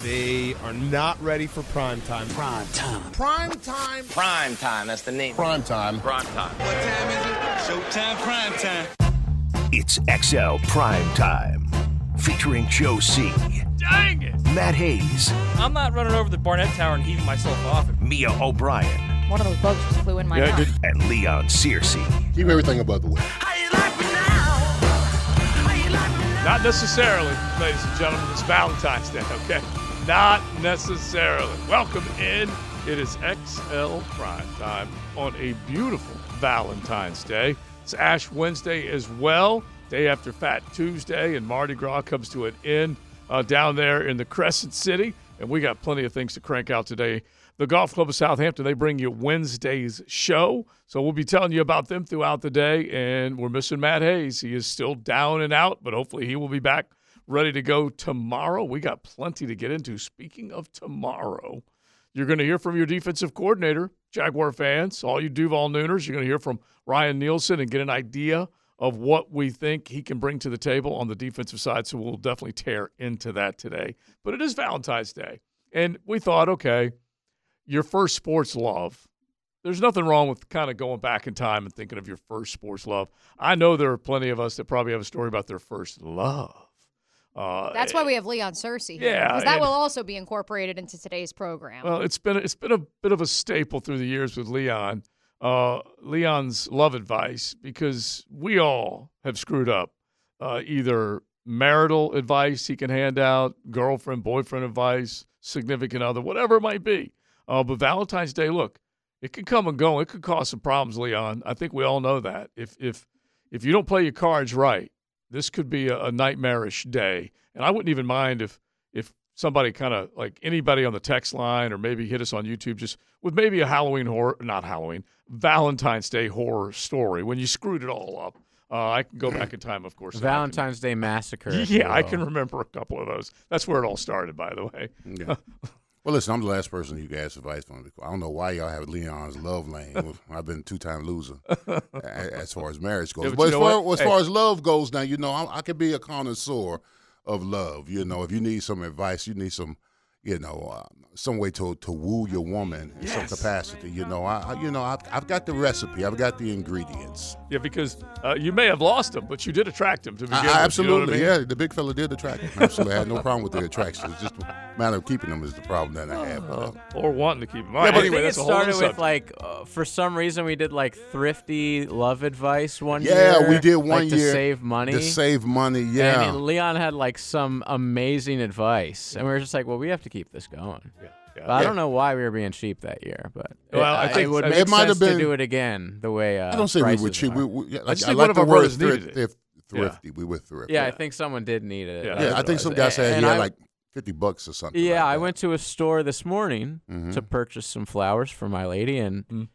They are not ready for prime time. Prime time. Prime time. Prime time, that's the name. Prime time. Prime time. What time is it? Showtime prime time. It's XL Prime Time, featuring Joe C, Dang it! Matt Hayes, I'm not running over the Barnett Tower and heaving myself off it. Mia O'Brien, One of those bugs just flew in my mouth. and Leon Searcy. Keep everything above the way. How you laughing now? How are you laughing now? Not necessarily, ladies and gentlemen. It's Valentine's Day, okay? Not necessarily. Welcome in. It is XL Prime Time on a beautiful Valentine's Day. It's Ash Wednesday as well, day after Fat Tuesday, and Mardi Gras comes to an end uh, down there in the Crescent City. And we got plenty of things to crank out today. The Golf Club of Southampton, they bring you Wednesday's show. So we'll be telling you about them throughout the day. And we're missing Matt Hayes. He is still down and out, but hopefully he will be back ready to go tomorrow. We got plenty to get into. Speaking of tomorrow, you're going to hear from your defensive coordinator, Jaguar fans, all you Duval Nooners. You're going to hear from Ryan Nielsen and get an idea of what we think he can bring to the table on the defensive side. So we'll definitely tear into that today. But it is Valentine's Day. And we thought, okay, your first sports love. There's nothing wrong with kind of going back in time and thinking of your first sports love. I know there are plenty of us that probably have a story about their first love. Uh, That's why we have Leon Searcy here. Yeah, Because that and- will also be incorporated into today's program. Well, it's been it's been a bit of a staple through the years with Leon. Uh, Leon's love advice because we all have screwed up. Uh, either marital advice he can hand out, girlfriend, boyfriend advice, significant other, whatever it might be. Uh, but Valentine's Day, look, it could come and go. It could cause some problems, Leon. I think we all know that. If if if you don't play your cards right, this could be a, a nightmarish day. And I wouldn't even mind if if somebody kind of like anybody on the text line or maybe hit us on YouTube just with maybe a Halloween horror, not Halloween, Valentine's Day horror story when you screwed it all up. Uh, I can go back in time, of course. and I can- Valentine's Day Massacre. yeah, I can remember a couple of those. That's where it all started, by the way. Yeah. Well, listen, I'm the last person you can ask advice from. I don't know why y'all have Leon's love lane. I've been a two-time loser as far as marriage goes. Yeah, but as far, as Hey. far as love goes, now you know I, I could be a connoisseur of love. You know, if you need some advice, you need some, you know, uh, some way to to woo your woman in some capacity. You know, I, I you know I've, I've got the recipe. I've got the ingredients. Yeah, because uh, you may have lost him, but you did attract him to begin I, with. I you know absolutely, I mean? yeah. The big fella did attract me. Absolutely, I had no problem with the attraction. It's just a matter of keeping them is the problem that I have. Uh, or wanting to keep him. All Yeah, right, but I anyway, think it that's a whole started with like, uh, for some reason, we did like thrifty love advice one Yeah, year. Yeah, we did one like, year to save money. To save money, yeah. And Leon had like some amazing advice, and we were just like, "Well, we have to keep this going." Yeah, yeah. But I don't know why we were being cheap that year, but Well, I think it would it make might have sense to been- do it again. The way uh, I don't say we prices were cheap. are. We, we, yeah, like, just I think like one of the our word brothers thrift, needed it. thrift, thrifty. We were thrifty. yeah, I think someone did need it. Yeah. Yeah, I think some guy said And he had I- like fifty bucks or something. Yeah, like I went to a store this morning Mhm. to purchase some flowers for my lady, and Mm.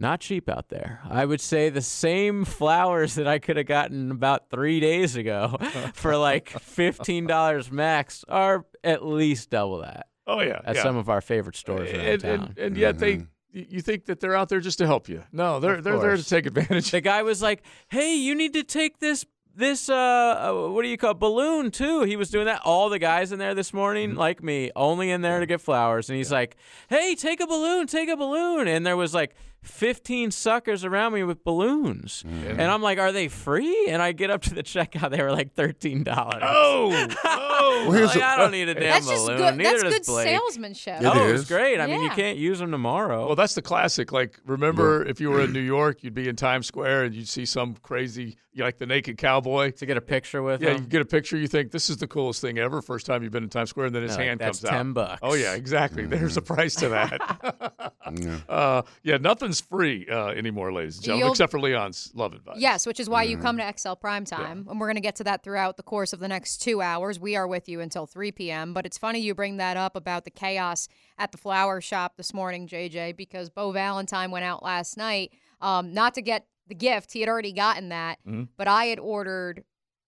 Not cheap out there. I would say the same flowers that I could have gotten about three days ago for like fifteen dollars max are at least double that oh yeah, at yeah. some of our favorite stores around and, town. and, and yet they, Mhm. y- you think that they're out there just to help you. No, they're Of they're there to take advantage. the guy was like, "Hey, you need to take this." This uh, uh, what do you call it? balloon too? He was doing that. All the guys in there this morning, Mm-hmm. like me, only in there to get flowers. And he's like, "Hey, take a balloon, take a balloon." And there was like 15 suckers around me with balloons, and I'm like, "Are they free?" And I get up to the checkout, they were like thirteen dollars. oh, oh. Well, like, a- I don't need a damn that's just balloon. good. Neither That's does good Blake. salesmanship. It oh, it is. was great. I mean, you can't use them tomorrow. Well, that's the classic. Like, remember if you were in New York, you'd be in Times Square and you'd see some crazy, like the naked cowboy. to get a picture with Yeah, them. you get a picture, you think this is the coolest thing ever. First time you've been in Times Square, and then his No, hand that's comes out. 10 bucks. Oh yeah, exactly. There's a price to that. Yeah. uh, yeah, nothing's free uh, anymore, ladies and gentlemen, You'll- except for Leon's love advice. Yes, which is why you Mm-hmm. come to XL Prime Time. And we're going to get to that throughout the course of the next two hours. We are with you until 3 p.m. But it's funny you bring that up about the chaos at the flower shop this morning, JJ, because Bo Valentine went out last night um, not to get the gift. He had already gotten that. Mhm. But I had ordered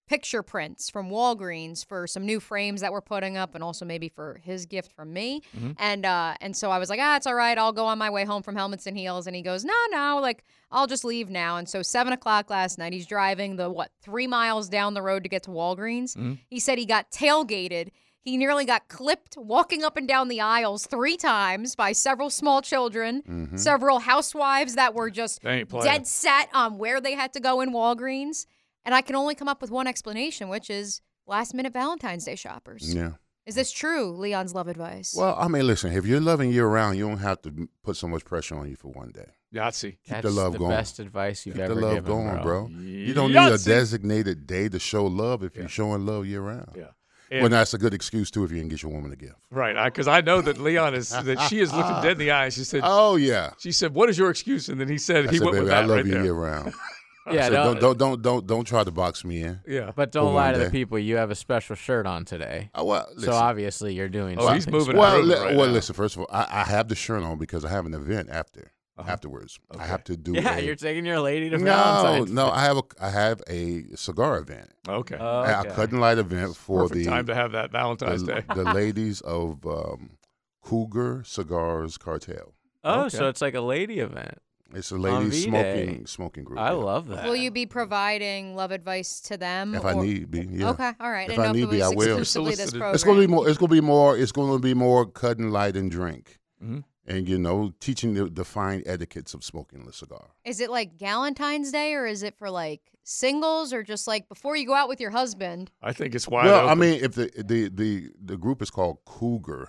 picture prints from Walgreens for some new frames that we're putting up and also maybe for his gift from me. And uh and so I was like, ah, it's all right. I'll go on my way home from Helmets and Heels. And he goes, no, no, like I'll just leave now. And so seven o'clock last night, he's driving the what three miles down the road to get to Walgreens. He said he got tailgated. He nearly got clipped walking up and down the aisles three times by several small children, Mm-hmm. several housewives that were just They ain't playing. dead set on where they had to go in Walgreens. And I can only come up with one explanation, which is last minute Valentine's Day shoppers. Yeah. Is this true, Leon's love advice? Well, I mean, listen, if you're loving year round, you don't have to put so much pressure on you for one day. Yahtzee. Keep That's the love going. best advice you've Keep ever the love given, going, bro. bro. You don't need a designated day to show love if you're showing love year round. Yeah. Well, And- that's a good excuse too if you can get your woman a gift. Right, because I, know that Leon is that she is looking dead in the eye. She said, Oh yeah. "She said, what is your excuse?" And then he said, I he said, went baby, with I love right you there. year round. Yeah, said, don't, don't, don't don't don't don't try to box me in. Yeah, but don't lie one to the people. You have a special shirt on today, Oh, well, so obviously you're doing. Oh, he's moving well, li- right well, now. listen. First of all, I, I have the shirt on because I have an event after Uh-huh. afterwards. I have to do. Yeah, a, you're taking your lady to no, Valentine's. no. I have a I have a cigar event, okay. Oh, a okay. cut and light event for Perfect the time to have that Valentine's the, Day. the ladies of um, Cougar Cigars Cartel. Oh, Okay. so it's like a lady event. It's a ladies smoking smoking group. I yeah. love that. Will you be providing love advice to them? If I or- need be, yeah. Okay, all right. If I I didn't know need if be, I will. exclusively this Solicited. It's gonna be more. It's gonna be more. It's gonna be more cut and light and drink, Mhm. And you know, teaching the, the fine etiquettes of smoking the cigar. Is it like Galentine's Day or is it for like singles or just like before you go out with your husband? I think it's wide well, open. I mean, if the the the the group is called Cougar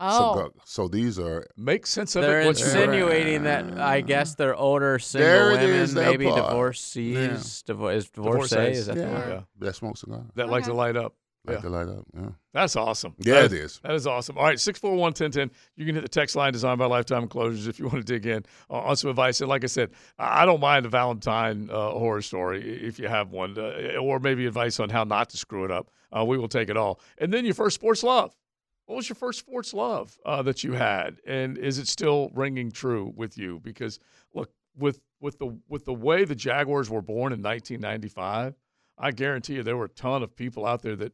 Oh, Cigar, so these are make sense of They're it. What's your- insinuating that I guess they're older single There women, is, maybe part. divorcees. Divo- is divorcee? Divorcees. Is that the yeah, word? Yeah. that smoke cigar. that like to light up. Like Yeah. to light up. Yeah, That's awesome. yeah, That it is-. That is awesome. All right, 641 1010. You can hit the text line designed by Lifetime Enclosures if you want to dig in uh, on some advice. And like I said, I I don't mind a Valentine uh, horror story if you have one, uh, or maybe advice on how not to screw it up. Uh, we will take it all. And then your first sports love. What was your first sports love uh, that you had, and is it still ringing true with you? Because look, with with the with the way the Jaguars were born in 1995, I guarantee you there were a ton of people out there that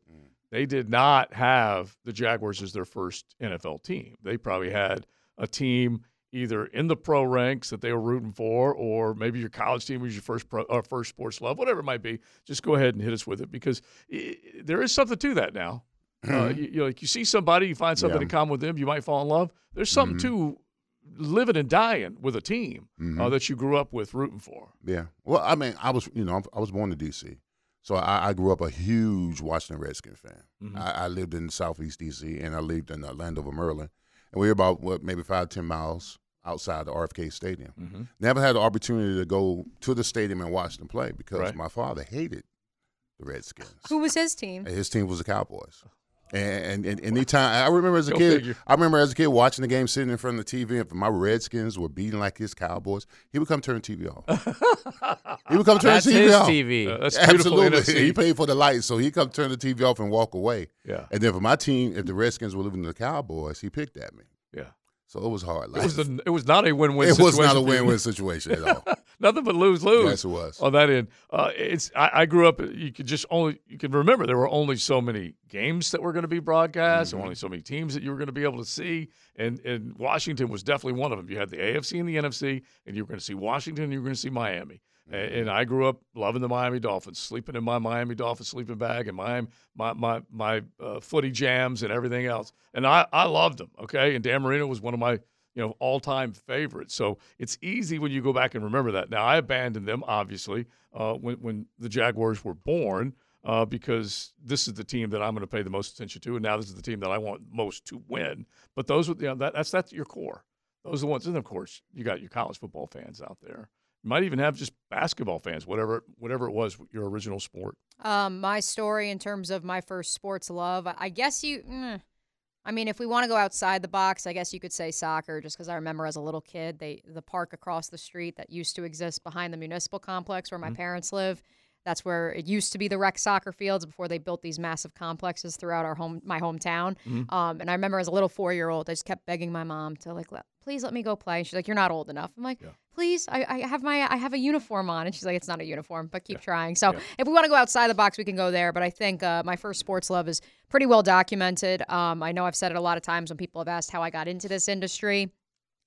they did not have the Jaguars as their first NFL team. They probably had a team either in the pro ranks that they were rooting for, or maybe your college team was your first pro, or first sports love, whatever it might be. Just go ahead and hit us with it because i there is something to that now. Uh, you, you know, like you see somebody, you find something Yeah. in common with them, you might fall in love. There's something to living and dying with a team uh, that you grew up with rooting for. Yeah. Well, I mean, I was, you know, I was born in D.C., so I, I grew up a huge Washington Redskin fan. Mm-hmm. I, I lived in Southeast D.C. and I lived in uh, Landover, Maryland, and we were about what maybe five ten miles outside the RFK Stadium. Mm-hmm. Never had the opportunity to go to the stadium and watch them play because Right. my father hated the Redskins. who was his team? And his team was the Cowboys. And, and, and anytime I remember as a Go kid, figure. I remember as a kid watching the game, sitting in front of the TV. If my Redskins were beating like his Cowboys, he would come turn the TV off. he would come turn That's the TV his off. TV. Uh, that's Absolutely, NFC. he paid for the lights, so he come turn the TV off and walk away. Yeah, And then for my team, if the Redskins were living the Cowboys, he picked at me. yeah. So it was hard. It was the, it was not a win-win. it was not situation a win-win situation at all. Nothing but lose lose. yes, it was. on that end. Uh, it's I, I grew up. You could just only you can remember there were only so many games that were going to be broadcast, Mm-hmm. and only so many teams that you were going to be able to see. And and Washington was definitely one of them. You had the AFC and the NFC, and you were going to see Washington, and you were going to see Miami. Mm-hmm. And I grew up loving the Miami Dolphins, sleeping in my Miami Dolphins sleeping bag, and my my my my uh, footy jams and everything else. And I I loved them. Okay, and Dan Marino was one of my you know all-time favorites. So it's easy when you go back and remember that. Now I abandoned them obviously uh, when when the Jaguars were born uh, because this is the team that I'm going to pay the most attention to, and now this is the team that I want most to win. But those you know, that, that's that's your core. Those are the ones, and of course you got your college football fans out there. You might even have just basketball fans, whatever whatever it was, your original sport. Um, my story in terms of my first sports love, I guess you. mm, I mean, if we want to go outside the box, I guess you could say soccer, just because I remember as a little kid, they the park across the street that used to exist behind the municipal complex where my mm-hmm. parents live. That's where it used to be the rec soccer fields before they built these massive complexes throughout our home, my hometown. Um, and I remember as a little four year old, I just kept begging my mom to like, let, please let me go play. She's like, you're not old enough. I'm like, please, I, I have my, I have a uniform on. And she's like, it's not a uniform, but keep trying. So if we want to go outside the box, we can go there. But I think uh, my first sports love is pretty well documented. Um, I know I've said it a lot of times when people have asked how I got into this industry.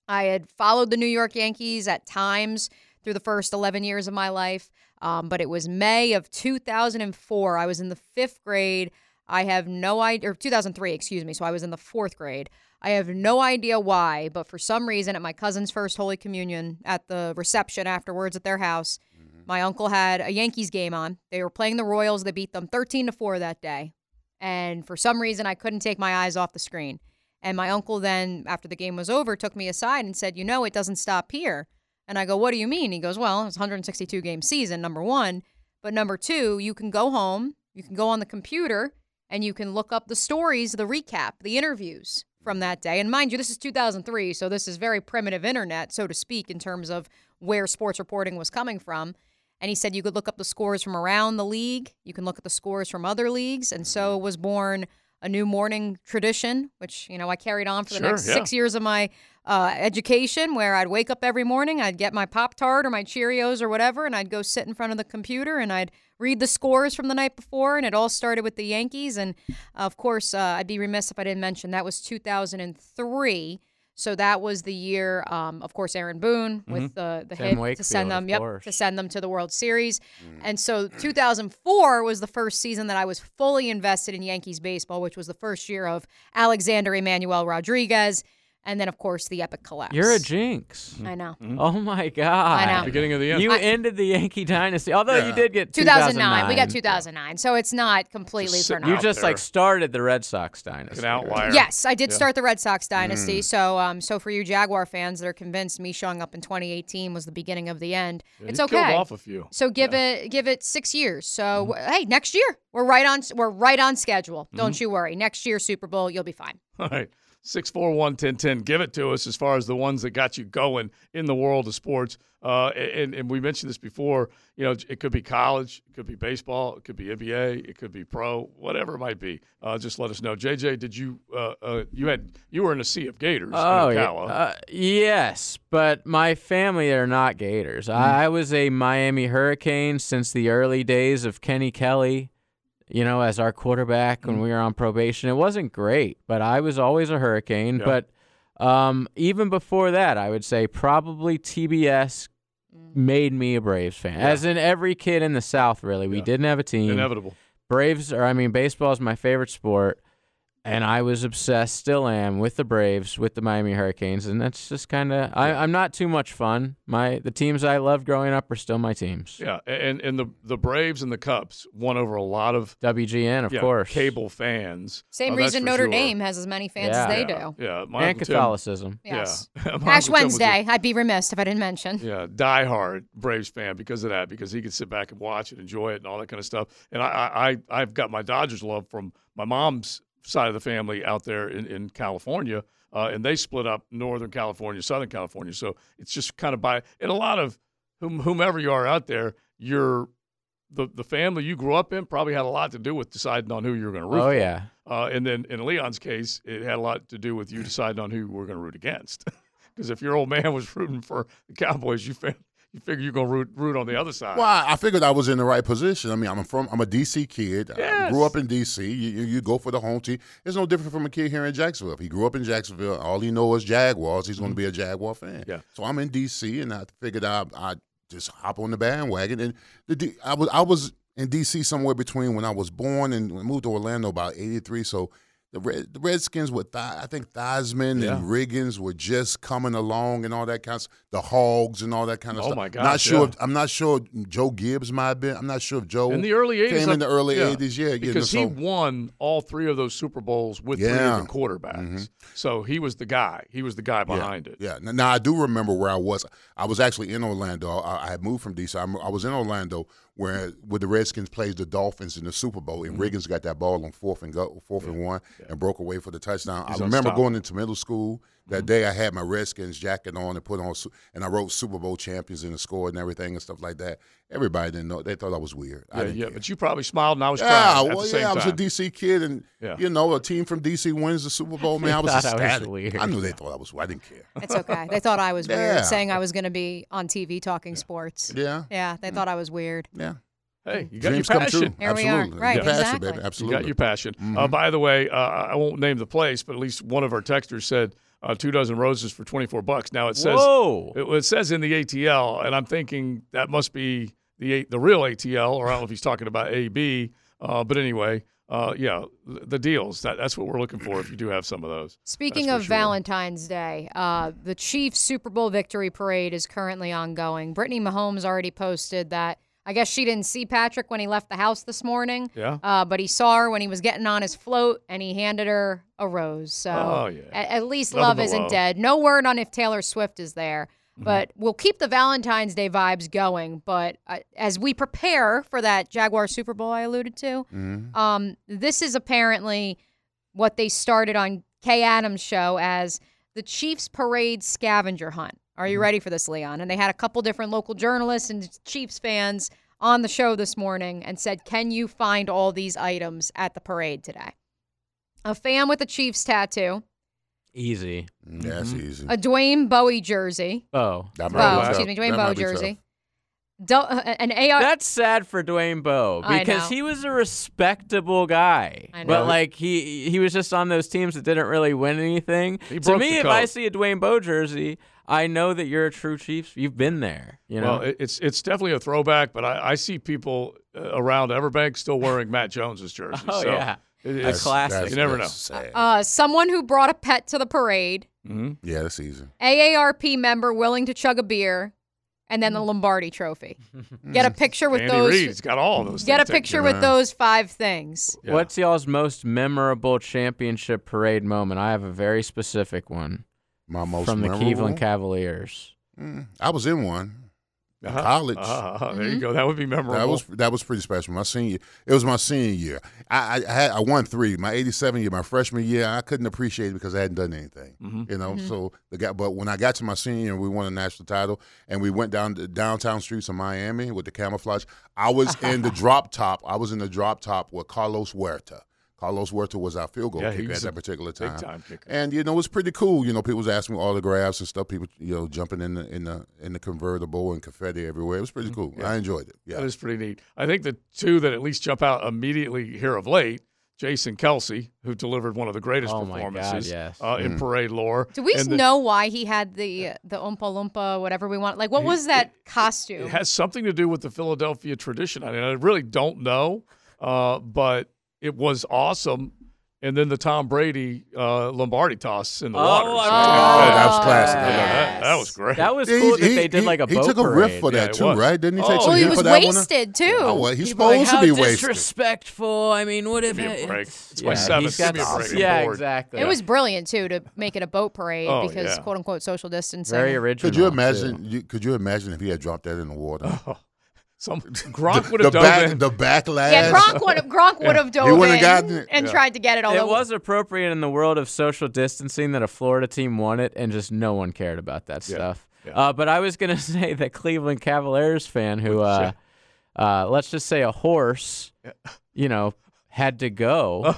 I had followed the New York Yankees at times through the first 11 years of my life, um, but it was May of 2004. I was in the fifth grade. I have no idea, or 2003, excuse me. So I was in the fourth grade. I have no idea why, but for some reason, at my cousin's first Holy Communion at the reception afterwards at their house, my uncle had a Yankees game on. They were playing the Royals. They beat them 13 to 4 that day. And for some reason, I couldn't take my eyes off the screen. And my uncle then, after the game was over, took me aside and said, You know, it doesn't stop here. And I go, What do you mean? He goes, Well, it's 162 game season, number one. But number two, you can go home, you can go on the computer, and you can look up the stories, the recap, the interviews from that day. And mind you, this is 2003, so this is very primitive internet, so to speak, in terms of where sports reporting was coming from. And he said you could look up the scores from around the league, you can look at the scores from other leagues. And so mm-hmm. was born a new morning tradition, which, you know, I carried on for the Sure, next yeah. six years of my uh, education, where I'd wake up every morning, I'd get my Pop Tart or my Cheerios or whatever, and I'd go sit in front of the computer and I'd read the scores from the night before. And it all started with the Yankees. And of course, uh, I'd be remiss if I didn't mention that was 2003. So that was the year, um, of course, Aaron Boone with the the Tim hit to send them, yep, course. to send them to the World Series. And so 2004 was the first season that I was fully invested in Yankees baseball, which was the first year of Alexander Emmanuel Rodriguez, and then of course the epic collapse. You're a jinx. Mm-hmm. I know. Mm-hmm. Oh my god. I know. Beginning of the end. You I- ended the Yankee dynasty. Although you did get 2009. We got 2009. 2009. So it's not completely Just for sitting You just there. like started the Red Sox dynasty. an outlier. Yes, I did Yeah. start the Red Sox mm. dynasty. So, um, so for you Jaguar fans that are convinced me showing up in 2018 was the beginning of the end, Yeah, it's you okay. Killed off a few. So give it give it six years. So mm-hmm. w- hey, next year we're right on we're right on schedule. Don't you worry. Next year Super Bowl, you'll be fine. All right. 641 1010. Give it to us as far as the ones that got you going in the world of sports. Uh, and, and we mentioned this before. You know, it could be college, it could be baseball, it could be NBA, it could be pro, whatever it might be. Uh, just let us know. JJ, did you uh, uh, you had you were in a sea of Gators Oh in yeah. Uh, yes, but my family are not Gators. I, I was a Miami Hurricane since the early days of Kenny Kelly. You know, as our quarterback when Hmm. we were on probation, it wasn't great, but I was always a Hurricane. Yeah. But um, even before that, I would say probably TBS made me a Braves fan. As in every kid in the South, really. We Yeah. didn't have a team. Inevitable. Braves, or I mean, baseball is my favorite sport, and I was obsessed, still am, with the Braves, with the Miami Hurricanes, and that's just kind of. I'm not too much fun. My the teams I loved growing up are still my teams. Yeah, and and the the Braves and the Cubs won over a lot of WGN, of yeah, course, cable fans. Same Uh, reason Notre sure. Dame has as many fans Yeah. as they yeah, do. Yeah, my and Uncle Tim- Catholicism. Yes. Yeah. Ash Uncle Tim Wednesday. I'd be remiss if I didn't mention. Yeah, diehard Braves fan because of that, because he could sit back and watch it, enjoy it, and all that kind of stuff. And I, I, I- I've got my Dodgers love from my mom's side of the family out there in, in California, uh, and they split up Northern California, Southern California. So it's just kind of by and a lot of whom, whomever you are out there, you're the the family you grew up in probably had a lot to do with deciding on who you were going to root Oh for. yeah. Uh, and then in Leon's case, it had a lot to do with you deciding on who you were going to root against. Because if your old man was rooting for the Cowboys, you you figure you're going to root root on the other side. Well, I figured I was in the right position. I mean, I'm from I'm a DC kid. I grew up in DC. You, you, you go for the home team. It's no different from a kid here in Jacksonville. If he grew up in Jacksonville, all he knows is Jaguars. He's going to be a Jaguar fan. Mm-hmm. Yeah. So I'm in DC, and I figured I I just hop on the bandwagon. And the D, I was I was in DC somewhere between when I was born and moved to Orlando about '83. So. The, Red, the Redskins with Th- I think Theismann Yeah. and Riggins were just coming along and all that kind of stuff. The Hogs and all that kind of Oh, stuff. my Not sure. yeah. If, I'm not sure Joe Gibbs might have been. I'm not sure if Joe in the early 80s. came in the early yeah, 80s. Yeah, you know, Because he won all three of those Super Bowls with three different quarterbacks. Mm-hmm. So he was the guy. He was the guy behind it. Yeah. Now, now, I do remember where I was. I was actually in Orlando. I, I had moved from DC. I was in Orlando where where the Redskins played the Dolphins in the Super Bowl, Mm-hmm. and Riggins got that ball on fourth and go, fourth and one, and broke away for the touchdown. He's I remember going into middle school that Mm-hmm. day. I had my Redskins jacket on and put on, and I wrote Super Bowl champions in the score and everything and stuff like that. Everybody didn't know. They thought I was weird. I Yeah, didn't yeah, care. but you probably smiled and I was Yeah, crying at well, the same yeah, I was a. DC kid, and Yeah. you know, a team from DC wins the Super Bowl. Man, I was thought I was ecstatic. weird. I knew they thought I was. I didn't care. It's okay. They thought I was Yeah. weird, saying I was going to be on TV talking sports. Yeah, Yeah, they thought I was weird. yeah. hey, you got Dreams your come true. passion. Here we are. Absolutely. Right, Your passion, exactly. baby. Absolutely. You got your passion. Mm-hmm. Uh, by the way, uh, I won't name the place, but at least one of our texters said uh, two dozen roses for twenty four bucks. Now it says Whoa. it, it says in the ATL, and I'm thinking that must be the the real ATL, or I don't know if he's talking about AB. Uh, but anyway, uh, yeah, the deals. That, that's what we're looking for if you do have some of those. Speaking That's of sure. Valentine's Day, uh, the Chiefs Super Bowl victory parade is currently ongoing. Brittany Mahomes already posted that. I guess she didn't see Patrick when he left the house this morning. Yeah. Uh, but he saw her when he was getting on his float, and he handed her a rose. So Oh, yeah. at, at least Nothing love isn't love. dead. No word on if Taylor Swift is there. Mm-hmm. But we'll keep the Valentine's Day vibes going. But uh, as we prepare for that Jaguar Super Bowl I alluded to, um, this is apparently what they started on Kay Adams' show as the Chiefs Parade Scavenger Hunt. Are you mm-hmm. ready for this, Leon? And they had a couple different local journalists and Chiefs fans on the show this morning and said, Can you find all these items at the parade today? A fan with a Chiefs tattoo, Easy. Yeah, that's mm-hmm. easy. a Dwayne Bowie jersey, Oh. That might Bow, be excuse me, Dwayne That Bowe jersey, Do- uh, uh, an AR. That's sad for Dwayne Bowe because he was a respectable guy. I know. But like he he was just on those teams that didn't really win anything. He to me, if I see a Dwayne Bowe jersey, I know that you're a true Chiefs. You've been there. You know. Well, it's it's definitely a throwback, but I, I see people uh, around Everbank still wearing Matt Jones's jersey. oh so yeah. it- A it's, classic. That's- You never know. uh, someone who brought a pet to the parade, Mhm. yeah, that's easy. AARP member willing to chug a beer, and then the Lombardi Trophy. Get a picture with Andy those. Reid's got all those. Get a picture with those five things. Yeah. What's y'all's most memorable championship parade moment? I have a very specific one My most from the memorable? Cleveland Cavaliers. Mm, I was in one. Uh-huh. college. Uh-huh. There you Mm-hmm. go. That would be memorable. That was that was pretty special. My senior, it was my senior year. I, I, I had I won three. My '87 year, my freshman year, I couldn't appreciate it because I hadn't done anything. Mm-hmm. You know, so the guy. But when I got to my senior, year, we won a national title, and we went down the downtown streets of Miami with the camouflage. I was in the drop top. I was in the drop top with Carlos Huerta. Carlos Huerta was our field goal Yeah, kicker at that particular big time. time kicker. And you know, it was pretty cool. You know, people was asking me autographs and stuff. People, you know, jumping in the in the in the convertible and confetti everywhere. It was pretty cool. I enjoyed it. Yeah. That is pretty neat. I think the two that at least jump out immediately here of late, Jason Kelce, who delivered one of the greatest Oh, my God, performances yes. uh, Mm. in parade lore. Do we the- know why he had the the Oompa Loompa, whatever we want? Like, what was that costume? It has something to do with the Philadelphia tradition. I mean, I really don't know, uh, but it was awesome. And then the Tom Brady uh, Lombardi toss in the Oh, water. So- remember Oh, that was classic. Yeah, that, that was great. That was cool he- that he- they did he- like a He boat took a riff for that it too, was. right? Didn't he take Oh, some well, he was for that one? wasted too. Oh, well, he's People are like, supposed to be wasted. disrespectful. I mean, what if me a it- break. it's- It's my yeah, seventh. he's Give me a break. Yeah, exactly. It was brilliant too to make it a boat parade Oh, because yeah. quote unquote social distancing. very original. Could you imagine? You, could you imagine if he had dropped that in the water? Some Gronk would have dove back, in. the backlash. Yeah, Gronk would have Gronk would have dove in gotten it. and Yeah. tried to get it. Although It was appropriate in the world of social distancing that a Florida team won it, and just no one cared about that Yeah, stuff. yeah. Uh, but I was gonna say that Cleveland Cavaliers fan who, uh, uh, let's just say a horse, you know, had to go,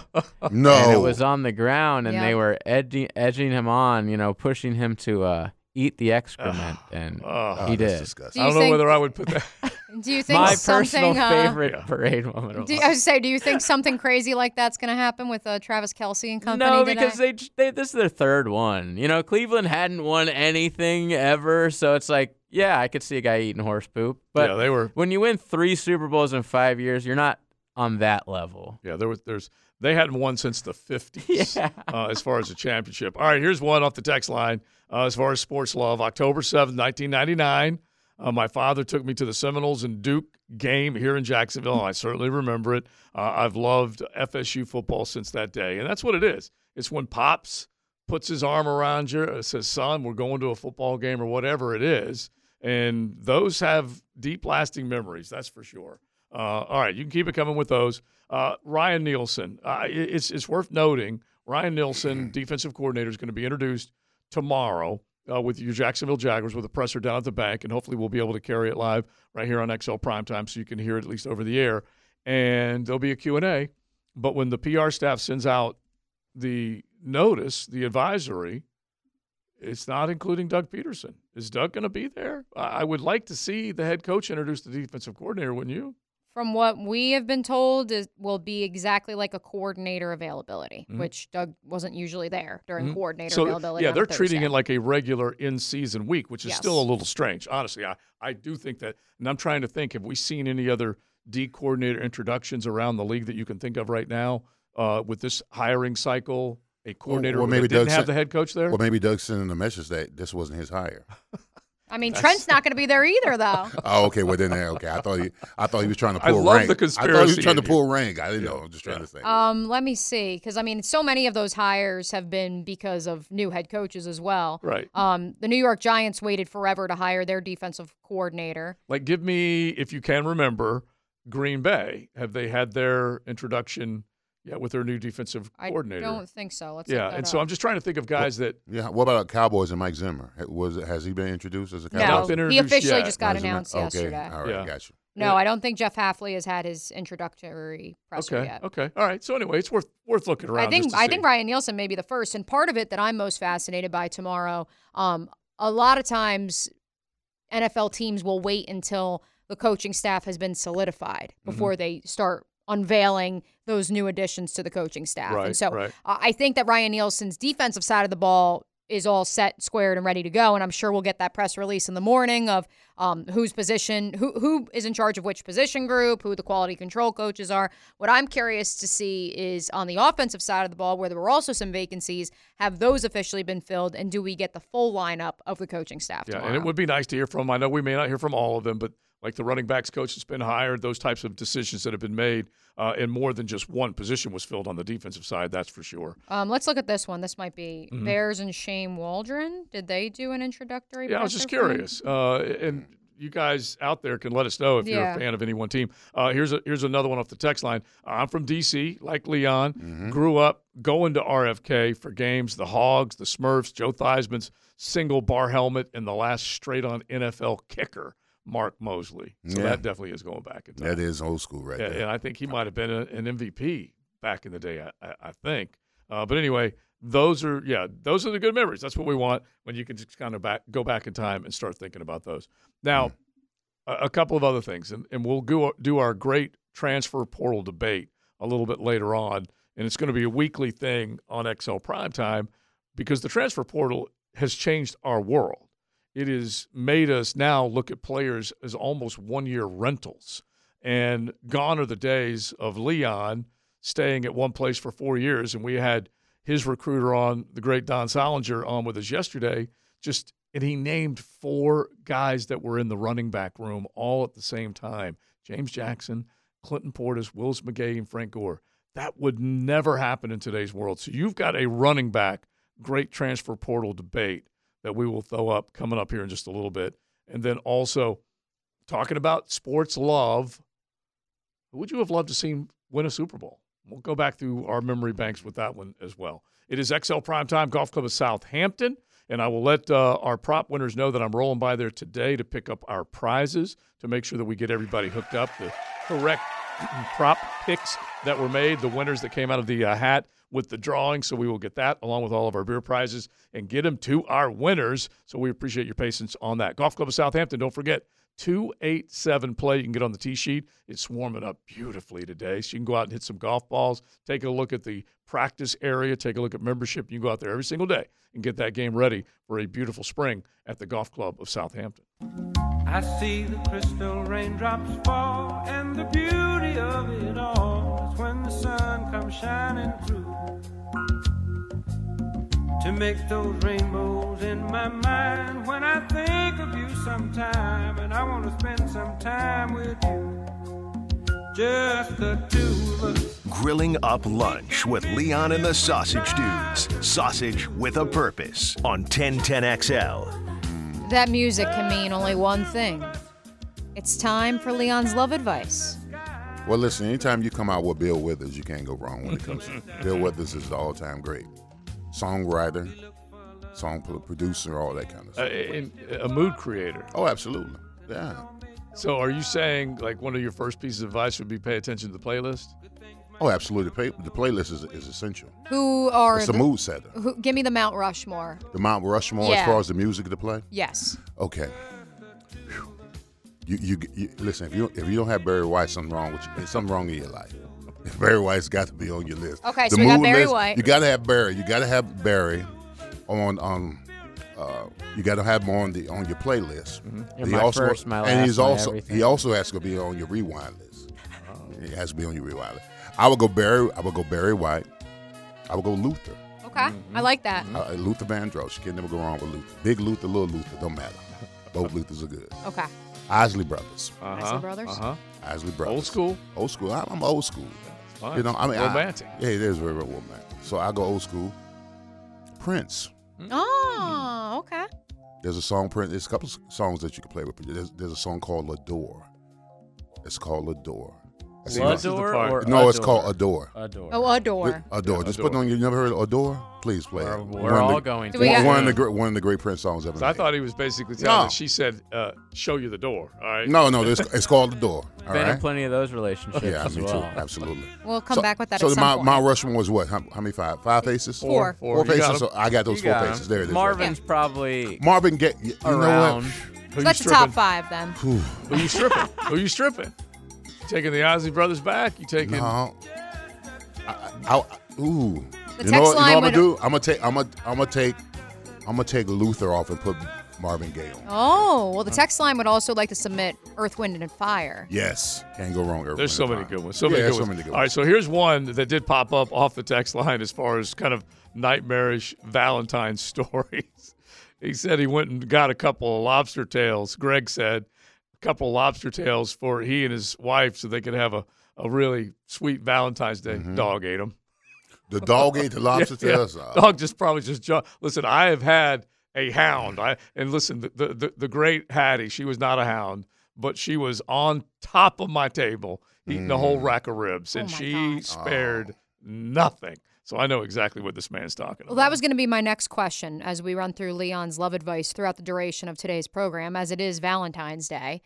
no. and it was on the ground, and Yeah. they were edging, edging him on, you know, pushing him to uh, eat the excrement, and Oh, he that's did. disgusting. Do I you don't know think- whether I would put that. do you think My something? personal uh, favorite Yeah. parade moment. Of Do, all I was say, do you think something crazy like that's going to happen with uh, Travis Kelce and company? No, today? because they, they this is their third one. You know, Cleveland hadn't won anything ever, so it's like, yeah, I could see a guy eating horse poop. But yeah, they were. when you win three Super Bowls in five years, you're not on that level. Yeah, there was. There's. They hadn't won since the 50s Yeah. uh, as far as a championship. All right, here's one off the text line. Uh, as far as sports love, October 7th, 1999, uh, my father took me to the Seminoles and Duke game here in Jacksonville. I certainly remember it. Uh, I've loved FSU football since that day. And that's what it is. It's when Pops puts his arm around you, uh, says, son, we're going to a football game or whatever it is. And those have deep lasting memories, that's for sure. Uh, all right, you can keep it coming with those. Uh, Ryan Nielsen, uh, it's, it's worth noting Ryan Nielsen, defensive coordinator, is going to be introduced tomorrow uh, with your Jacksonville Jaguars with a presser down at the bank, and hopefully we'll be able to carry it live right here on XL Primetime so you can hear it at least over the air. And there'll be a Q&A. But when the PR staff sends out the notice, the advisory, it's not including Doug Pederson. Is Doug going to be there? I I would like to see the head coach introduce the defensive coordinator, wouldn't you? From what we have been told, is will be exactly like a coordinator availability, which Doug wasn't usually there during coordinator Mm-hmm. So availability. yeah, they're treating it like a regular in-season week, which is Yes. still a little strange. Honestly, I, I do think that, and I'm trying to think, have we seen any other D coordinator introductions around the league that you can think of right now uh, with this hiring cycle? A coordinator well, that maybe didn't Doug have sent- the head coach there. Well, maybe Doug sending a message that this wasn't his hire. I mean, Trent's not going to be there either, though. Oh, okay. Well, then, okay. I thought he, I thought he was trying to pull. I pull love rank. the I thought he was trying to pull rank. I didn't know. I'm just trying to say. Um, let me see, because I mean, so many of those hires have been because of new head coaches as well. Right. Um, the New York Giants waited forever to hire their defensive coordinator. Like, give me, if you can remember, Green Bay. Have they had their introduction yet with their new defensive I coordinator? I don't think so. Let's yeah, look that and so. I'm just trying to think of guys that yeah. What about Cowboys and Mike Zimmer? Was has he been introduced as a Cowboy? not no, been he officially yet. just got Mike Zimmer? announced okay. yesterday. All right. Yeah. Got you. No, I don't think Jeff Hafley has had his introductory presser okay, yet. okay, all right. So anyway, it's worth worth looking around. I think just to I see. think Ryan Nielsen may be the first, and part of it that I'm most fascinated by tomorrow. Um, a lot of times, NFL teams will wait until the coaching staff has been solidified Mm-hmm. before they start unveiling those new additions to the coaching staff. Right, and so right. uh, I think that Ryan Nielsen's defensive side of the ball is all set, squared, and ready to go. And I'm sure we'll get that press release in the morning of um, whose position, who who is in charge of which position group, who the quality control coaches are. What I'm curious to see is on the offensive side of the ball, where there were also some vacancies, have those officially been filled, and do we get the full lineup of the coaching staff? Yeah, tomorrow? and it would be nice to hear from. I know we may not hear from all of them, but like the running backs coach that's been hired, those types of decisions that have been made, uh, and more than just one position was filled on the defensive side. That's for sure. Um, let's look at this one. This might be Mhm. Bears and Shane Waldron. Did they do an introductory? Yeah, I was just presser for him? curious, uh, and you guys out there can let us know if you're a fan of any one team. Uh, here's a, here's another one off the text line. I'm from DC, like Leon. Mm-hmm. Grew up going to RFK for games. The Hogs, the Smurfs, Joe Theismann's single bar helmet, and the last straight on NFL kicker, Mark Moseley. So Yeah. that definitely is going back in time. That is old school right Yeah, there. and I think he might have been a, an MVP back in the day. I, I, I think. Uh, but anyway, those are yeah, those are the good memories. That's what we want when you can just kind of back go back in time and start thinking about those. Now, a, a couple of other things, and, and we'll go, do our great transfer portal debate a little bit later on, and it's going to be a weekly thing on XL Primetime because the transfer portal has changed our world. It has made us now look at players as almost one year rentals. And gone are the days of Leon staying at one place for four years. And we had his recruiter on, the great Don Soldinger, on with us yesterday. Just and he named four guys that were in the running back room all at the same time: James Jackson, Clinton Portis, Willis McGahee, and Frank Gore. That would never happen in today's world. So you've got a running back, great transfer portal debate that we will throw up coming up here in just a little bit. And then also talking about sports love, would you have loved to see win a Super Bowl? We'll go back through our memory banks with that one as well. It is XL Prime Time Golf Club of Southampton, and I will let uh, our prop winners know that I'm rolling by there today to pick up our prizes to make sure that we get everybody hooked up. The correct prop picks that were made, the winners that came out of the uh, hat with the drawing. So we will get that along with all of our beer prizes and get them to our winners. So we appreciate your patience on that. Golf Club of Southampton, don't forget. 287 play. You can get on the tee sheet. It's warming up beautifully today. So you can go out and hit some golf balls. Take a look at the practice area. Take a look at membership. You can go out there every single day and get that game ready for a beautiful spring at the Golf Club of Southampton. I see the crystal raindrops fall, and the beauty of it all is when the sun comes shining through. To make those rainbows in my mind when I think of you sometime, and I want to spend some time with you. Just the two of us. Grilling up lunch with Leon and the Sausage Dudes. Sausage with a purpose on 1010XL. That music can mean only one thing. It's time for Leon's love advice. Well, listen, anytime you come out with Bill Withers, you can't go wrong when it comes to Bill Withers is the all-time great songwriter, song producer, all that kind of Uh, stuff. and a mood creator. oh, absolutely. Yeah. So are you saying like one of your first pieces of advice would be pay attention to the playlist? Oh, absolutely. The, play, the playlist is, is essential. Who are It's a mood setter. Who, give me the Mount Rushmore. The Mount Rushmore, Yeah. as far as the music to play. Yes. Okay. Whew. You, you you listen. If you if you don't have Barry White, something wrong with you. There's something wrong in your life. Barry White's got to be on your list. Okay, The so we got Barry list, White. You got to have Barry. You got to have Barry on on. Uh, you got to have him on the on your playlist. Mm-hmm. You're He my also, first, my and he's my also everything. he also has to be on your rewind list. He has to be on your rewind Wiley. I would go Barry. I would go Barry White. I would go Luther. Okay, Mm-hmm. I like that. Uh, Luther Vandross. You can never go wrong with Luther. Big Luther, little Luther, don't matter. Both Luthers are good. Okay, Isley Brothers. Uh-huh. Brothers? Uh-huh. Isley Brothers. Old school. Old school. I- I'm old school. You know, I mean, I- romantic. yeah, it is very, very romantic. So I go old school. Prince. Oh, okay. There's a song, Prince. There's a couple of songs that you can play with. There's, there's a song called "Adore." It's called "Adore." That's Well, even- this is the Adore or no, it's called "Adore." Adore. Oh, adore. Adore. Yeah, Just put it on. You never heard of "Adore"? Please play We're, it. we're One of all the- going to. one, one of the great one of the great Prince songs ever. So I thought he was basically telling No. that she said, uh, "Show you the door." All right. No, no, it's, it's called "Adore." All Been in plenty of those relationships Yeah, as me well. too. Absolutely. We'll come so, back with that So at some my point. my Rushmore was what? How, how many five? Five faces? Four. Four. Four You got faces. So. I got those You four got faces. There it is. Marvin's probably Marvin get you know around. Who so that's the top five then. what? Whew. Who you stripping? Who you stripping? Taking the Ozzy brothers back? You taking? No. I, I, I, ooh. The you text know what? You know what I'm gonna do? I'm gonna take. I'm gonna. I'm gonna take. I'm gonna take Luther off and put Marvin Gaye on. Oh, well, the text line would also like to submit Earth, Wind, and Fire. Yes, can't go wrong. Earth, There's so Wind, many and good Fire. ones. So yeah, many good so ones. many good All right, so here's one that did pop up off the text line as far as kind of nightmarish Valentine stories. he said he went and got a couple of lobster tails. Greg said a couple lobster tails for he and his wife so they could have a, a really sweet Valentine's Day. Mm-hmm. Dog ate them. the dog ate the lobster Yeah, tails. Uh, Dog just probably just ju- listen. I have had a hound. I and listen, the, the the the great Hattie. She was not a hound, but she was on top of my table eating a whole rack of ribs, and Oh she God. spared nothing. So I know exactly what this man's talking Well, about. that was going to be my next question as we run through Leon's love advice throughout the duration of today's program, as it is Valentine's Day.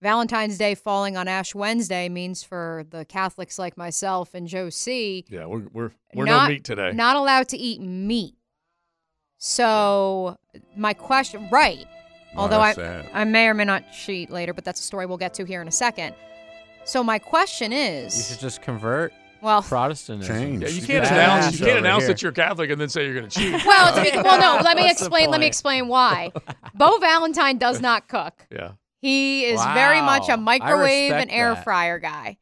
Valentine's Day falling on Ash Wednesday means for the Catholics like myself and Joe C. yeah, we're we're we're not, no meat today. Not allowed to eat meat. So my question, right? Oh, Although I, sad. I may or may not cheat later, but that's a story we'll get to here in a second. So my question is, You should just convert well, Protestantism. Change. yeah, you can't bad announce you can't announce here. that you're Catholic and then say you're going to cheat. well, it's well, no. Let me What's explain. Let me explain why. Bo Valentine does not cook. yeah, He is very much a microwave and air that. fryer guy.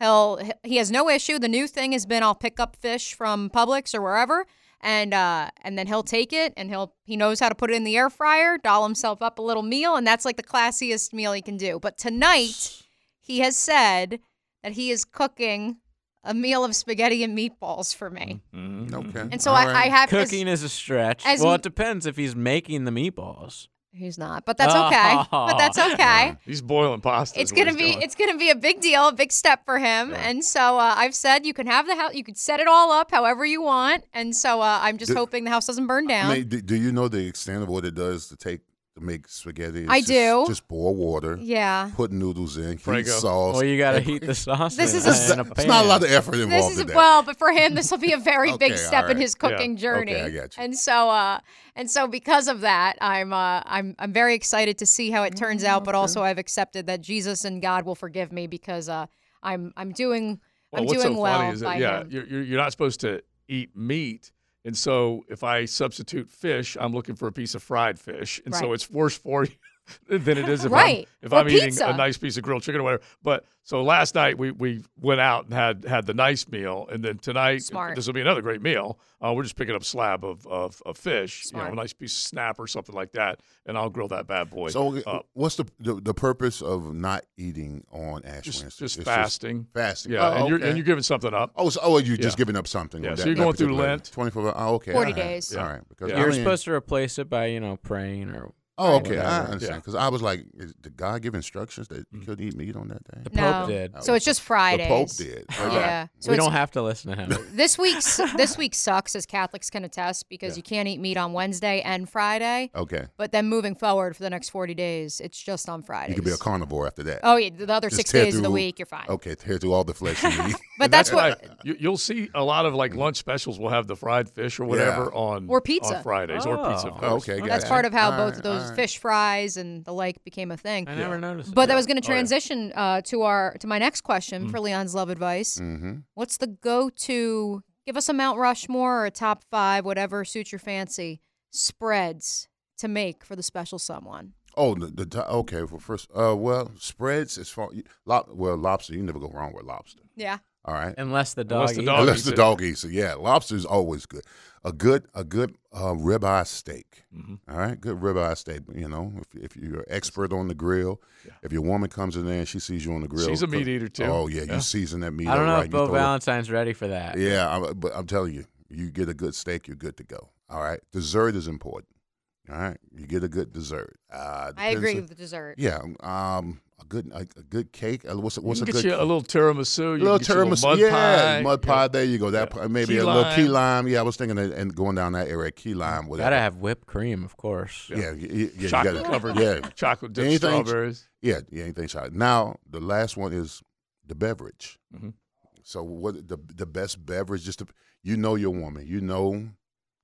He'll he has no issue. The new thing has been I'll pick up fish from Publix or wherever, and uh, and then he'll take it and he'll he knows how to put it in the air fryer, doll himself up a little meal, and that's like the classiest meal he can do. But tonight, he has said that he is cooking a meal of spaghetti and meatballs for me, Okay. and so I, right. I have Cooking as, is a stretch. as well, m- it depends if he's making the meatballs. he's not, but that's okay. but that's okay. he's boiling pasta. It's gonna be doing. it's gonna be a big deal, a big step for him, and so uh, I've said you can have the house, you could set it all up however you want, and so uh, I'm just Do- hoping the house doesn't burn I down. mean, do, do you know the extent of what it does to take to make spaghetti? It's I just- do. Just boil water, yeah, put noodles in, heat Prego. sauce. Well, you got to heat the sauce This in, is a- in a It's not a lot of effort this involved is in that. well, but for him, this will be a very big Okay, step all in right. his cooking journey. Okay, I got you. And so, uh, and so because of that, I'm uh, I'm I'm very excited to see how it turns out, but also I've accepted that Jesus and God will forgive me because uh, I'm I'm doing Well, I'm what's doing so well funny is by yeah, him. you're, you're you're not supposed to eat meat, and so if I substitute fish, I'm looking for a piece of fried fish, and so it's worse for you than it is if Right. I'm if Or I'm eating a nice piece of grilled chicken or whatever. But so last night we we went out and had had the nice meal, and then tonight Smart. this will be another great meal. Uh, we're just picking up a slab of of, of fish, you know, a nice piece of snap or something like that, and I'll grill that bad boy. So, up. what's the, the the purpose of not eating on Ash just Wednesday? just It's fasting. fasting. Yeah, Oh, and you're okay. and you're giving something up. Oh, so, oh, you're just giving up something. Yeah, so that- you're going through Lent. 24 Oh, okay. 40 all right. days. All right. Because Yeah. You're mean- supposed to replace it by, you know, praying or Oh, okay. I whatever. understand. Because I was like, is, did God give instructions that you mm. couldn't eat meat on that day? the No. Pope did. So it's just Fridays. The Pope did. Oh, okay. Yeah. So we it's- don't have to listen to him. this week's this week sucks as Catholics can attest because you can't eat meat on Wednesday and Friday. Okay. But then moving forward for the next 40 days, it's just on Fridays. You could be a carnivore after that. Oh, yeah, the other Just six tear days of the through- week, you're fine. Okay, tear through all the flesh you eat. But that's why what. you, you'll see a lot of like lunch specials will have the fried fish or whatever Yeah. on Or pizza. on Fridays or pizza. Of Oh. course. okay, That's gotcha. part of how All both right, of those all right. fish fries and the like became a thing. I never noticed. But that. that was going to Oh, yeah. transition uh, to our to my next question for Leon's love advice. Mm-hmm. What's the go-to? Give us a Mount Rushmore or a top five, whatever suits your fancy, spreads to make for the special someone. Oh, the, the okay. Well, first, uh, well, spreads as far lob, well, lobster. You never go wrong with lobster. Yeah. All right. Unless the dog. Unless the eats dog it. Unless eats the dog eats it. Yeah, lobster's always good. A good a good uh, ribeye steak. Mhm. All right, good ribeye steak. You know, if if you're an expert on the grill, if your woman comes in there and she sees you on the grill, She's a meat eater, too. Oh yeah, Yeah. you season that meat. I don't know right, if Bo throw it- Valentine's ready for that. Yeah, I'm, but I'm telling you, you get a good steak, you're good to go. All right, dessert is important. All right, you get a good dessert. Uh, I agree on- with the dessert. Yeah, um, a good a, a good cake. Uh, What's a, what's you a can good get you a little tiramisu. A little can get you a tiramisu, mud yeah, pie. mud Yeah. pie. There you go. That Yeah. maybe Key a little key lime. lime. Yeah, I was thinking of, and going down that area, key lime. Whatever. Gotta have whipped cream, of course. yeah, yeah, yeah, you Chocolate gotta- covered. Yeah, Chocolate dipped Anything- strawberries. yeah, yeah. Anything shot. Now the last one is the beverage. Mhm. So what the the best beverage? Just to, you know your woman. You know.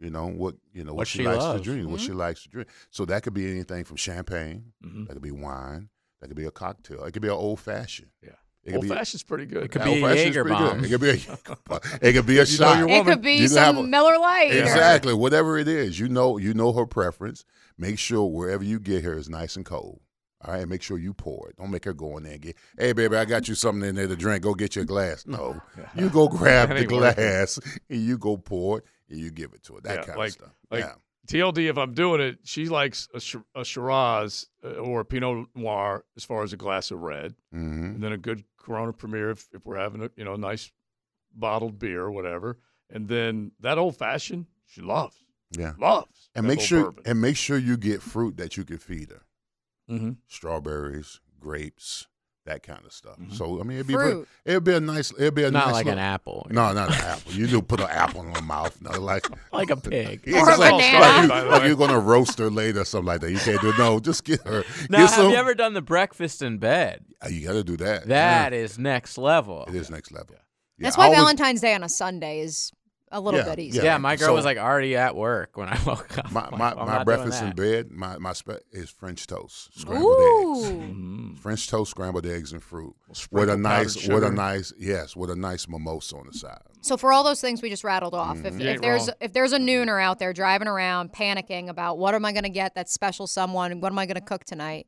You know what you know what, What she, she likes loves. to drink. What Mhm. she likes to drink. So that could be anything from champagne. Mhm. That could be wine. That could be a cocktail. It could be an old fashioned. Yeah. It could Old be- fashioned's pretty good. It could Yeah, be a old-fashioned's Jaeger pretty good. bomb. It could be a. It could be a You know shot. It could be You some a- Miller Lite. Exactly. Whatever it is, you know, you know her preference. Make sure wherever you get her is nice and cold. All right, and make sure you pour it. Don't make her go in there and get, hey, baby, I got you something in there to drink. Go get you a glass. No, you go grab the glass and you go pour it and you give it to her. That Yeah, kind like- of stuff. like- yeah. TLD, if I'm doing it, she likes a, Sh- a Shiraz uh, or a Pinot Noir as far as a glass of red, hmm and then a good Corona Premier if, if we're having a you know nice bottled beer or whatever, and then that old fashioned she loves, Yeah. loves. And make sure bourbon. and make sure you get fruit that you can feed her. Mhm. Strawberries, grapes, that kind of stuff. Mhm. So I mean, it'd be Fruit. it'd be a nice it'd be a Not nice like little- an apple. No, not an apple. You do put an apple in her mouth. No, like Like a pig. Or a like, banana. like, you, like you're gonna roast her later or something like that. You can't do. No, just get her. Now, get have some- you ever done the breakfast in bed? Uh, You got to do that. That is next level. it is next level. Yeah, That's I why always- Valentine's Day on a Sunday is a little Yeah, bit easier. Yeah, my girl So- was like already at work when I woke up. My I'm my, like, I'm my breakfast in bed. My my spe- is French toast, scrambled eggs. Ooh. Mhm. French toast, scrambled eggs, and fruit with a sprinkle powdered nice, with a nice, yes, with a nice mimosa on the side. So for all those things we just rattled off, Mm-hmm. if, if there's wrong. if there's a nooner out there driving around panicking about what am I going to get that special someone, what am I going to cook tonight,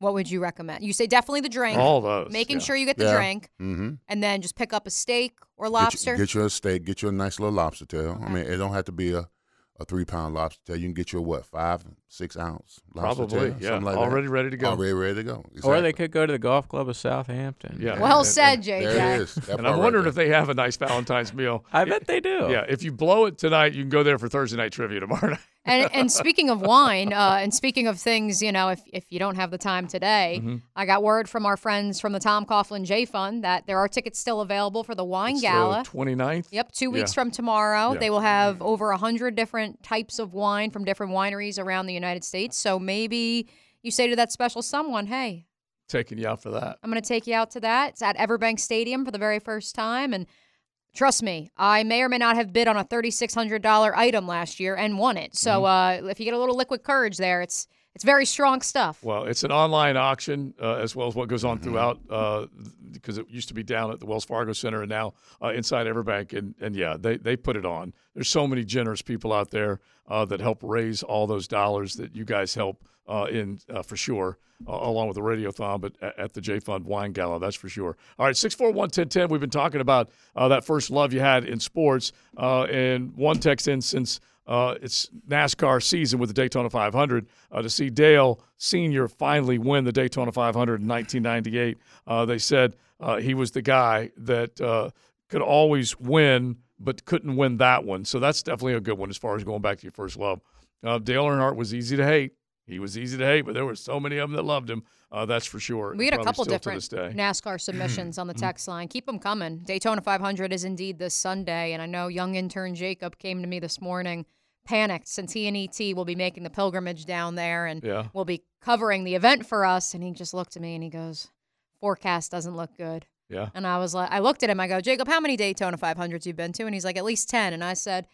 what would you recommend? You say definitely the drink, All those. making yeah. sure you get the Yeah. drink, Mm-hmm. and then just pick up a steak or Get lobster. you, get you a steak. Get you a nice little lobster tail. I mean, it don't have to be a, a three pound lobster tail. You can get you a what five, six ounce Probably, tail, yeah. something like that. Already ready to go. Already ready to go. Or they could go to the golf club of Southampton. Yeah. well And- said, jay JJ. There it is. And I'm wondering there. if they have a nice Valentine's meal. I bet they do. Yeah, if you blow it tonight, you can go there for Thursday night trivia tomorrow night. and and speaking of wine, uh, and speaking of things, you know, if if you don't have the time today, Mm-hmm. I got word from our friends from the Tom Coughlin Jay Fund that there are tickets still available for the wine It's the gala. 29th. Yep, two weeks Yeah. from tomorrow. Yeah. They will have over a hundred different types of wine from different wineries around the United States. So maybe you say to that special someone, "Hey, Taking you out for that. I'm going to take you out to that." It's at Everbank Stadium for the very first time, and trust me, I may or may not have bid on a thirty-six hundred dollar item last year and won it. So Mm-hmm. uh, if you get a little liquid courage there, it's it's very strong stuff. Well, it's an online auction uh, as well as what goes on Mm-hmm. throughout uh, because it used to be down at the Wells Fargo Center and now uh, inside Everbank. And, and yeah, they, they put it on. There's so many generous people out there uh, that help raise all those dollars that you guys help uh, in uh, for sure, uh, along with the Radiothon, but at, at the Jay Fund Wine Gala, that's for sure. All right, 641 1010. We've been talking about uh, that first love you had in sports. Uh, and one text in since uh, it's NASCAR season with the Daytona 500 uh, to see Dale Sr. finally win the Daytona 500 in 1998. Uh, they said uh, he was the guy that uh, could always win, but couldn't win that one. So that's definitely a good one as far as going back to your first love. Uh, Dale Earnhardt was easy to hate. He was easy to hate, but there were so many of them that loved him. Uh, that's for sure. We had a couple different. NASCAR submissions on the Mm-hmm. text line. Keep them coming. Daytona 500 is indeed this Sunday, and I know young intern Jacob came to me this morning, panicked since he and ET will be making the pilgrimage down there and Yeah. will be covering the event for us. And he just looked at me and he goes, "Forecast doesn't look good." Yeah. And I was like, I looked at him. I go, Jacob, how many Daytona 500s you've been to? And he's like, at least 10. And I said,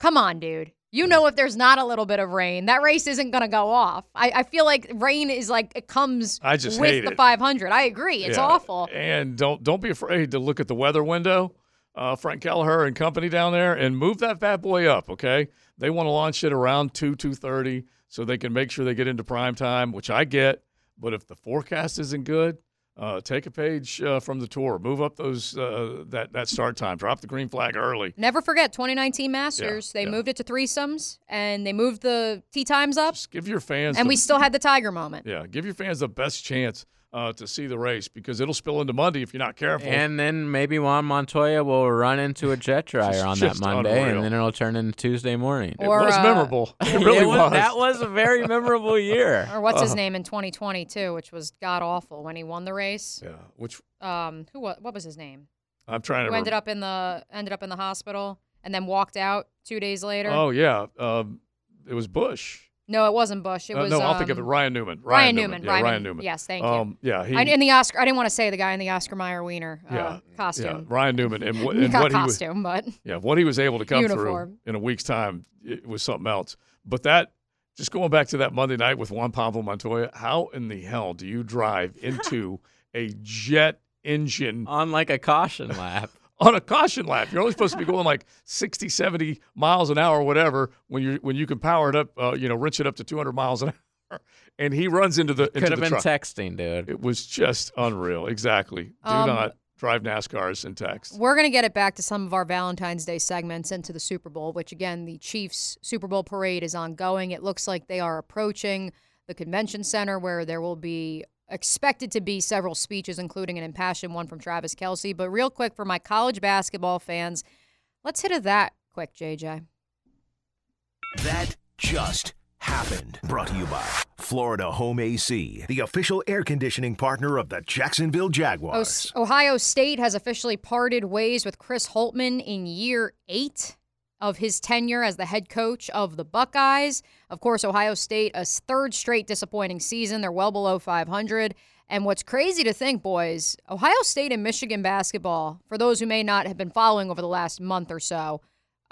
come on, dude. You know, if there's not a little bit of rain, that race isn't going to go off. I, I feel like rain is like, it comes I just with hate the it. 500. I agree. It's Yeah. awful. And don't don't be afraid to look at the weather window, uh, Frank Kelleher and company down there, and move that bad boy up. Okay, they want to launch it around two two thirty. so they can make sure they get into prime time, which I get. But if the forecast isn't good, uh, take a page uh, from the tour. Move up those uh, that that start time. Drop the green flag early. Never forget 2019 Masters. they yeah. moved it to threesomes and they moved the tee times up, Just give your fans and the, we still had the Tiger moment. yeah give your fans the best chance uh, to see the race because it'll spill into Monday if you're not careful. And then maybe Juan Montoya will run into a jet dryer on that Monday, unreal. and then it'll turn into Tuesday morning. it was uh, memorable. It really It was- was. That was a very memorable year. Or what's Uh-huh. his name in 2022, which was god awful when he won the race. yeah, which Um, who what, what was his name? I'm trying to. Who ended remember. up in the ended up in the hospital and then walked out two days later. Oh yeah, um, it was Bush. No, it wasn't Bush. It Uh, was no, I'll think of it. um, Ryan Newman. Ryan, Newman. Newman. Yeah, Ryan, Ryan Newman. Yes, thank you. Um, yeah, he. I, in the Oscar, I didn't want to say the guy in the Oscar Mayer Wiener uh, yeah, costume. Yeah, Ryan Newman, and, what- and Not what he was. costume, but Yeah, what he was able to come Uniform. through in a week's time it was something else. But that, just going back to that Monday night with Juan Pablo Montoya, how in the hell do you drive into a jet engine On like a caution lap. On a caution lap? You're only supposed to be going like 60, 70 miles an hour or whatever when you when you can power it up, uh, you know, wrench it up to 200 miles an hour. And he runs into the into Could have the been truck. texting, dude. It was just unreal. Exactly. Do Um, not drive NASCARs in text. we're going to get it back to some of our Valentine's Day segments into the Super Bowl, which again, the Chiefs Super Bowl parade is ongoing. It looks like they are approaching the convention center where there will be expected to be several speeches, including an impassioned one from Travis Kelce. But real quick for my college basketball fans, let's hit it that quick, JJ. That just happened. Brought to you by Florida Home AC, the official air conditioning partner of the Jacksonville Jaguars. Ohio State has officially parted ways with Chris Holtmann in year eight of his tenure as the head coach of the Buckeyes. Of course, Ohio State, a third straight disappointing season. They're well below 500. And what's crazy to think, boys, Ohio State and Michigan basketball, for those who may not have been following over the last month or so,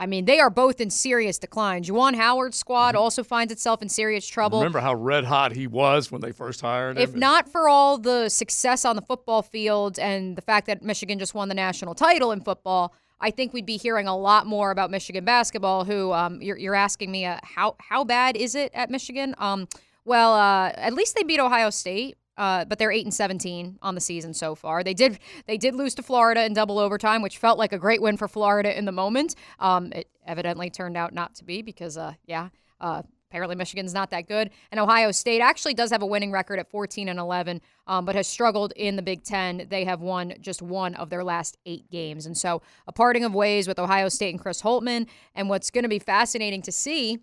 I mean, they are both in serious decline. Juwan Howard's squad mm-hmm. also finds itself in serious trouble. Remember how red hot he was when they first hired him? If not for all the success on the football field and the fact that Michigan just won the national title in football, I think we'd be hearing a lot more about Michigan basketball. Who um, you're, you're asking me, uh, how how bad is it at Michigan? Um, well, uh, at least they beat Ohio State. Uh, but they're eight and seventeen on the season so far. They did they did lose to Florida in double overtime, which felt like a great win for Florida in the moment. Um, it evidently turned out not to be because, uh, yeah, uh, apparently Michigan's not that good. And Ohio State actually does have a winning record at 14 and 11, um, but has struggled in the Big Ten. They have won just one of their last eight games. And so a parting of ways with Ohio State and Chris Holtmann. And what's going to be fascinating to see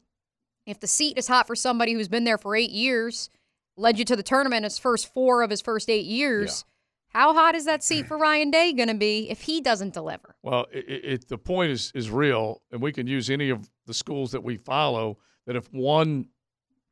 if the seat is hot for somebody who's been there for eight years, led you to the tournament his first four of his first eight years. How hot is that seat for Ryan Day going to be if he doesn't deliver? Well, it, it- the point is is real, and we can use any of the schools that we follow. That if one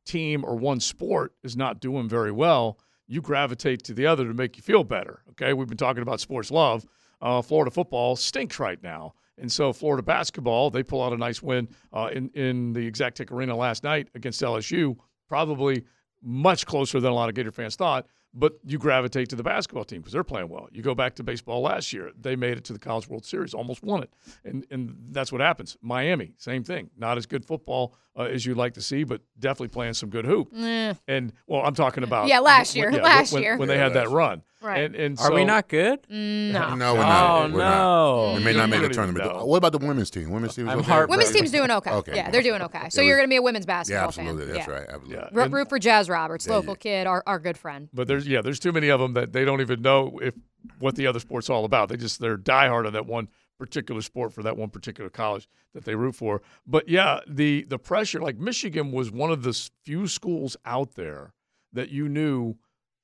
team or one sport is not doing very well, you gravitate to the other to make you feel better. Okay, we've been talking about sports love. Uh, Florida football stinks right now, and so Florida basketball they pull out a nice win uh, in in the Exactech Arena last night against LSU. Probably much closer than a lot of Gator fans thought. But you gravitate to the basketball team because they're playing well. You go back to baseball last year; they made it to the College World Series, almost won it, and and that's what happens. Miami, same thing. Not as good football uh, as you'd like to see, but definitely playing some good hoop. Eh, And well, I'm talking about Yeah, last when- year, yeah, last when, year. when they had that run. Right. And, and Are we not good? no. No, we're not. Oh We're not. no! We may not make We the tournament. know. What about the women's team? Women's team is I'm okay? heartbroken. Women's team's doing okay. Okay. Yeah, they're doing okay. So Yeah, you're going to be a women's Yeah, basketball absolutely. fan. That's yeah. right. Absolutely. Yeah. Root, And- root for Jazz Roberts, Yeah, local yeah. kid, our, our good friend. But there's yeah, there's too many of them that they don't even know if what the other sport's all about. They just they're diehard on that one particular sport for that one particular college that they root for. But yeah, the the pressure like Michigan was one of the few schools out there that you knew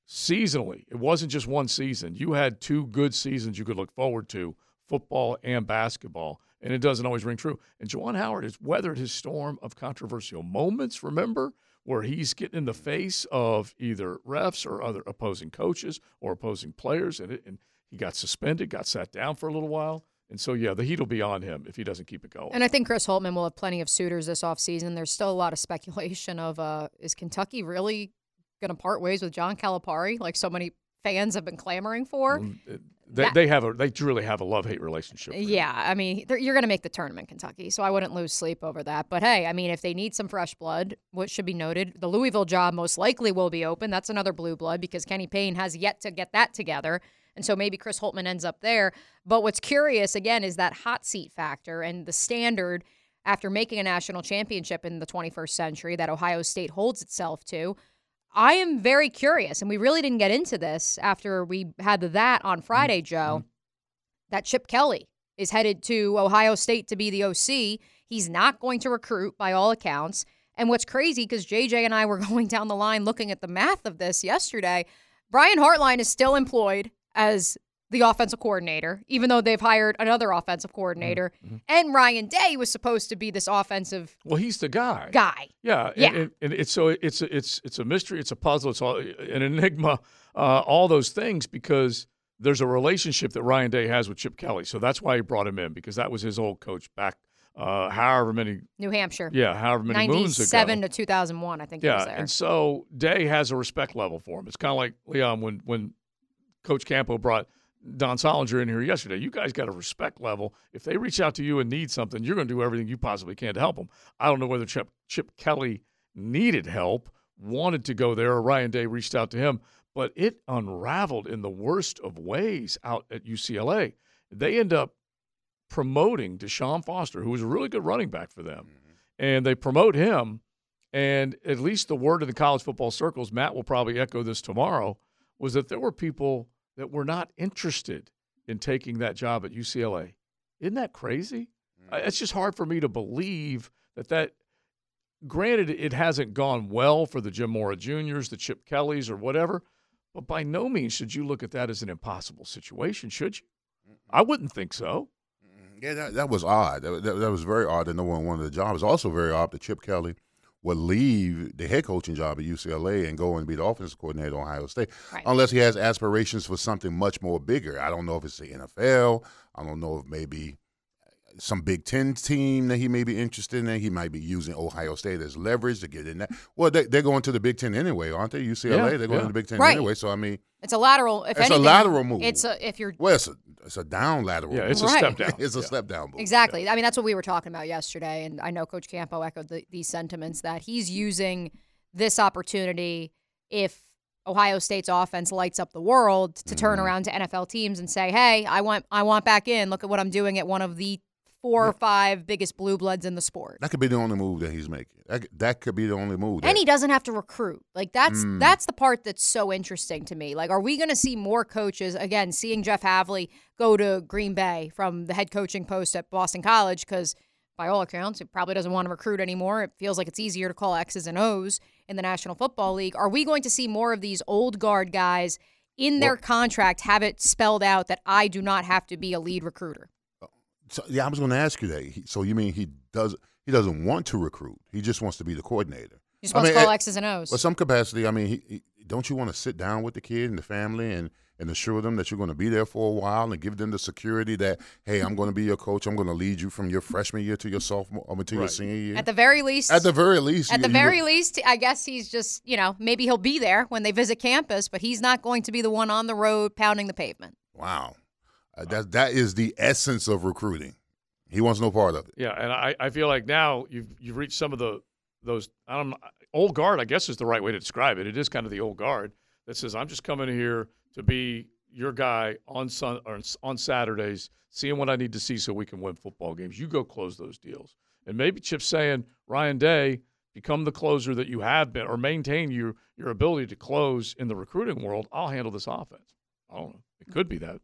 seasonally. It wasn't just one season. You had two good seasons you could look forward to, football and basketball. And it doesn't always ring true. And Juwan Howard has weathered his storm of controversial moments, remember, where he's getting in the face of either refs or other opposing coaches or opposing players. And, it, and he got suspended, got sat down for a little while. And so, yeah, the heat will be on him if he doesn't keep it going. And I think Chris Holtmann will have plenty of suitors this offseason. There's still a lot of speculation of uh, is Kentucky really going to part ways with John Calipari, like so many fans have been clamoring for. They, That- they have a they truly have a love hate relationship. him. Yeah, I mean, you're going to make the tournament, Kentucky, so I wouldn't lose sleep over that. But hey, I mean, if they need some fresh blood, what should be noted, the Louisville job most likely will be open. That's another blue blood because Kenny Payne has yet to get that together. And so maybe Chris Holtmann ends up there. But what's curious, again, is that hot seat factor and the standard after making a national championship in the 21st century that Ohio State holds itself to. I am very curious, and we really didn't get into this after we had the that on mm-hmm. Friday, Joe mm-hmm. that Chip Kelly is headed to Ohio State to be the OC. He's not going to recruit by all accounts. And what's crazy, because JJ and I were going down the line looking at the math of this yesterday, Brian Hartline is still employed as the offensive coordinator, even though they've hired another offensive coordinator. And Ryan Day was supposed to be this offensive Well, he's the guy. guy. Yeah, and- Yeah. And, and it's so it's a, it's it's a mystery, it's a puzzle, it's all, an enigma, uh, all those things because there's a relationship that Ryan Day has with Chip Kelly, so that's why he brought him in because that was his old coach back, uh, however many, New Hampshire. yeah, however many moons ago. 97 to 2001, I think he was Yeah, there. and so Day has a respect level for him. It's kind of like Leon when when Coach Campo brought Don Soldinger in here yesterday. You guys got a respect level. If they reach out to you and need something, you're going to do everything you possibly can to help them. I don't know whether Chip Chip Kelly needed help, wanted to go there, or Ryan Day reached out to him, but it unraveled in the worst of ways out at UCLA. They end up promoting Deshaun Foster, who was a really good running back for them, mm-hmm. and they promote him. And at least the word in the college football circles, Matt will probably echo this tomorrow, was that there were people that were not interested in taking that job at UCLA. Isn't that crazy? I- mm. It's just hard for me to believe that that. Granted, it hasn't gone well for the Jim Mora Juniors, the Chip Kellys, or whatever, but by no means should you look at that as an impossible situation, should you? I wouldn't think so. Yeah, that, that was odd. That, that, that was very odd that no one wanted the job. It was also very odd that Chip Kelly would leave the head coaching job at UCLA and go and be the offensive coordinator at Ohio State, Right. unless he has aspirations for something much more bigger. I don't know if it's the NFL. I don't know if maybe some Big Ten team that he may be interested in. He might be using Ohio State as leverage to get in that. Well, they, they're going to the Big Ten anyway, aren't they? UCLA, Yeah, they're going yeah. to the Big Ten Right. anyway. So I mean, it's a lateral. If It's a lateral move. It's a if you're well, it's a it's a down lateral. Yeah, move. it's a Right. step down. it's a Yeah. step down move. Exactly. I mean, that's what we were talking about yesterday, and I know Coach Campo echoed the, these sentiments that he's using this opportunity if Ohio State's offense lights up the world to turn Mm-hmm. around to NFL teams and say, "Hey, I want I want back in. Look at what I'm doing at one of the four or five biggest blue bloods in the sport." That could be the only move that he's making. That, could- that could be the only move. That, And he doesn't have to recruit. Like that's Mm. that's the part that's so interesting to me. Like, are we going to see more coaches again? Seeing Jeff Hafley go to Green Bay from the head coaching post at Boston College because, by all accounts, he probably doesn't want to recruit anymore. It feels like it's easier to call X's and O's in the National Football League. Are we going to see more of these old guard guys in their contract have it spelled out that I do not have to be a lead recruiter? So, yeah, I was going to ask you that. He, so you mean he does he doesn't want to recruit? He just wants to be the coordinator. You're I supposed mean, to call at- X's and O's. Well, some capacity. I mean, he, he, don't you want to sit down with the kid and the family and and assure them that you're going to be there for a while and give them the security that hey, I'm going to be your coach. I'm going to lead you from your freshman year to your sophomore, I mean, to your senior year. At the very least, At the very least, At you- the you very would- least, I guess he's just, you know, maybe he'll be there when they visit campus, but he's not going to be the one on the road pounding the pavement. wow, uh, that that is the essence of recruiting. He wants no part of it. Yeah, and I, I feel like now you've you've reached some of the those I don't old guard. I guess is the right way to describe it. It is kind of the old guard that says I'm just coming here to be your guy on sun or on Saturdays, seeing what I need to see so we can win football games. You go close those deals, and maybe Chip's saying Ryan Day become the closer that you have been, or maintain your your ability to close in the recruiting world. I'll handle this offense. I don't know. It could be that.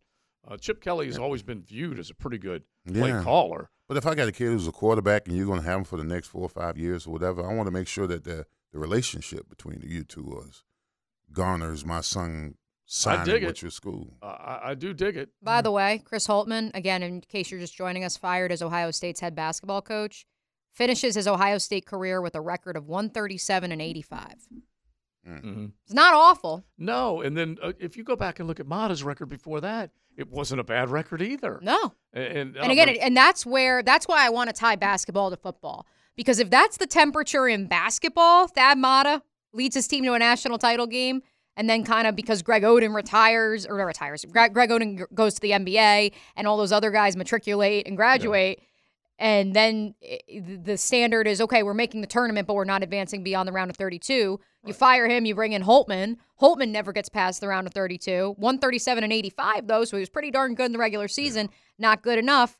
Uh, Chip Kelly has always been viewed as a pretty good play Yeah. caller. But if I got a kid who's a quarterback and you're going to have him for the next four or five years or whatever, I want to make sure that the the relationship between you two is garners my son signing dig with it. your school. Uh, I, I do dig it. By the way, Chris Holtmann, again, in case you're just joining us, fired as Ohio State's head basketball coach, finishes his Ohio State career with a record of 137 and 85. hmm It's not awful. No, and then uh, if you go back and look at Matta's record before that, it wasn't a bad record either. No. And, and, And again, and that's where that's why I want to tie basketball to football because if that's the temperature in basketball, Thad Matta leads his team to a national title game. And then, kind of because Greg Oden retires or retires, Greg, Greg Oden goes to the NBA, and all those other guys matriculate and graduate. And then i- the standard is okay, we're making the tournament, but we're not advancing beyond the round of 32. You fire him, you bring in Holtmann. Holtmann never gets past the round of 32. 137 and 85, though, so he was pretty darn good in the regular season. Not good enough.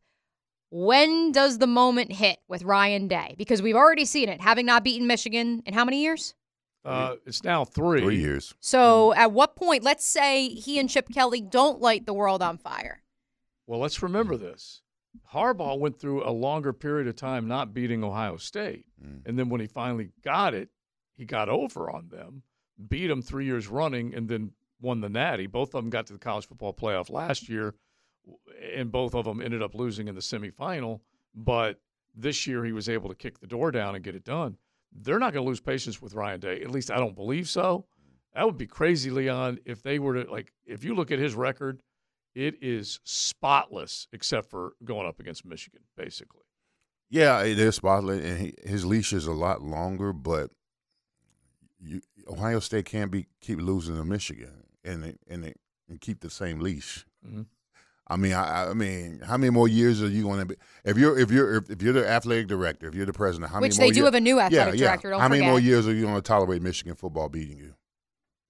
When does the moment hit with Ryan Day? Because we've already seen it, having not beaten Michigan in how many years? Uh, it's now three. Three years. So at what point, let's say he and Chip Kelly don't light the world on fire. Well, let's remember this. Harbaugh went through a longer period of time not beating Ohio State. Mm. And then when he finally got it, he got over on them, beat them three years running, and then won the Natty. Both of them got to the college football playoff last year, and both of them ended up losing in the semifinal. But this year he was able to kick the door down and get it done. They're not going to lose patience with Ryan Day. At least I don't believe so. That would be crazy, Leon, if they were to, like, if you look at his record, it is spotless except for going up against Michigan, basically. Yeah, it is spotlight, and he, his leash is a lot longer. But you, Ohio State can't be keep losing to Michigan and they- and they, and keep the same leash. Mhm. I mean, I, I mean, how many more years are you going to be? If you're if you're if, if you're the athletic director, if you're the president, how Which many more they do year- have a new athletic yeah, yeah. director, don't how many more years are you going to tolerate Michigan football beating you?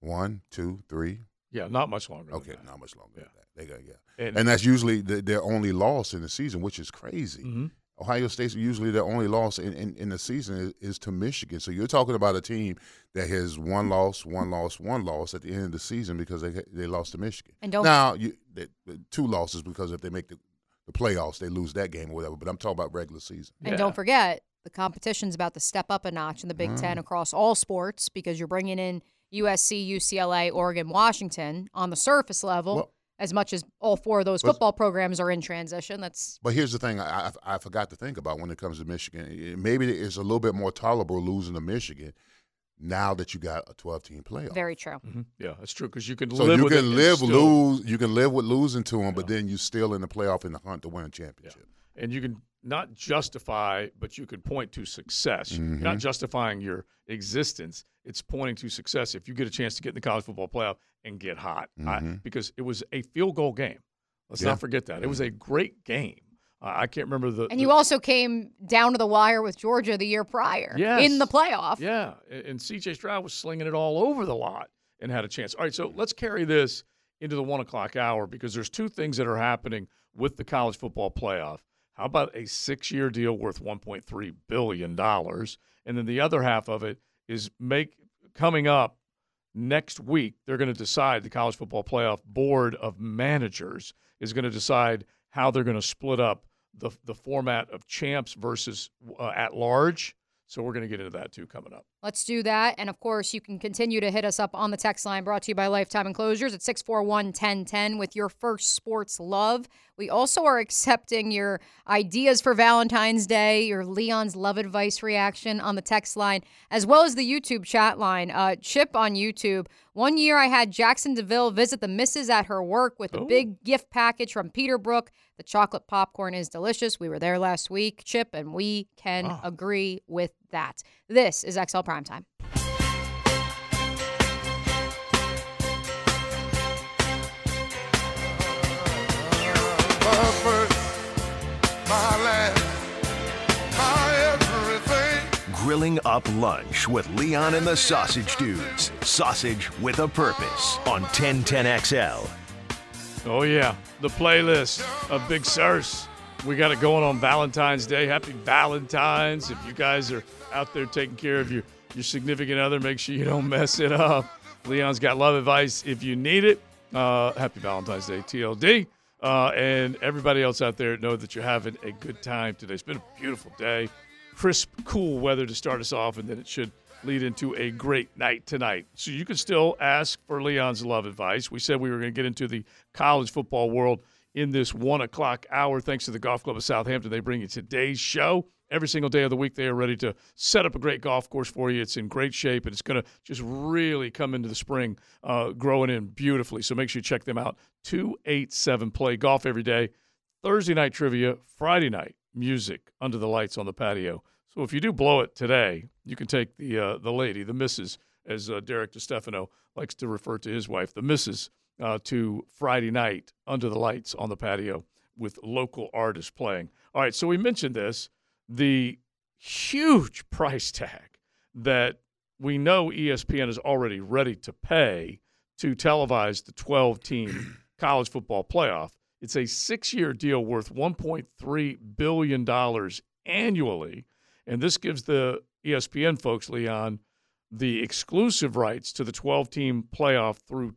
One, two, three. Yeah, not much longer. Okay, than that. not much longer. Yeah. Than that. They got yeah, And- and, that's usually the, their only loss in the season, which is crazy. Mhm. Ohio State's usually their only loss in, in, in the season is, is to Michigan. So you're talking about a team that has one loss, one loss, one loss at the end of the season because they they lost to Michigan. And don't- now you they, two losses because if they make the, the playoffs, they lose that game or whatever. But I'm talking about regular season. And Yeah. don't forget, the competition's about to step up a notch in the Big Mm. Ten across all sports because you're bringing in USC, UCLA, Oregon, Washington on the surface level. Well- as much as all four of those But- football programs are in transition, that's But here's the thing I, I, I forgot to think about when it comes to Michigan. Maybe it's a little bit more tolerable losing to Michigan now that you got a 12 team playoff. very true. Mhm. Yeah, that's true because you can So live you with it can and live still- lose. You can live with losing to them, but then you still in the playoff in the hunt to win a championship. and you can not justify, but you could point to success. You're Mm-hmm. not justifying your existence. It's pointing to success if you get a chance to get in the college football playoff and get hot. I- because it was a field goal game. Let's Mm-hmm. Yeah. not forget that. It was a great game. Uh, I can't remember the. And the- you also came down to the wire with Georgia the year prior Yes. in the playoff. Yeah, and and C.J. Stroud was slinging it all over the lot and had a chance. All right, so let's carry this into the one o'clock hour because there's two things that are happening with the college football playoff. How about a six-year deal worth 1.3 billion dollars, and then the other half of it is make coming up next week. They're going to decide the college football playoff board of managers is going to decide how they're going to split up the the format of champs versus uh, at large. So we're going to get into that too coming up. Let's do that. And of course, you can continue to hit us up on the text line brought to you by Lifetime Enclosures at 641 1010 with your first sports love. We also are accepting your ideas for Valentine's Day, your Leon's love advice reaction on the text line, as well as the YouTube chat line. Uh, Chip on YouTube. One year I had Jaxson de Ville visit the missus at her work with a big gift package from Peterbrooke. The chocolate popcorn is delicious. We were there last week, Chip, and we can agree with that. This is XL Primetime. My first, my last, my everything. Grilling up lunch with Leon and the Sausage Dudes. Sausage with a purpose on 1010XL. Oh yeah, the playlist of Big Sirs. We got it going on Valentine's Day. Happy Valentine's! If you guys are out there taking care of your your significant other, make sure you don't mess it up. Leon's got love advice if you need it. Uh, happy Valentine's Day, TLD. Uh, and everybody else out there, know that you're having a good time today. It's been a beautiful day, crisp, cool weather to start us off, and then it should lead into a great night tonight. So you can still ask for Leon's love advice. We said we were going to get into the college football world in this one o'clock hour. Thanks to the Golf Club of Southampton, they bring you today's show. Every single day of the week, they are ready to set up a great golf course for you. It's in great shape, and it's going to just really come into the spring, uh, growing in beautifully. So make sure you check them out. 287 Play Golf every day. Thursday night trivia, Friday night music under the lights on the patio. So if you do blow it today, you can take the uh, the lady, the missus, as uh, Derek DeStefano likes to refer to his wife, the missus, uh, to Friday night under the lights on the patio with local artists playing. All right, so we mentioned this the huge price tag that we know ESPN is already ready to pay to televise the 12 team college football playoff. It's a six year deal worth $1.3 billion annually. And this gives the ESPN folks, Leon, the exclusive rights to the 12 team playoff through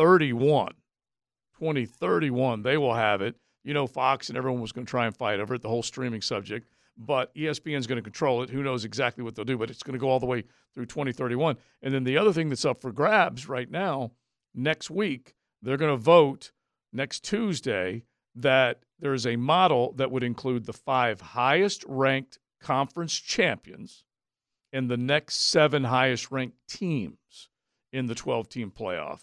2031. 2031, they will have it. You know, Fox and everyone was going to try and fight over it, the whole streaming subject. But E ESPN is going to control it. Who knows exactly what they'll do, but it's going to go all the way through 2031. And then the other thing that's up for grabs right now, next week, they're going to vote next Tuesday that there is a model that would include the five highest ranked conference champions and the next seven highest ranked teams in the 12 team playoff.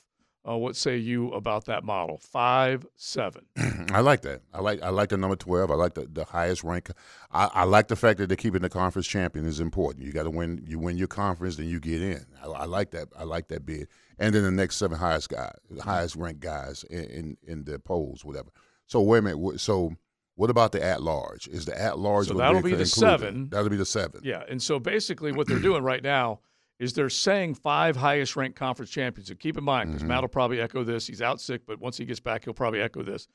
Uh, what say you about that model? Five, seven. I like that. I like I like the number twelve. I like the, the highest rank. I, I like the fact that they're keeping the conference champion is important. You got to win. You win your conference, then you get in. I, I like that. I like that bid. And then the next seven highest guys, highest ranked guys in, in in the polls, whatever. So wait a minute. So what about the at large? Is the at large? So that'll be the included? seven. That'll be the seven. Yeah. And so basically, what they're doing right now is they're saying five highest ranked conference champions. And keep in mind, because mm-hmm. Matt will probably echo this. He's out sick, but once he gets back, he'll probably echo this.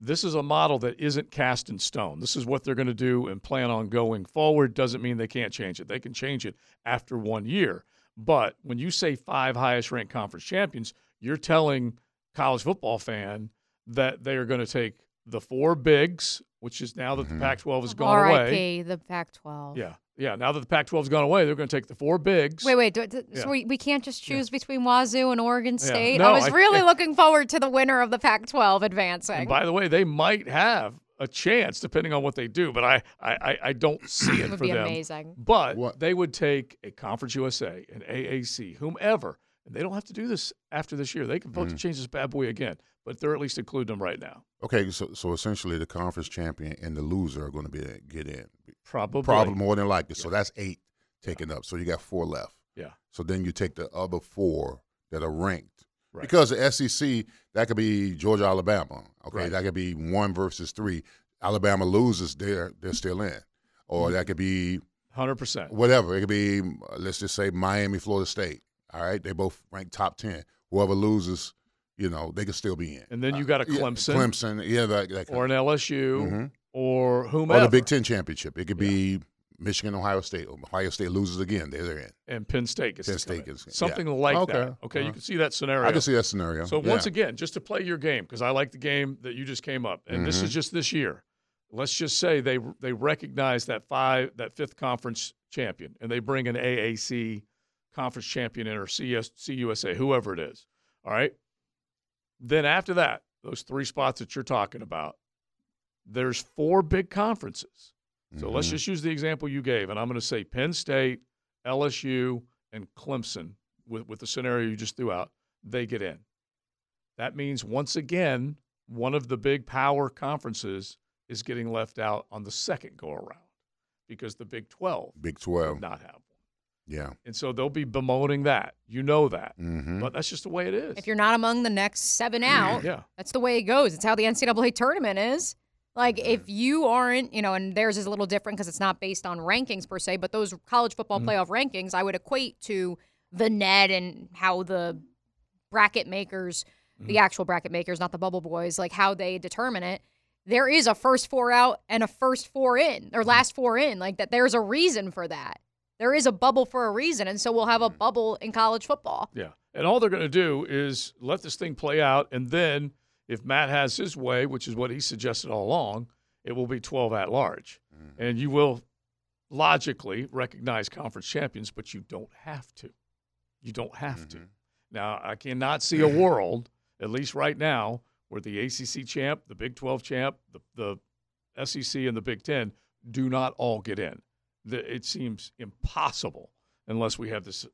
This is a model that isn't cast in stone. This is what they're going to do and plan on going forward. Doesn't mean they can't change it. They can change it after one year. But when you say five highest ranked conference champions, you're telling college football fan that they are going to take the four bigs, which is now that the mm-hmm. Pac-12 has gone away. R.I.P. the Pac-12. Yeah, yeah. Now that the Pac-12 has gone away, they're going to take the four bigs. Wait, wait. Do, do, Yeah. So we, we can't just choose between Wazoo and Oregon State. No, I was I- really looking forward to the winner of the Pac-12 advancing. And by the way, they might have a chance depending on what they do, but I I, I- I don't see it it would for be them. amazing. But What- they would take a Conference USA, an AAC, whomever, and they don't have to do this after this year. They can vote to hmm. change this bad boy again, but they're at least including them right now. Okay. So so essentially, the conference champion and the loser are going to be get in. Probably. Probably more than likely. So that's eight taken up. So you got four left. Yeah. So then you take the other four that are ranked. Right. Because the SEC, that could be Georgia, Alabama. Okay, Right. that could be one versus three. Alabama loses, they're they're still in. Or Mm-hmm. that could be Hundred percent. whatever. It could be let's just say Miami, Florida State. All right, they both ranked top ten. Whoever loses, you know, they could still be in. And then you got a Yeah, Clemson, Clemson, yeah, that, that or an LSU Mhm. or whomever. or the Big Ten championship. It could be Michigan, Ohio State. Ohio State loses again, they're, they're in. and Penn State gets Penn State in. gets- yeah. something like Okay. that. Okay, you Uh-huh. can see that scenario. I can see that scenario. So once again, just to play your game, because I like the game that you just came up, and this Mm-hmm. is just this year. Let's just say they they recognize that five that fifth conference champion, and they bring an AAC conference champion in or CS, CUSA, whoever it is. All right. Then after that, those three spots that you're talking about, there's four big conferences. So let's Mm-hmm. just use the example you gave, and I'm going to say Penn State, LSU, and Clemson with, with the scenario you just threw out, they get in. That means once again, one of the big power conferences is getting left out on the second go around because the Big 12 Big did 12. not have one. Yeah. And so they'll be bemoaning that. You know that. Mm-hmm. But that's just the way it is. If you're not among the next seven out, yeah. that's the way it goes. It's how the NCAA tournament is. Like if you aren't, you know, and theirs is a little different because it's not based on rankings per se, but those college football mm-hmm. playoff rankings I would equate to the net and how the bracket makers, the mm-hmm. actual bracket makers, not the bubble boys, like how they determine it. There is a first four out and a first four in or mm-hmm. last four in. Like that there's a reason for that. There is a bubble for a reason. And so we'll have a mm-hmm. bubble in college football. Yeah. And all they're going to do is let this thing play out. And then if Matt has his way, which is what he suggested all along, it will be 12 at large. Mm. And you will logically recognize conference champions, but you don't have to. You don't have to. Mm-hmm. Now, I cannot see a world, at least right now, where the ACC champ, the Big 12 champ, the, the SEC, and the Big 10 do not all get in. The, it seems impossible unless we have this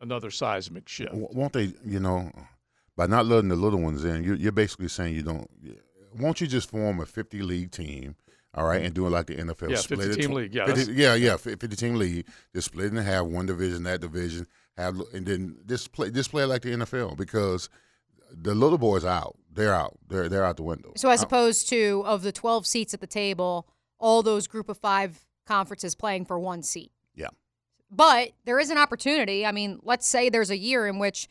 another seismic shift. W- Won't they, you know, by not letting the little ones in, you're, you're basically saying you don't. Won't you just form a 50 league team? All right, and doing like the NFL Yeah, split 50 it team tw- league. Yeah, 50 that's- yeah, yeah, fifty team league. Just split it have one division, that division, have and then just play just play like the NFL because the little boys out. They're out. They're they're out the window. So as opposed to of the 12 seats at the table, all those group of 5 conferences playing for one seat. Yeah. But there is an opportunity. I mean, let's say there's a year in which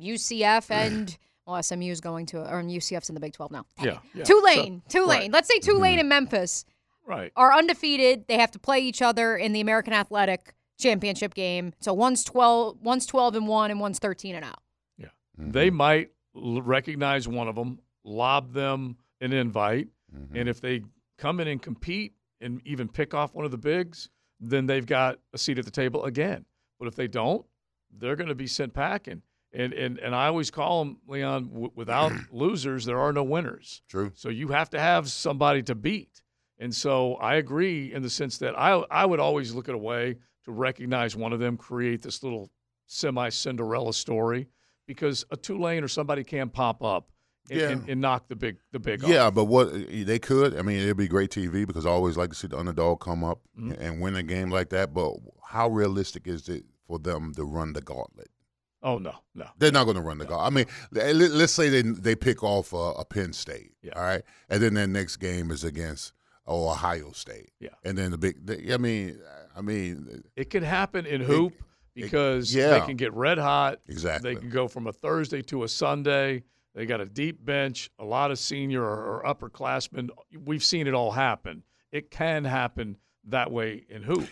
UCF and well, SMU is going to or UCF's in the Big 12 now. Dang Yeah, it. yeah. Tulane, So- Tulane. right. Let's say Tulane Mm-hmm. and Memphis Right. are undefeated. They have to play each other in the American Athletic Championship game. So one's 12, one's 12 and 1 and one's 13 and out. Yeah. Mm-hmm. They might l- recognize one of them, lob them an invite, Mm-hmm. and if they come in and compete and even pick off one of the bigs, then they've got a seat at the table again. But if they don't, they're going to be sent packing. And and and I always call them Leon. W- without losers, there are no winners. True. So you have to have somebody to beat. And so I agree in the sense that I I would always look at a way to recognize one of them, create this little semi Cinderella story, because a Tulane or somebody can pop up and, Yeah. and, and knock the big the big Yeah, off. but what they could, I mean, it'd be great TV because I always like to see the underdog come up Mm-hmm. and win a game like that. But how realistic is it for them to run the gauntlet? Oh no, no. They're not going to run the gauntlet. I mean, let- let's say they they pick off a, a Penn State, Yeah. all right, and then their next game is against oh, Ohio State, Yeah. and then the big. The, I mean, I mean, It can happen in hoop because they yeah. can get red hot. Exactly. They can go from a Thursday to a Sunday. They got a deep bench, a lot of senior or, or upperclassmen. We've seen it all happen. It can happen that way in hoop.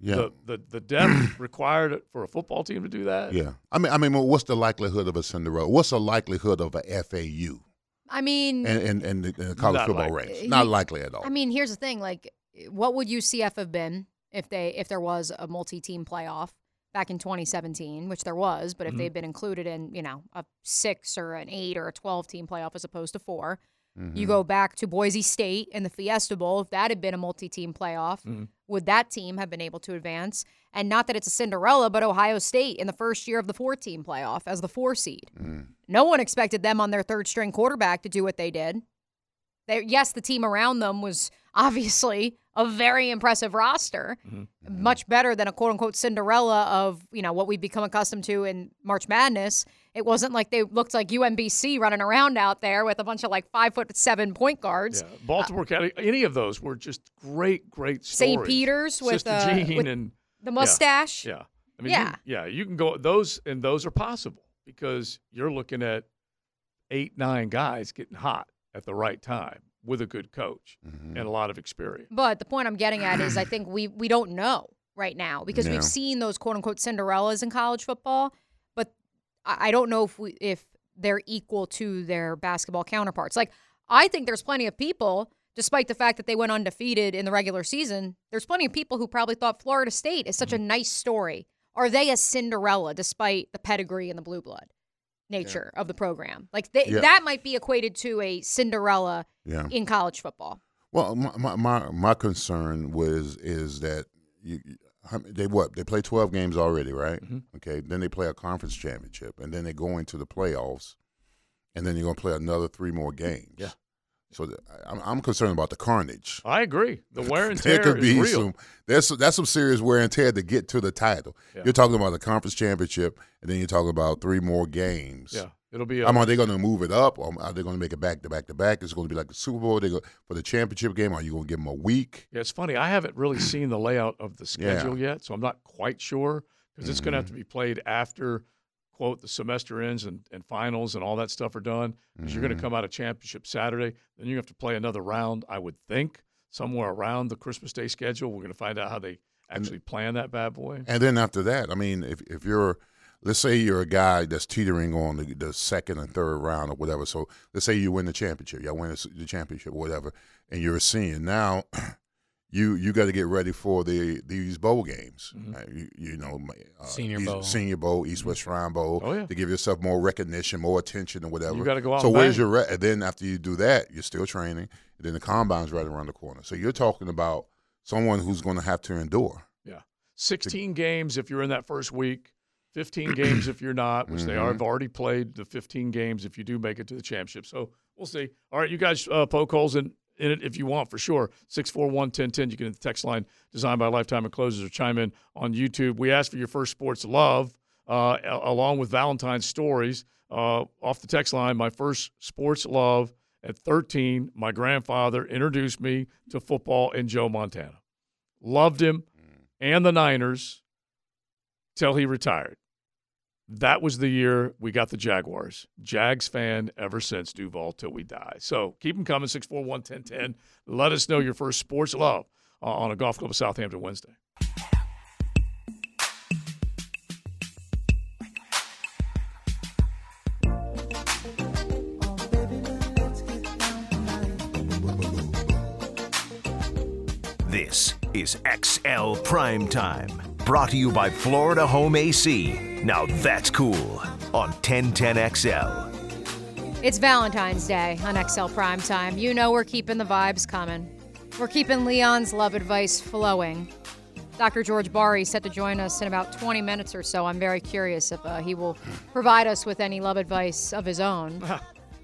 yeah. The, the the depth required for a football team to do that. yeah, I mean, I mean, what's the likelihood of a Cinderella? What's the likelihood of a FAU I mean, and and, and the, and the college football likely. ranks? Uh, Not likely at all. I mean, here's the thing: like, what would UCF have been if they if there was a multi-team playoff back in 2017, which there was, but if Mm-hmm. they'd been included in, you know, a six or an eight or a 12-team playoff as opposed to 4 Mm-hmm. You go back to Boise State and the Fiesta Bowl. If that had been a multi-team playoff, Mm-hmm. would that team have been able to advance? And not that it's a Cinderella, but Ohio State in the first year of the four-team playoff as the four seed. Mm. No one expected them on their third-string quarterback to do what they did. They, yes, the team around them was obviously a very impressive roster, mm-hmm. Mm-hmm. much better than a quote unquote Cinderella of you know what we've become accustomed to in March Madness. It wasn't like they looked like UMBC running around out there with a bunch of like five foot seven point guards. Yeah. Baltimore uh, County, any of those were just great, great stories. St. Peter's with, Sister uh, Jean with and The mustache. Yeah. I mean, Yeah. You, yeah, you can go those, and those are possible because you're looking at eight, nine guys getting hot at the right time with a good coach Mm-hmm. and a lot of experience. But the point I'm getting at is I think we we don't know right now because Yeah. we've seen those quote unquote Cinderellas in college football, but I I don't know if we if they're equal to their basketball counterparts. Like I think there's plenty of people, despite the fact that they went undefeated in the regular season, there's plenty of people who probably thought Florida State is such a nice story. Are they a Cinderella despite the pedigree and the blue blood nature of the program? Like they, Yeah. that might be equated to a Cinderella yeah. in college football. Well, my my my, my concern was is that you, you- how many- they what they play twelve games already, right? Mm-hmm. Okay, then they play a conference championship, and then they go into the playoffs, and then you're gonna play another three more games. Yeah. So I'm, I'm concerned about the carnage. I agree. The wear and There tear could is be real. some. There's that's some serious wear and tear to get to the title. Yeah. You're talking about the conference championship, and then you're talking about three more games. Yeah, it'll be. A, I mean, are they going to move it up, or are they going to make it back to back to back? It's going to be like the Super Bowl. They go for the championship game. Are you going to give them a week? Yeah, it's funny. I haven't really seen the layout of the Yeah. schedule yet, so I'm not quite sure because it's going to have to Mm-hmm. be played after, quote, the semester ends and, and finals and all that stuff are done. Because you're Mm-hmm. going to come out of championship Saturday, then you have to play another round. I would think somewhere around the Christmas Day schedule. We're going to find out how they actually plan that bad boy. And then after that, I mean, if if you're, let's say you're a guy that's teetering on the, the second and third round or whatever. So let's say you win the championship, you win the championship or whatever, and you're a senior. Now, you you got to get ready for the these bowl games. Mm-hmm. Uh, you, you know, uh, Senior East- Bowl. Senior Bowl, East West Shrine Bowl. Oh, yeah. To give yourself more recognition, more attention, or whatever. You gotta go out So and where's your re- and then after you do that, you're still training. And then the combine's right around the corner. So you're talking about someone who's going to have to endure. Yeah. 16 games if you're in that first week, 15 games if you're not, which they are, have already played the 15 games if you do make it to the championship. So we'll see. All right, you guys uh, poke holes in in it if you want, for sure. 641 1010. You can hit the text line designed by Lifetime Enclosures or chime in on YouTube. We asked for your first sports love uh, along with Valentine's stories. Uh, off the text line, my first sports love at 13, my grandfather introduced me to football and Joe Montana. Loved him and the Niners till he retired. That was the year we got the Jaguars. Jags fan ever since Duval till we die. So keep them coming 641 1010. Let us know your first sports love uh, on a golf club of Southampton Wednesday. This is XL Prime Time, brought to you by Florida Home AC. Now that's cool on 1010XL. It's Valentine's Day on XL Prime Time. You know we're keeping the vibes coming. We're keeping Leon's love advice flowing. Dr. George Bari set to join us in about 20 minutes or so. I'm very curious if uh, he will provide us with any love advice of his own,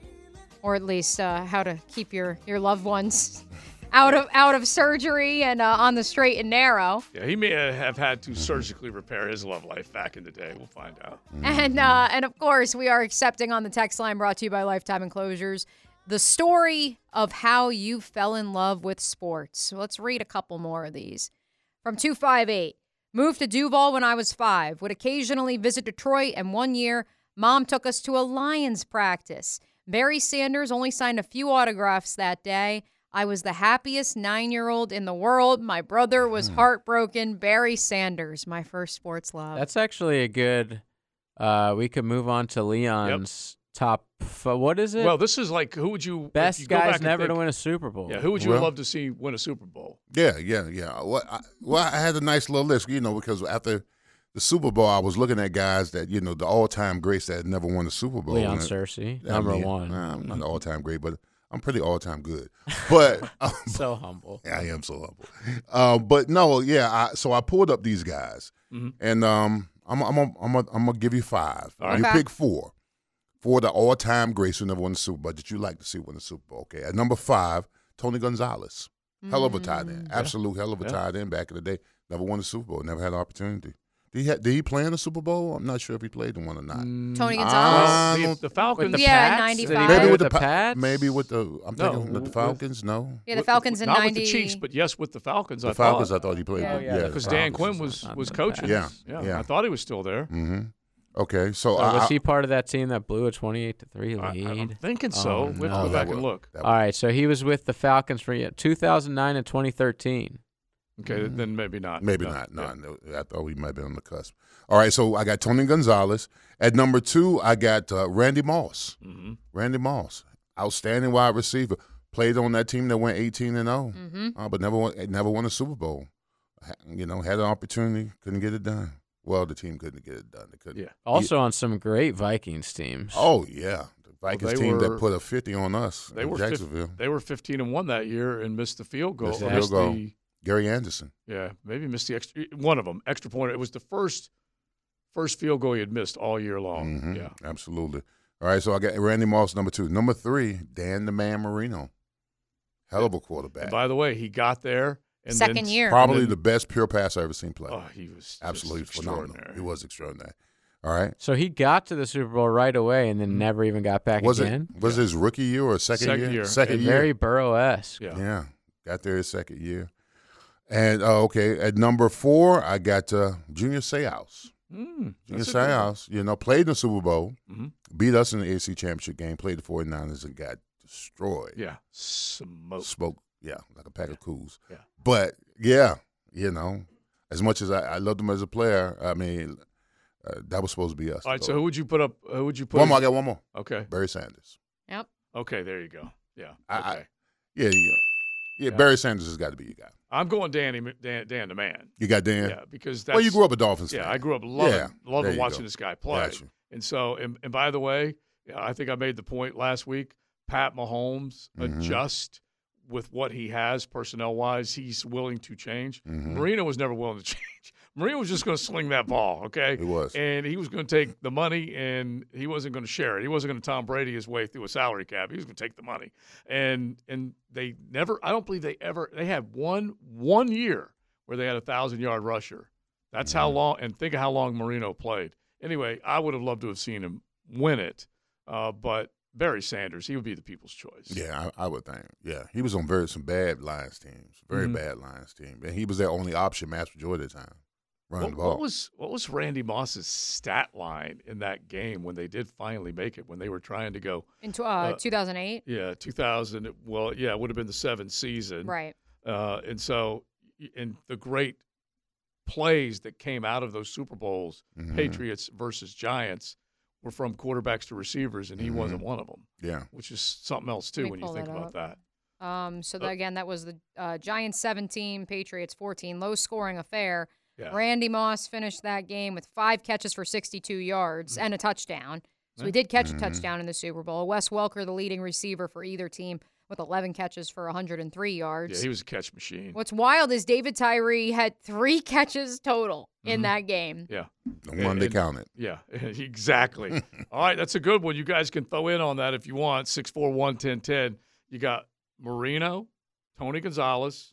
or at least uh, how to keep your, your loved ones out of out of surgery and uh, on the straight and narrow. Yeah, he may have had to surgically repair his love life back in the day. We'll find out. And uh, and of course, we are accepting on the text line brought to you by Lifetime Enclosures the story of how you fell in love with sports. So let's read a couple more of these. From 258. Moved to Duval when I was five. Would occasionally visit Detroit, and one year, mom took us to a Lions practice. Barry Sanders only signed a few autographs that day. I was the happiest nine year old in the world. My brother was heartbroken. Barry Sanders, my first sports love. That's actually a good. Uh, we could move on to Leon's top. F- what is it? Well, this is like who would you Best you guys and never to win a Super Bowl. Yeah, who would you Well- love to see win a Super Bowl? Yeah, yeah, yeah. Well, I, well, I had a nice little list, you know, because after the Super Bowl, I was looking at guys that you know the all-time greats that had never won a Super Bowl. Leon And, Searcy, I number mean, one. nah, I'm not an all-time great, but I'm pretty all-time good. But um, so humble. I am so humble. Uh, but no, yeah. I, so I pulled up these guys, and um, I'm I'm I'm I'm I'm gonna give you five. All right. You Okay. pick four. For the all-time greats who never won the Super Bowl that you like to see win the Super Bowl. Okay, at number five, Tony Gonzalez, hell of a tight end, absolute hell of a Yeah. tight end back in the day. Never won the Super Bowl, never had an opportunity. Did he, ha- did he play in the Super Bowl? I'm not sure if he played in one or not. Tony Ah, Gonzalez. The, don't- the Falcons. With the Yeah, Pats? 95. Did Maybe with with the the Pa- Pats? Maybe with the I'm No, thinking with the with- Falcons. No, Yeah, the with- Falcons in not 90. with the Chiefs, but yes, with the Falcons. the I Falcons. thought. I thought he played. Yeah, with. yeah. Yeah, because the Dan Quinn was was coaching. Yeah, yeah, yeah. I thought he was still there. Mm-hmm. Okay, so, So I, was I- he part of that team that blew a 28 to 3 I, lead? am thinking so. Oh, we have to no. go back and look. that All right, so he was with the Falcons for yeah, 2009 and 2013. Okay, then maybe not. Maybe No, not. No, yeah. I thought we might have been on the cusp. All right, so I got Tony Gonzalez. At number two, I got uh, Randy Moss. Mhm. Randy Moss, outstanding wide receiver. Played on that team that went 18 and 0, Mm-hmm. uh, but never won, never won a Super Bowl. You know, had an opportunity, couldn't get it done. Well, the team couldn't get it done. They couldn't. Yeah. Also on some great Vikings teams. Oh yeah, the Vikings they team were- that put a 50 on us. They in were fif- Jacksonville. they were 15 and one that year and missed the field goal. Missed the field goal. the- Gary Anderson. yeah, maybe missed the extra one of them extra point. It was the first first field goal he had missed all year long. Mhm, Yeah, absolutely. All right, so I got Randy Moss number two. Number three, Dan the Man Marino. Hell of a quarterback. and by the way, he got there and Second then, year. Probably and the best pure pass I ever seen play. Oh, he was just Absolutely phenomenal. He was extraordinary. All right. So he got to the Super Bowl right away and then never even got back Mm-hmm. Was again. it was his rookie year or second, Second year? year. Second And year. Very Burrow esque. Yeah. Yeah, got there his second year. And uh, okay, at number four, I got uh, Junior Seau. Mm, Junior that's a good one. Seau, you know, played in the Super Bowl, Mhm. beat us in the AFC Championship game, played the 49ers and got destroyed. Yeah, smoke. Smoke. yeah, like a pack of coos. Yeah. But yeah, you know, as much as I, I loved him as a player, I mean, uh, that was supposed to be us. All right, so who would you put up? Who would you put? one more, I got one more. Okay, Barry Sanders. Yep. okay, there you go. Yeah, I- I- okay. Yeah, yeah, yeah. Barry Sanders has got to be your guy. I'm going Danny, Dan, Dan the man. You got Dan. Yeah, because that's well, you grew up a Dolphins Yeah, fan. I grew up loving, Yeah, loving watching go. this guy play. Got you. And so, and, and by the way, yeah, I think I made the point last week. Pat Mahomes Mhm. adjust with what he has personnel wise. He's willing to change. Mhm. Marino was never willing to change. Marino was just going to sling that ball, okay? He was. And he was going to take the money and he wasn't going to share it. He wasn't going to Tom Brady his way through a salary cap. He was going to take the money. And and they never I don't believe they ever they had one one year where they had a 1000-yard rusher. That's how long and think of how long Marino played. Anyway, I would have loved to have seen him win it. Uh, but Barry Sanders, he would be the people's choice. Yeah, I, I would think. Yeah, he was on very some bad Lions teams, very Mhm. bad Lions team, and he was their only option match majority of the time, running What, the ball. what was what was Randy Moss's stat line in that game when they did finally make it? When they were trying to go, In tw- uh, Uh, 2008. yeah, 2000. Well, yeah, it would have been the seventh season, Right. Uh, and so, and the great plays that came out of those Super Bowls, Mhm. Patriots versus Giants, were from quarterbacks to receivers, and he wasn't Mhm. one of them. Yeah. which is something else too when you think that about up. that. Um, so Uh, that, again, that was the uh, Giants 17, Patriots 14, low scoring affair. Yeah. Randy Moss finished that game with five catches for 62 yards Mm. and a touchdown. So he did catch a touchdown in the Super Bowl. Wes Welker, the leading receiver for either team, with 11 catches for 103 yards. Yeah, he was a catch machine. What's wild is David Tyree had three catches total in Mhm. that game. Yeah. The one they And- counted. Yeah, exactly. All right, that's a good one. You guys can throw in on that if you want. 641 1010. You got Marino, Tony Gonzalez,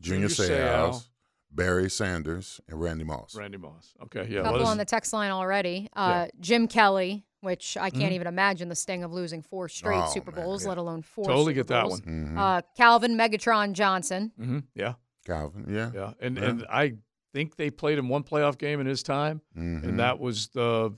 Junior Junior Seau, Seau. Barry Sanders, and Randy Moss. Randy Moss. Okay, yeah. couple let on the text line already. Uh, Jim Kelly, which I can't Mhm. even imagine the sting of losing four straight Oh, Super man, Bowls, yeah. let alone four. Totally Super get that Bowls. one. Mhm. Uh, Calvin Megatron Johnson. Mhm, Yeah, Calvin, yeah. yeah. And Yeah. and I think they played him one playoff game in his time, and that was the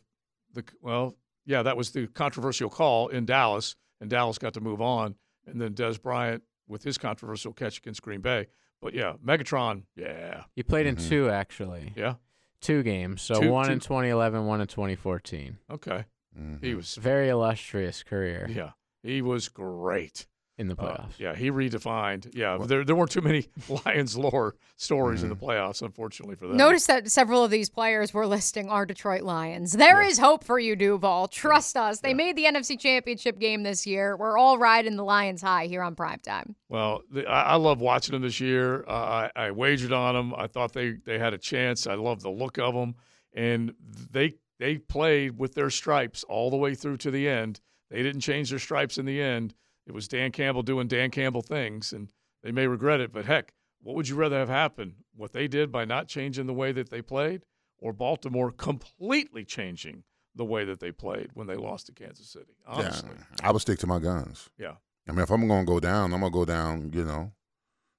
the well, yeah, that was the controversial call in Dallas, and Dallas got to move on, and then Dez Bryant with his controversial catch against Green Bay. But yeah, Megatron, yeah, He played in Mhm. two actually, yeah, two games. So Two- one in 2011, one in 2014. okay. Mhm. He was Very illustrious career Yeah, he was great. In the Uh, playoffs. yeah, he redefined. Yeah, What- there there weren't too many Lions lore stories in the Mm-hmm. playoffs, unfortunately for them. Notice that several of these players were listing our Detroit Lions. There is Yeah. hope for you, Duval. Trust us. They Yeah. made the NFC Championship game this year. We're all riding the Lions high here on primetime. Well, the, I, I love watching them this year. Uh, I, I wagered on them. I thought they, they had a chance. I love the look of them, and they they played with their stripes all the way through to the end. They didn't change their stripes in the end. It was Dan Campbell doing Dan Campbell things, and they may regret it. But heck, what would you rather have happen? What they did by not changing the way that they played, or Baltimore completely changing the way that they played when they lost to Kansas City? Honestly, Yeah, I would stick to my guns. yeah. I mean, if I'm going to go down, I'm going to go down, you know,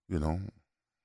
you know.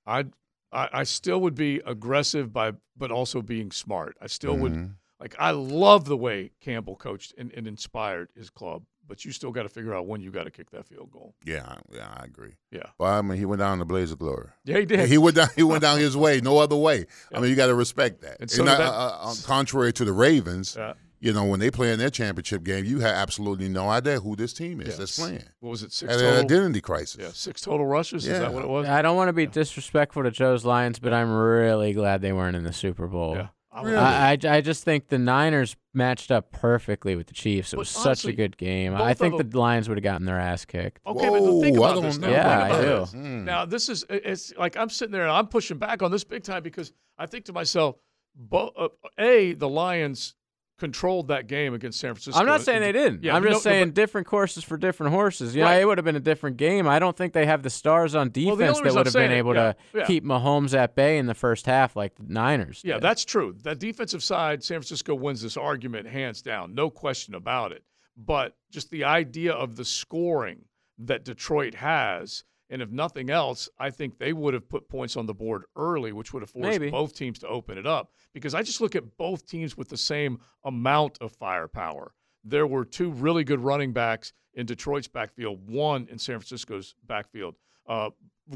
I'd, I I still would be aggressive by, but also being smart. I still would Mhm. like. I love the way Campbell coached and, and inspired his club, but you still got to figure out when you got to kick that field goal. Yeah, yeah, I agree. Yeah, But I mean, he went down in the blaze of glory. yeah, he did. He went down. He went down his way, no other way. I mean, you got to respect that. And so And did I- that- uh, uh, contrary to the Ravens, Yeah. you know, when they play in their championship game, you have absolutely no idea who this team is Yes. that's playing. What was it? Six Had an total. identity crisis. Yeah, six total rushes. Is Yeah. that what it was? I don't want to be disrespectful to Joe's Lions, but I'm really glad they weren't in the Super Bowl. Yeah. I Really? I, I, I just think the Niners matched up perfectly with the Chiefs. It But was such a good game. I think them- the Lions would have gotten their ass kicked. Okay, Whoa, but think I about don't this. know. now. Yeah, Think I about do. this. Mm. Now this is it's like I'm sitting there and I'm pushing back on this big time because I think to myself, bo- uh, a the Lions controlled that game against San Francisco. I'm not saying they didn't. Yeah, I'm just no, saying but- different courses for different horses. Yeah, Right. it would have been a different game. I don't think they have the stars on defense only that would have been it- able yeah, to yeah. keep Mahomes at bay in the first half like the Niners. Yeah, did. that's true. That defensive side, San Francisco wins this argument hands down, no question about it. But just the idea of the scoring that Detroit has, and if nothing else, I think they would have put points on the board early, which would have forced Maybe. both teams to open it up. Because I just look at both teams with the same amount of firepower. There were two really good running backs in Detroit's backfield, one in San Francisco's backfield. Uh,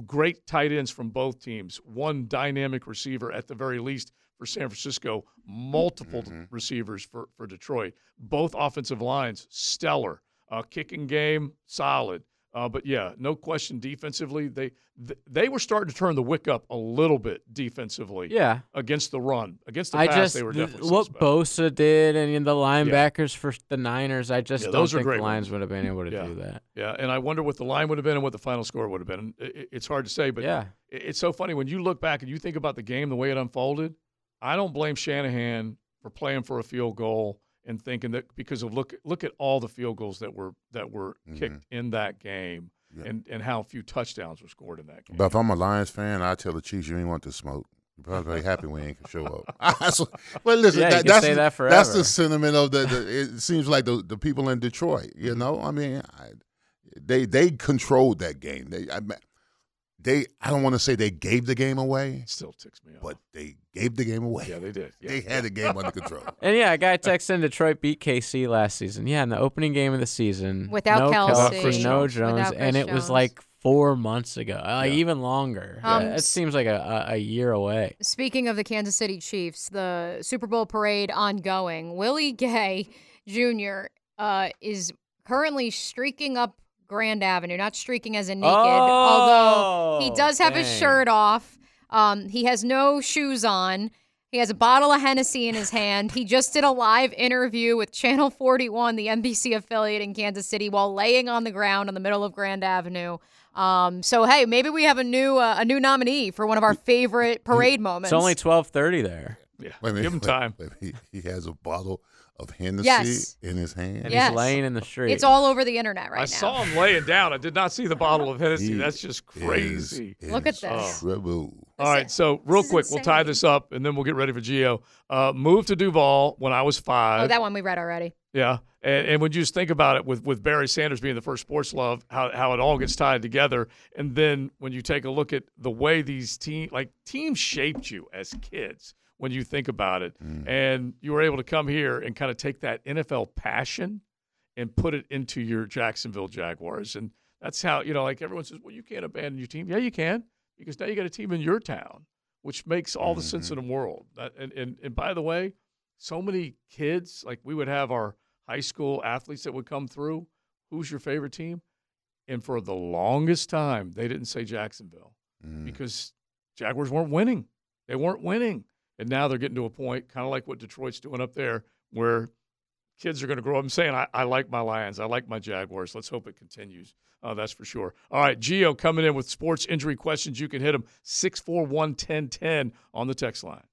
great tight ends from both teams, one dynamic receiver at the very least for San Francisco, multiple receivers for, for Detroit. Both offensive lines, stellar. Uh, kicking game, solid. Uh, but yeah, no question. Defensively, they th- they were starting to turn the wick up a little bit defensively. Yeah. against the run, against the I pass, just they were th- definitely what suspect. Bosa did and the linebackers for the Niners. I just Yeah, don't those are think great the Lions ones. would have been able to Yeah. do that. Yeah, and I wonder what the line would have been and what the final score would have been. It's hard to say, but Yeah. it's so funny when you look back and you think about the game, the way it unfolded. I don't blame Shanahan for playing for a field goal and thinking that because of look look at all the field goals that were that were kicked in that game Mm-hmm. Yeah. and and how few touchdowns were scored in that game. But if I'm a Lions fan, I tell the Chiefs you ain't want to smoke. You're probably happy we ain't can show up. That's what- well, listen, Yeah, you that, can that's say the, that that's the sentiment of the. the it seems like the the people in Detroit. You know, I mean, I, they they controlled that game. They I, mean, they I don't want to say they gave the game away, Still ticks me off. but they gave the game away. yeah, they did. Yeah. They had the game under control. And yeah, a guy texted in Detroit beat KC last season. Yeah, in the opening game of the season. Without no Kelce. Chris no Jones. Jones, and Chris it was like four months ago, like Yeah. even longer. Um, Yeah, it seems like a, a, a year away. Speaking of the Kansas City Chiefs, the Super Bowl parade ongoing. Willie Gay Jr. Uh, is currently streaking up Grand Avenue, not streaking as a naked, although he Oh, does have his shirt off. Um, he has no shoes on. He has a bottle of Hennessy in his hand. He just did a live interview with Channel 41, the NBC affiliate in Kansas City, while laying on the ground in the middle of Grand Avenue. Um, so hey, maybe we have a new uh, a new nominee for one of our favorite parade moments. It's only twelve thirty there, Yeah. Wait a minute, Give him wait, time. wait, he, he has a bottle of Hennessy Yes. in his hand. and Yes. he's laying in the street. It's all over the internet right I now. I saw him laying down. I did not see the bottle of Hennessy. He That's just crazy. Look at this. Trouble. All right, so real this is quick, we'll tie this up and then we'll get ready for Geo. Uh, moved to Duval when I was five. Oh, that one we read already. Yeah, and, and when you just think about it, with with Barry Sanders being the first sports love, how how it all gets tied together, and then when you take a look at the way these team like teams shaped you as kids, when you think about it, and you were able to come here and kind of take that NFL passion and put it into your Jacksonville Jaguars, and that's how you know, like everyone says, well, you can't abandon your team. Yeah, you can because now you got a team in your town, which makes all the sense in the world. And, and and by the way, so many kids like we would have our high school athletes that would come through. Who's your favorite team? And for the longest time, they didn't say Jacksonville Mm. because Jaguars weren't winning. They weren't winning. And now they're getting to a point, kind of like what Detroit's doing up there, where kids are going to grow up and saying, I, I like my Lions. I like my Jaguars. Let's hope it continues. Uh, that's for sure. All right, Geo coming in with sports injury questions. You can hit him 641 1010 on the text line.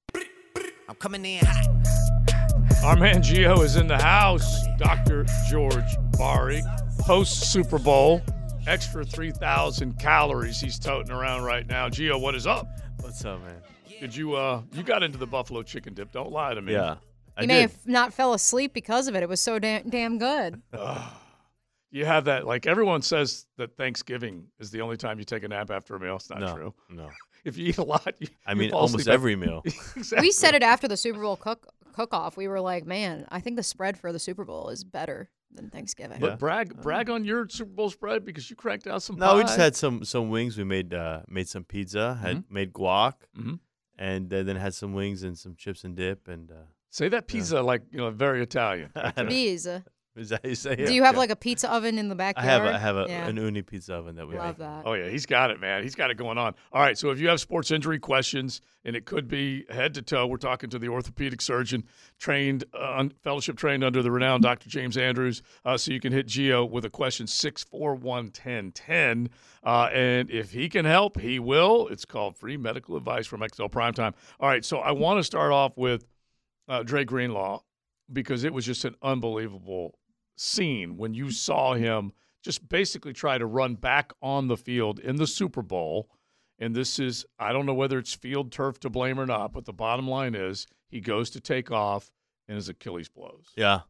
I'm coming in hot. Our man Geo is in the house. Dr. George Bari, post Super Bowl, extra 3,000 calories he's toting around right now. Geo, what is up? What's up, man? Did you uh you got into the buffalo chicken dip? Don't lie to me. Yeah. I You may did. have not fell asleep because of it. It was so damn, damn good. You have that like everyone says that Thanksgiving is the only time you take a nap after a meal. It's not no, true. no. If you eat a lot, you, I you mean, fall almost asleep every meal. exactly. We said it after the Super Bowl cook cook off. We were like, man, I think the spread for the Super Bowl is better than Thanksgiving. But brag brag on your Super Bowl spread because you cracked out some. No, we just pie. had some some wings. We made uh made some pizza. Had Mm-hmm. made guac, Mhm. And uh, then had some wings and some chips and dip. And uh, say that pizza like you know very Italian. Bees. Is that how you say it? Do you have Yeah. like a pizza oven in the I backyard? have a, I have a, yeah. an Ooni pizza oven that we Love make. that. Oh yeah, he's got it, man. He's got it going on. All right, so if you have sports injury questions, and it could be head to toe, we're talking to the orthopedic surgeon, trained, uh, un- fellowship trained under the renowned Dr. James Andrews. Uh, so you can hit Geo with a question six four one ten ten, uh, and if he can help, he will. It's called free medical advice from XL Primetime. All right, so I want to start off with uh, Dre Greenlaw because it was just an unbelievable scene when you saw him just basically try to run back on the field in the Super Bowl. And this is, I don't know whether it's field turf to blame or not, but the bottom line is he goes to take off and his Achilles blows. Yeah.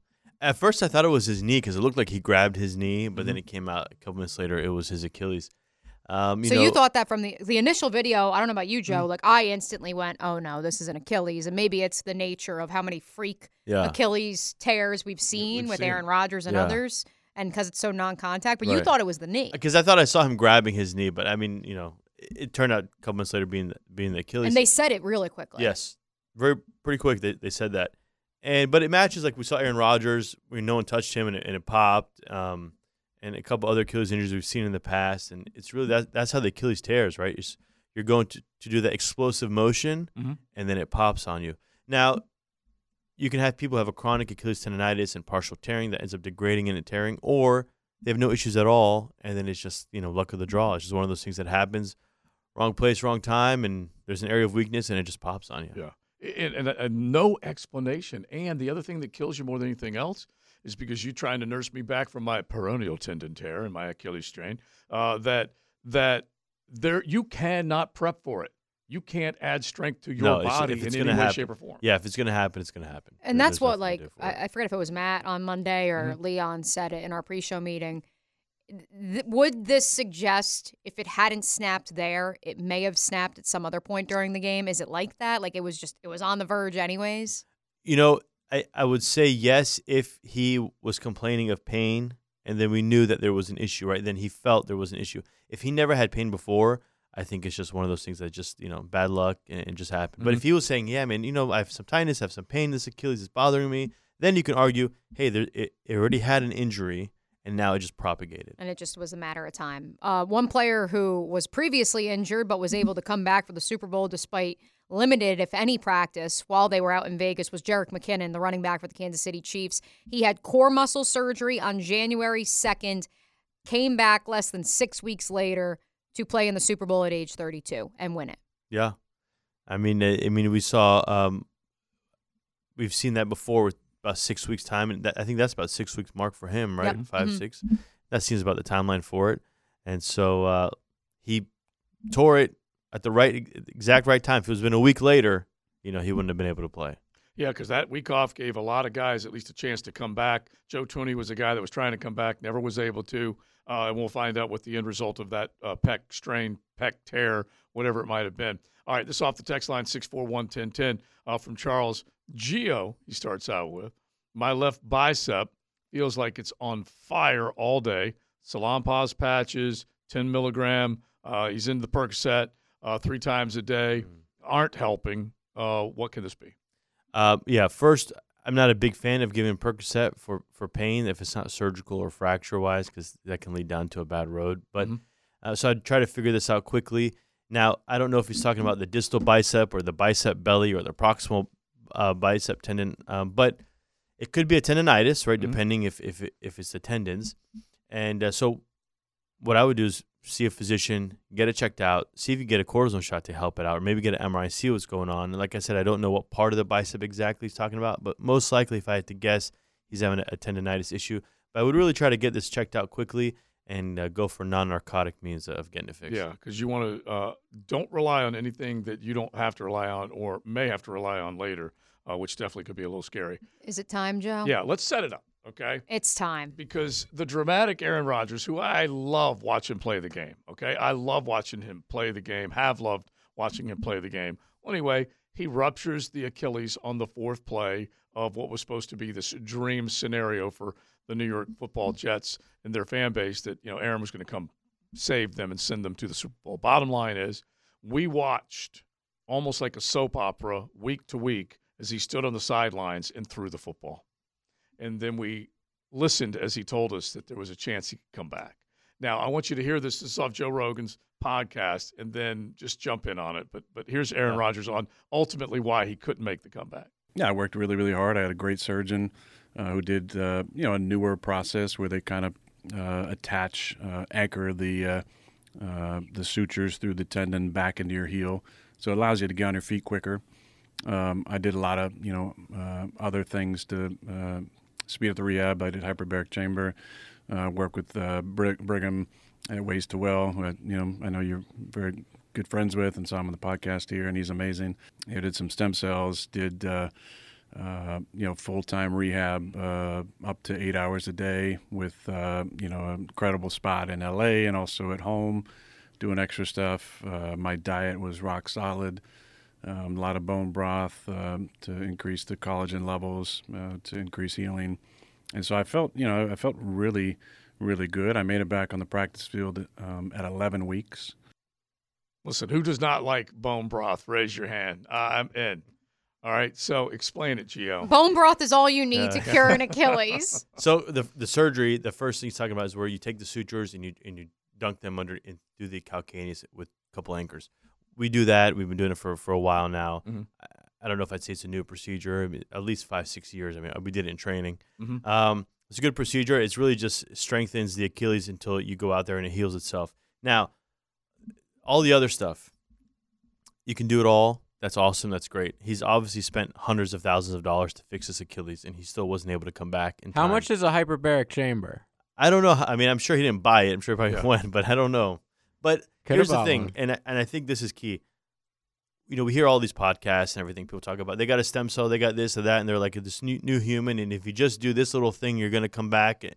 At first, I thought it was his knee because it looked like he grabbed his knee, but Mm-hmm. then it came out a couple minutes later. It was his Achilles. Um, you so know, you thought that from the the initial video? I don't know about you, Joe. Mm. Like I instantly went, "Oh no, this is an Achilles," and maybe it's the nature of how many freak Yeah. Achilles tears we've seen we've with seen Aaron. Rodgers and Yeah. others, and because it's so non-contact. But you thought it was the knee, because I thought I saw him grabbing his knee, but I mean, you know, it, it turned out a couple months later being being the Achilles. and they said it really quickly. Yes, very pretty quick. They, they said that, and but it matches like we saw Aaron Rodgers. We no one touched him and it, and it popped. Um, and a couple other Achilles injuries we've seen in the past, and it's really that that's how the Achilles tears, right? You're, you're going to, to do that explosive motion, Mhm. and then it pops on you. Now, you can have people have a chronic Achilles tendonitis and partial tearing that ends up degrading into tearing, or they have no issues at all, and then it's just you know luck of the draw. It's just one of those things that happens, wrong place, wrong time, and there's an area of weakness, and it just pops on you. Yeah. and, and, and no explanation. And the other thing that kills you more than anything else is because you're trying to nurse me back from my peroneal tendon tear and my Achilles strain. Uh, that that there you cannot prep for it. You can't add strength to your no, body if it's in any gonna way, happen, shape, or form. Yeah, if it's gonna happen, it's gonna happen. And There- that's what, like, I. I forget if it was Matt on Monday or Mm-hmm. Leon said it in our pre-show meeting. Th- would this suggest if it hadn't snapped there, it may have snapped at some other point during the game? Is it like that? Like it was just it was on the verge, anyways. You know, I, I would say yes if he was complaining of pain and then we knew that there was an issue, right? Then he felt there was an issue. If he never had pain before, I think it's just one of those things that just, you know, bad luck and it just happened. But if he was saying, yeah, man, you know, I have some tightness, I have some pain, this Achilles is bothering me, then you can argue, hey, there, it, it already had an injury and now it just propagated. and it just was a matter of time. Uh, one player who was previously injured but was able to come back for the Super Bowl despite limited, if any, practice while they were out in Vegas was Jerick McKinnon, the running back for the Kansas City Chiefs. He had core muscle surgery on January 2nd, came back less than six weeks later to play in the Super Bowl at age 32 and win it. Yeah, I mean, I, mean, we saw, um, we've seen that before with about six weeks time, and that, I think that's about six weeks mark for him, right? Yep. 5 Mhm. six. That seems about the timeline for it, and so uh, he tore it at the right, exact right time. If it was been a week later, you know, he wouldn't have been able to play. Yeah, because that week off gave a lot of guys at least a chance to come back. Joe Thuney was a guy that was trying to come back, never was able to. Uh, and we'll find out what the end result of that uh, pec strain, pec tear, whatever it might have been. All right, this off the text line 641 1010 uh, from Charles. Geo, he starts out with My left bicep feels like it's on fire all day. Salonpas patches, 10 milligram. Uh, he's in the Percocet uh, three times a day. Aren't helping. Uh, what can this be? Uh, yeah, first, I'm not a big fan of giving Percocet for, for pain if it's not surgical or fracture wise, because that can lead down to a bad road. But uh, so I'd try to figure this out quickly. Now, I don't know if he's talking about the distal bicep or the bicep belly or the proximal uh, bicep tendon, um, but it could be a tendonitis, right? Depending if if if it's the tendons. And uh, so, what I would do is see a physician, get it checked out, see if you get a cortisone shot to help it out, or maybe get an MRI, see what's going on. And like I said, I don't know what part of the bicep exactly he's talking about, but most likely, if I had to guess, he's having a, a tendonitis issue. But I would really try to get this checked out quickly and uh, go for non-narcotic means of getting it fixed. Yeah, because you want to uh, don't rely on anything that you don't have to rely on or may have to rely on later, uh, which definitely could be a little scary. Is it time, Joe? Yeah, let's set it up, okay? It's time. Because the dramatic Aaron Rodgers, who I love watching play the game, okay? I love watching him play the game, have loved watching him play the game. Well, anyway, he ruptures the Achilles on the fourth play of what was supposed to be this dream scenario for the New York football Jets and their fan base that, you know, Aaron was going to come save them and send them to the Super Bowl. Bottom line is, we watched almost like a soap opera week to week as he stood on the sidelines and threw the football. And then we listened as he told us that there was a chance he could come back. Now, I want you to hear this. This is off Joe Rogan's podcast, and then just jump in on it. But but here's Aaron Rodgers on ultimately why he couldn't make the comeback. Yeah, I worked really, really hard. I had a great surgeon uh, who did, uh, you know, a newer process where they kind of uh, attach, uh, anchor the uh, uh, the sutures through the tendon back into your heel, so it allows you to get on your feet quicker. Um, I did a lot of, you know, uh, other things to uh, speed up the rehab. I did hyperbaric chamber, uh, work with uh, Brig- Brigham at Ways to Well, who I, you know I know you're very good friends with, and saw him on the podcast here, and he's amazing. He did some stem cells, did uh, uh, you know full time rehab uh, up to eight hours a day with uh, you know an incredible spot in LA and also at home, doing extra stuff. Uh, my diet was rock solid. Um, a lot of bone broth um, to increase the collagen levels, uh, to increase healing, and so I felt, you know, I felt really, really good. I made it back on the practice field um, at 11 weeks. Listen, who does not like bone broth? Raise your hand. Uh, I'm in. All right, so explain it, Gio. Bone broth is all you need to cure an Achilles. So the the surgery, the first thing he's talking about is where you take the sutures and you and you dunk them under and do the calcaneus with a couple anchors. We do that. We've been doing it for for a while now. Mhm. I, I don't know if I'd say it's a new procedure. I mean, at least five six years. I mean, we did it in training. Mhm. Um, it's a good procedure. It's really just strengthens the Achilles until you go out there and it heals itself. Now, all the other stuff, you can do it all That's awesome. That's great. He's obviously spent hundreds of thousands of dollars to fix his Achilles, and he still wasn't able to come back. In How time. much is a hyperbaric chamber? I don't know. I mean, I'm sure he didn't buy it. I'm sure he probably Yeah. went, but I don't know. But here's the thing, and I, and I think this is key. You know, we hear all these podcasts and everything. People talk about they got a stem cell, they got this or that, and they're like this new new human. And if you just do this little thing, you're gonna come back. and,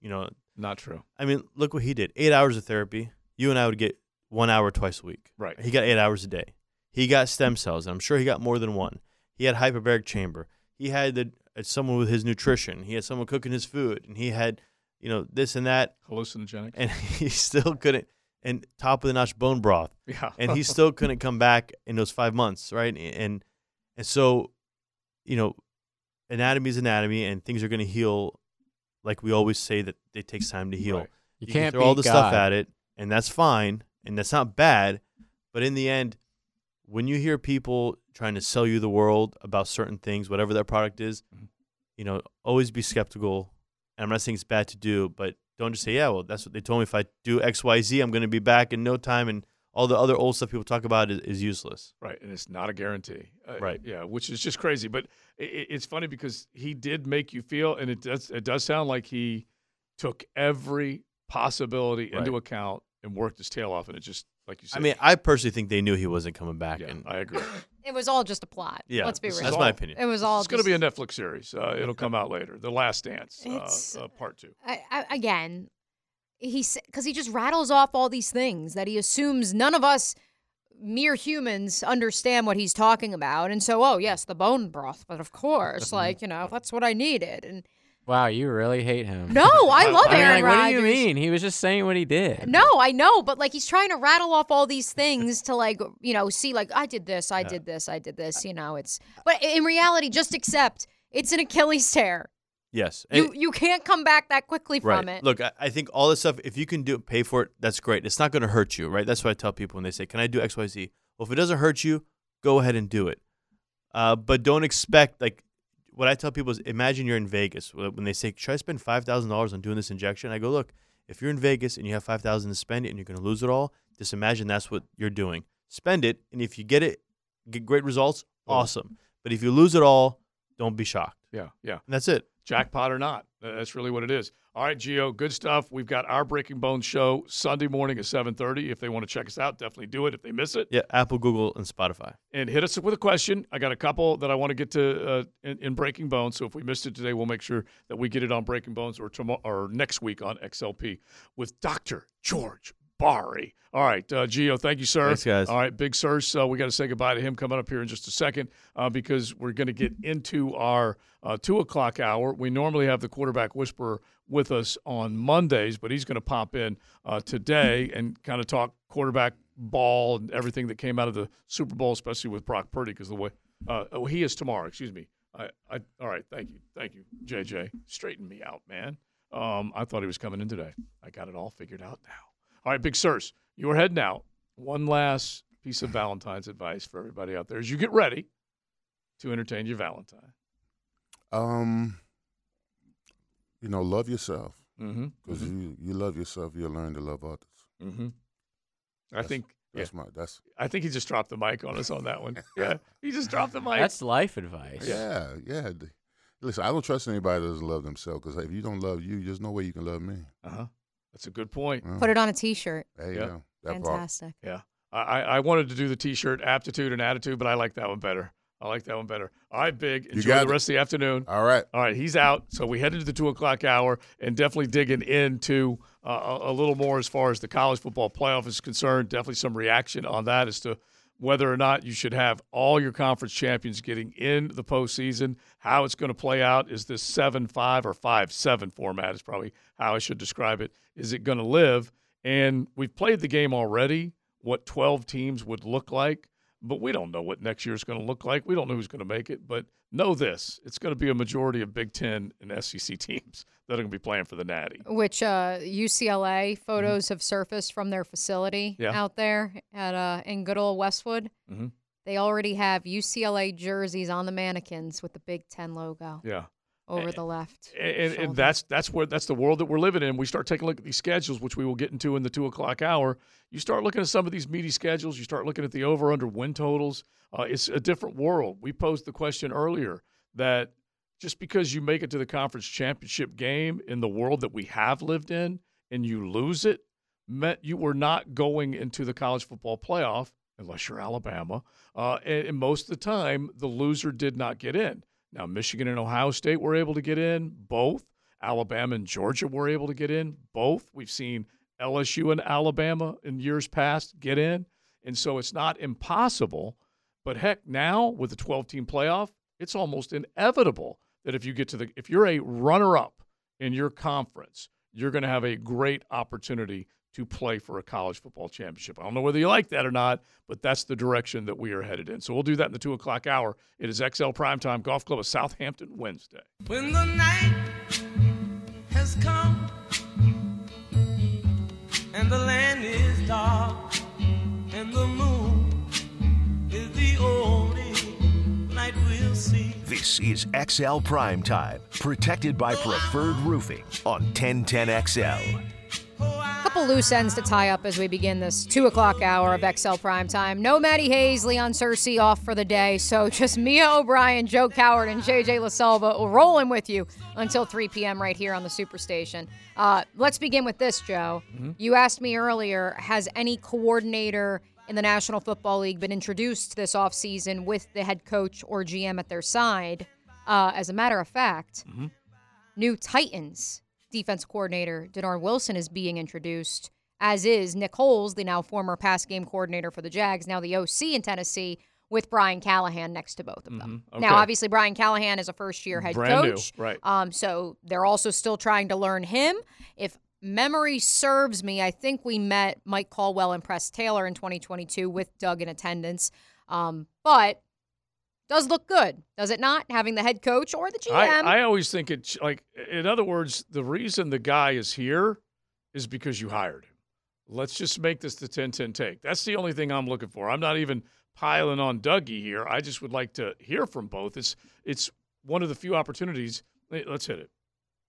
You know, Not true. I mean, look what he did. Eight hours of therapy. You and I would get one hour twice a week. Right. He got eight hours a day. He got stem cells, and I'm sure he got more than one. He had hyperbaric chamber. He had the uh, someone with his nutrition. He had someone cooking his food, and he had, you know, this and that, Hallucinogenic. and he still couldn't. And top of the notch bone broth, Yeah. and he still couldn't come back in those five months, right? And and so, you know, anatomy is anatomy, and things are going to heal, like we always say that it takes time to heal. Right. You, You, can't can throw all the stuff at it, and that's fine, and that's not bad. But in the end, when you hear people trying to sell you the world about certain things, whatever that product is, Mhm. you know, always be skeptical. And I'm not saying it's bad to do, but don't just say, "Yeah, well, that's what they told me. If I do X, Y, Z, I'm going to be back in no time." And all the other old stuff people talk about is, is useless. Right, and it's not a guarantee. Uh, Right. Yeah, which is just crazy. But i i- it's funny because he did make you feel, and it does. It does sound like he took every possibility into account and worked his tail off, and it just like you said. I mean, I personally think they knew he wasn't coming back. yeah, and I agree. It was all just a plot. Yeah, Let's be real. that's my opinion. It was all. it's going to be a Netflix series. Uh, it'll come out later. The Last Dance, uh, uh, part two. I, I, again, he's because he just rattles off all these things that he assumes none of us mere humans understand what he's talking about, and so oh yes, the bone broth, but of course, like you know that's what I needed, and Wow, you really hate him. no, I love I mean, Aaron like, what do you mean? He was just saying what he did. No, I know, but like he's trying to rattle off all these things to like you know see like I did this, I did this, I did this. You know, it's but in reality, just accept it's an Achilles tear. yes, You And- you can't come back that quickly from right. it. Look, I, I think all this stuff, if you can do it, pay for it, that's great. It's not going to hurt you, right? That's what I tell people when they say, "Can I do X, Y, Z?" Well, if it doesn't hurt you, go ahead and do it. Uh, but don't expect like what I tell people is imagine you're in Vegas when they say, "Should I spend five thousand dollars on doing this injection?" I go, "Look, if you're in Vegas and you have five thousand to spend it and you're going to lose it all, just imagine that's what you're doing. Spend it, and if you get it, get great results, awesome. But if you lose it all, don't be shocked. Yeah, yeah. And that's it. Jackpot or not. That's really what it is. All right, Gio, good stuff. We've got our Breaking Bones show Sunday morning at 7:30. If they want to check us out, definitely do it. If they miss it, Yeah, Apple, Google, and Spotify. and hit us with a question. I got a couple that I want to get to uh, in, in Breaking Bones. So if we missed it today, we'll make sure that we get it on Breaking Bones or tomorrow or next week on XLP with Dr. George Bari. All right, uh, Gio, thank you, sir. Thanks, guys. All right, Big Sir. So we got to say goodbye to him coming up here in just a second uh, because we're going to get into our uh, two o'clock hour. We normally have the quarterback whisperer with us on Mondays, but he's going to pop in uh, today and kind of talk quarterback ball and everything that came out of the Super Bowl, especially with Brock Purdy, because the way uh, oh, he is tomorrow. Excuse me. I, I all right. Thank you, thank you, JJ. Straighten me out, man. Um, I thought he was coming in today. I got it all figured out now. All right, Big Sirs, you're heading out. One last piece of Valentine's advice for everybody out there as you get ready to entertain your Valentine. Um, you know, love yourself Mm-hmm. because you you love yourself, you'll learn to love others. Mm-hmm. I That's- think. Yeah, That's my that's I think he just dropped the mic on us on that one. Yeah, he just dropped the mic. That's life advice. yeah yeah. Listen, I don't trust anybody that doesn't love themselves because if you don't love you, there's no way you can love me. uh huh. That's a good point. Put it on a T-shirt. There you Yeah. go. That part. Fantastic. Yeah. I, I I wanted to do the T-shirt aptitude and attitude, but I like that one better. I like that one better. All right, big. Enjoy got the it. rest of the afternoon. All right. All right, he's out. So we head into the two o'clock hour and definitely digging into uh, a, a little more as far as the college football playoff is concerned. Definitely some reaction on that as to whether or not you should have all your conference champions getting in the postseason. How it's going to play out is this seven five or five seven format is probably how I should describe it. Is it going to live? And we've played the game already. What twelve teams would look like but we don't know what next year is going to look like. We don't know who's going to make it, but know this: it's going to be a majority of Big Ten and SEC teams that are going to be playing for the Natty. Which uh, UCLA photos have surfaced from their facility Mm-hmm. Yeah. out there at uh, in good old Westwood. Mhm. They already have UCLA jerseys on the mannequins with the Big Ten logo. Yeah, over the left. and, and that's that's where that's the world that we're living in. We start taking a look at these schedules, which we will get into in the two o'clock hour. You start looking at some of these meaty schedules. You start looking at the over under win totals. Uh, it's a different world. We posed the question earlier that just because you make it to the conference championship game in the world that we have lived in and you lose it meant you were not going into the college football playoff unless you're Alabama. Uh, and, and most of the time, the loser did not get in. Now, Michigan and Ohio State were able to get in, both. Alabama and Georgia were able to get in, both. We've seen LSU and Alabama in years past get in. And so it's not impossible. But heck, now with the 12 team playoff, it's almost inevitable that if you get to the, if you're a runner up in your conference, you're going to have a great opportunity to play for a college football championship. I don't know whether you like that or not, but that's the direction that we are headed in. So we'll do that in the two o'clock hour. It is XL Primetime Golf Club of Southampton Wednesday. When the night has come and the land is dark and the moon is the only light we'll see. This is XL Prime Time, protected by Preferred Roofing on 1010XL. Couple loose ends to tie up as we begin this two o'clock hour of XL Prime Time. No Maddie Hayes, Leon Searcy off for the day, so just Mia O'Brien, Joe Cowart, and JJ LaSalva rolling with you until 3 p.m. right here on the Superstation. Uh, let's begin with this, Joe. You asked me earlier, has any coordinator in the National Football League been introduced this offseason with the head coach or GM at their side? Uh, as a matter of fact, new Titans defense coordinator Dennard Wilson is being introduced, as is Nick Holz, the now former pass game coordinator for the Jags, now the OC in Tennessee, with Brian Callahan next to both of them. Mhm. Now, obviously, Brian Callahan is a first year head Brand new, coach. right. Um, so they're also still trying to learn him. If memory serves me, I think we met Mike Caldwell and Press Taylor in 2022 with Doug in attendance. Um, but does look good, does it not? Having the head coach or the GM. I, I always think it's like in other words, the reason the guy is here is because you hired him. Let's just make this the 10-10 take. That's the only thing I'm looking for. I'm not even piling on Dougie here. I just would like to hear from both. It's it's one of the few opportunities. Let's hit it.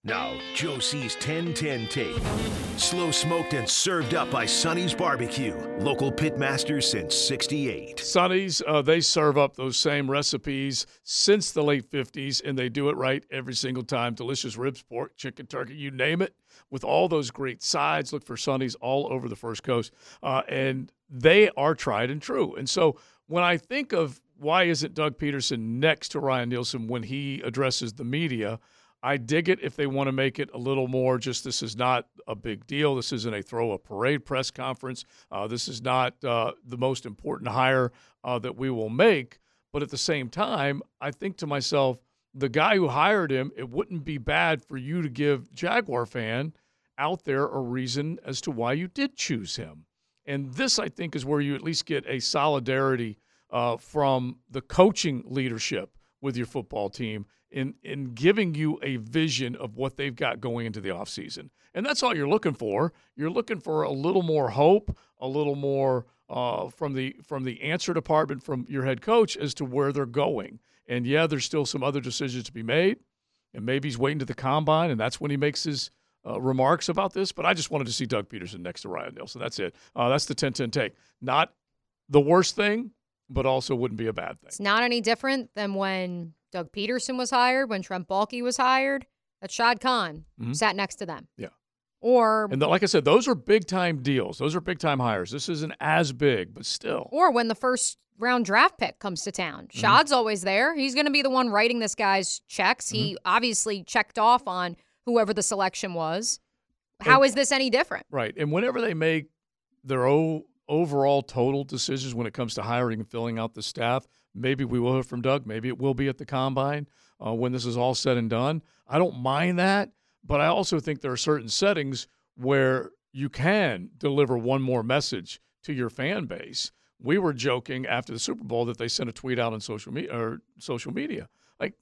Now, Joe C's 1010 take. Slow smoked and served up by Sonny's Barbecue. Local pitmaster since 68. Sonny's, uh, they serve up those same recipes since the late 50s, and they do it right every single time. Delicious ribs, pork, chicken, turkey, you name it, with all those great sides. Look for Sonny's all over the First Coast. Uh, and they are tried and true. And so when I think of why isn't Doug Pederson next to Ryan Nielsen when he addresses the media, I dig it if they want to make it a little more just this is not a big deal. This isn't a throw a parade press conference. Uh, this is not uh, the most important hire uh, that we will make. But at the same time, I think to myself, the guy who hired him, it wouldn't be bad for you to give Jaguar fan out there a reason as to why you did choose him. And this, I think, is where you at least get a solidarity uh, from the coaching leadership with your football team in in giving you a vision of what they've got going into the offseason. And that's all you're looking for. You're looking for a little more hope, a little more uh, from the from the answer department from your head coach as to where they're going. And yeah, there's still some other decisions to be made, and maybe he's waiting to the combine, and that's when he makes his uh, remarks about this. But I just wanted to see Doug Pederson next to Ryan Nielsen. That's it. Uh, that's the 10-10 take. Not the worst thing, but also wouldn't be a bad thing. It's not any different than when Doug Pederson was hired, when Trent Baalke was hired, that Shad Khan Mhm. sat next to them. Yeah. Or And the, like I said, those are big time deals. Those are big time hires. This isn't as big, but still. or when the first round draft pick comes to town. Mm-hmm. Shad's always there. He's going to be the one writing this guy's checks. He Mm-hmm. obviously checked off on whoever the selection was. How is this any different? Right. And whenever they make their o- overall total decisions when it comes to hiring and filling out the staff, maybe we will hear from Doug. Maybe it will be at the combine uh, when this is all said and done. I don't mind that, but I also think there are certain settings where you can deliver one more message to your fan base. We were joking after the Super Bowl that they sent a tweet out on social media or social media. Like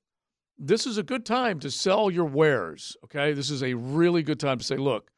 this is a good time to sell your wares. Okay. This is a really good time to say, look,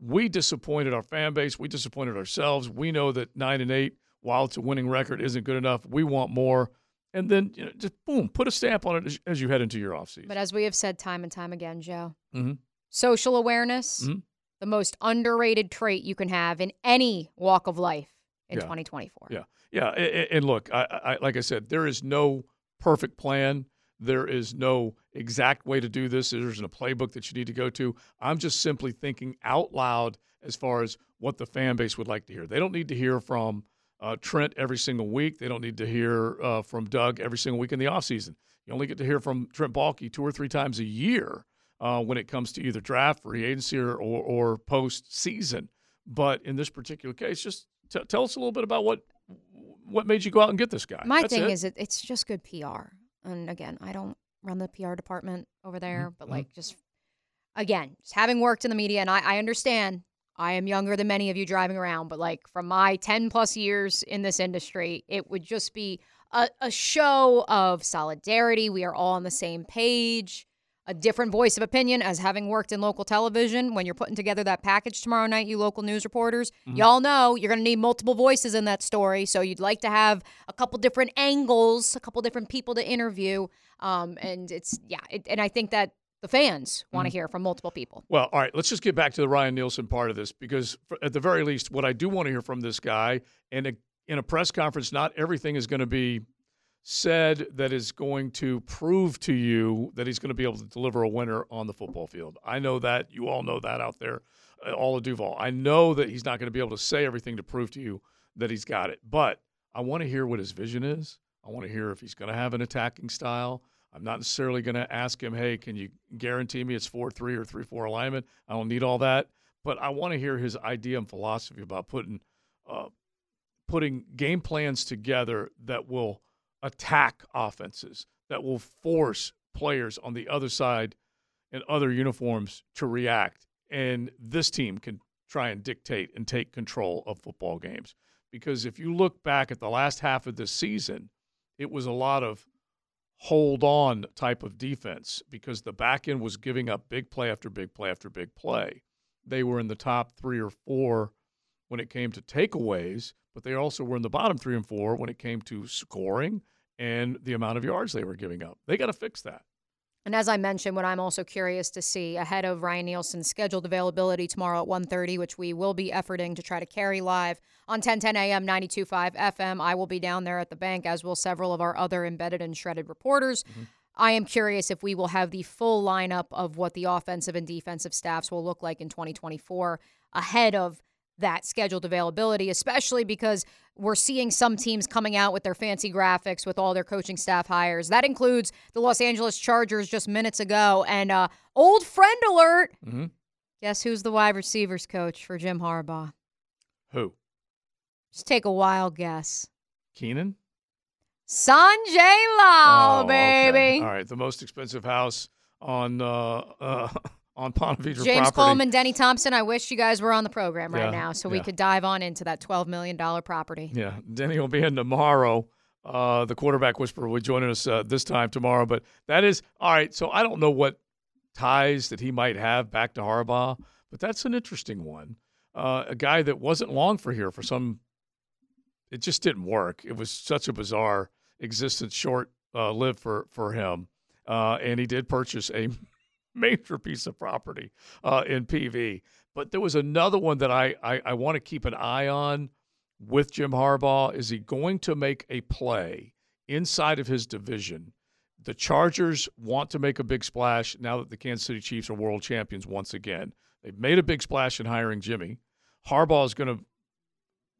we disappointed our fan base. We disappointed ourselves. We know that nine and eight, while it's a winning record, isn't good enough. We want more. And then you know, just boom, put a stamp on it as, as you head into your offseason. But as we have said time and time again, Joe, Mhm. social awareness, Mhm. the most underrated trait you can have in any walk of life in Yeah. 2024. Yeah, yeah, a- a- and look, I, I like I said, there is no perfect plan. There is no exact way to do this. There isn't a playbook that you need to go to. I'm just simply thinking out loud as far as what the fan base would like to hear. They don't need to hear from uh, Trent every single week. They don't need to hear uh, from Doug every single week in the offseason. You only get to hear from Trent Baalke two or three times a year uh, when it comes to either draft, free agency, or, or, or postseason. But in this particular case, just t- tell us a little bit about what what made you go out and get this guy. My That's thing it. is, it, it's just good PR. And again, I don't run the PR department over there, Mm-hmm. but like, just again, just having worked in the media, and I, I understand I am younger than many of you driving around, but like from my 10 plus years in this industry, it would just be a, a show of solidarity. We are all on the same page. A different voice of opinion as having worked in local television. When you're putting together that package tomorrow night, you local news reporters, Mhm. y'all know you're going to need multiple voices in that story. So you'd like to have a couple different angles, a couple different people to interview. Um, and it's, yeah, it, and I think that the fans want to Mhm. hear from multiple people. Well, all right, let's just get back to the Ryan Nielsen part of this because, for, at the very least, what I do want to hear from this guy, and a, in a press conference, not everything is going to be said that is going to prove to you that he's going to be able to deliver a winner on the football field. I know that. You all know that out there, uh, all of Duval. I know that he's not going to be able to say everything to prove to you that he's got it, but I want to hear what his vision is. I want to hear if he's going to have an attacking style. I'm not necessarily going to ask him, hey, can you guarantee me it's 4 3 or 3 4 alignment? I don't need all that. But I want to hear his idea and philosophy about putting, uh, putting game plans together that will attack offenses, that will force players on the other side in other uniforms to react. And this team can try and dictate and take control of football games. Because if you look back at the last half of this season, it was a lot of hold on type of defense because the back end was giving up big play after big play after big play. They were in the top three or four when it came to takeaways, but they also were in the bottom three and four when it came to scoring and the amount of yards they were giving up. They got to fix that. And as I mentioned, what I'm also curious to see ahead of Ryan Nielsen's scheduled availability tomorrow at 1:30, which we will be efforting to try to carry live on 1010 AM 92.5 FM. I will be down there at the bank, as will several of our other embedded and shredded reporters. Mm-hmm. I am curious if we will have the full lineup of what the offensive and defensive staffs will look like in 2024 ahead of that scheduled availability, especially because we're seeing some teams coming out with their fancy graphics with all their coaching staff hires. That includes the Los Angeles Chargers just minutes ago. And uh, old friend alert. Mm-hmm. Guess who's the wide receivers coach for Jim Harbaugh? Who? Just take a wild guess. Keenan? Sanjay Lal, Oh, okay. baby. All right, the most expensive house on uh, uh, on Ponte Vedra James property. Coleman, Denny Thompson. I wish you guys were on the program right Yeah, now so we yeah. could dive on into that $12 million property. Yeah, Denny will be in tomorrow. Uh, the quarterback whisperer will be joining us uh, this time tomorrow. But that is all right. So I don't know what ties that he might have back to Harbaugh, but that's an interesting one. Uh, a guy that wasn't long for here for some. It just didn't work. It was such a bizarre existence, short uh, lived for for him. Uh, and he did purchase a major piece of property uh, in PV. But there was another one that I, I, I want to keep an eye on with Jim Harbaugh. Is he going to make a play inside of his division? The Chargers want to make a big splash now that the Kansas City Chiefs are world champions once again. They've made a big splash in hiring Jimmy. Harbaugh is going to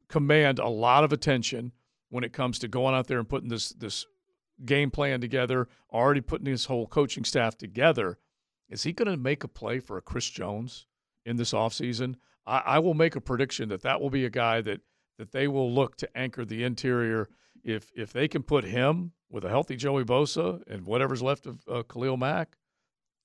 command a lot of attention when it comes to going out there and putting this this game plan together, already putting his whole coaching staff together. Is he going to make a play for a Chris Jones in this offseason? I, I will make a prediction that that will be a guy that that they will look to anchor the interior. If if they can put him with a healthy Joey Bosa and whatever's left of uh, Khalil Mack,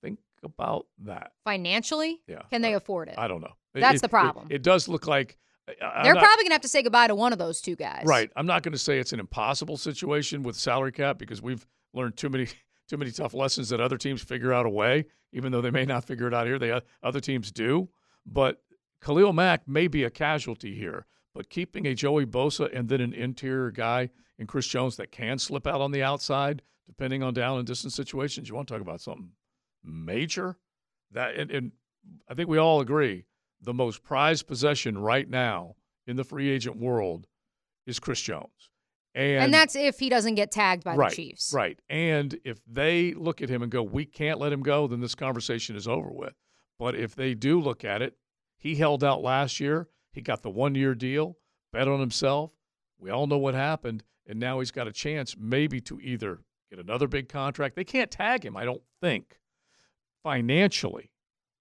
think about that. Financially, Yeah, can they afford it? I don't know. That's it- the problem. It, it does look like I'm They're not- probably going to have to say goodbye to one of those two guys. Right. I'm not going to say it's an impossible situation with salary cap because we've learned too many too many tough lessons that other teams figure out a way, even though they may not figure it out here. They uh, other teams do. But Khalil Mack may be a casualty here. But keeping a Joey Bosa and then an interior guy in Chris Jones that can slip out on the outside depending on down and distance situations. You want to talk about something major? That and, and I think we all agree the most prized possession right now in the free agent world is Chris Jones. And, And, that's if he doesn't get tagged by right, the Chiefs. Right. And if they look at him and go, we can't let him go, then this conversation is over with. But if they do look at it, he held out last year. He got the one year deal, bet on himself. We all know what happened. And now he's got a chance maybe to either get another big contract. They can't tag him, I don't think, financially.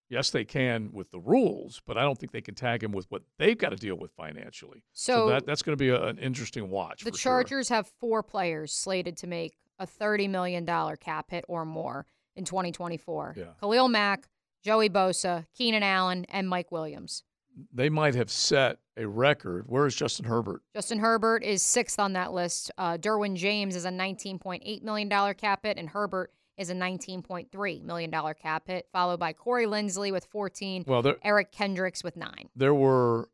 Yes, they can with the rules, but I don't think they can tag him with what they've got to deal with financially. So- that, that's going to be a, an interesting watch. The for sure. Chargers have four players slated to make a $30 million cap hit or more in 2024. Yeah. Khalil Mack, Joey Bosa, Keenan Allen, and Mike Williams. they might have set a record. Where is Justin Herbert? Justin Herbert is sixth on that list. Uh, Derwin James is a $19.8 million cap hit, and Herbert is a $19.3 million cap hit, followed by Corey Linsley with 14, Well, there- Eric Kendricks with nine. There were,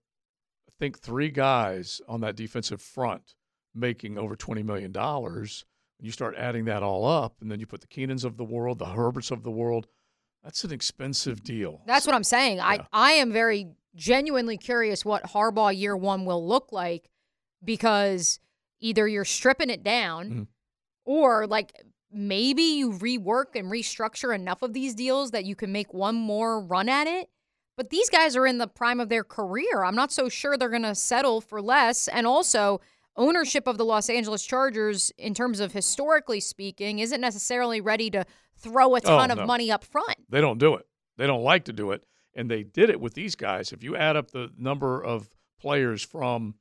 I think, three guys on that defensive front making over $20 million. When you start adding that all up, and then you put the Keenans of the world, the Herberts of the world, that's an expensive deal. That's what I'm saying. I, I am very genuinely curious what Harbaugh year one will look like because either you're stripping it down Mhm. or like maybe you rework and restructure enough of these deals that you can make one more run at it. But these guys are in the prime of their career. I'm not so sure they're going to settle for less. And also, ownership of the Los Angeles Chargers, in terms of historically speaking, isn't necessarily ready to throw a ton Oh, of money up front. They don't do it. They don't like to do it. And they did it with these guys. If you add up the number of players from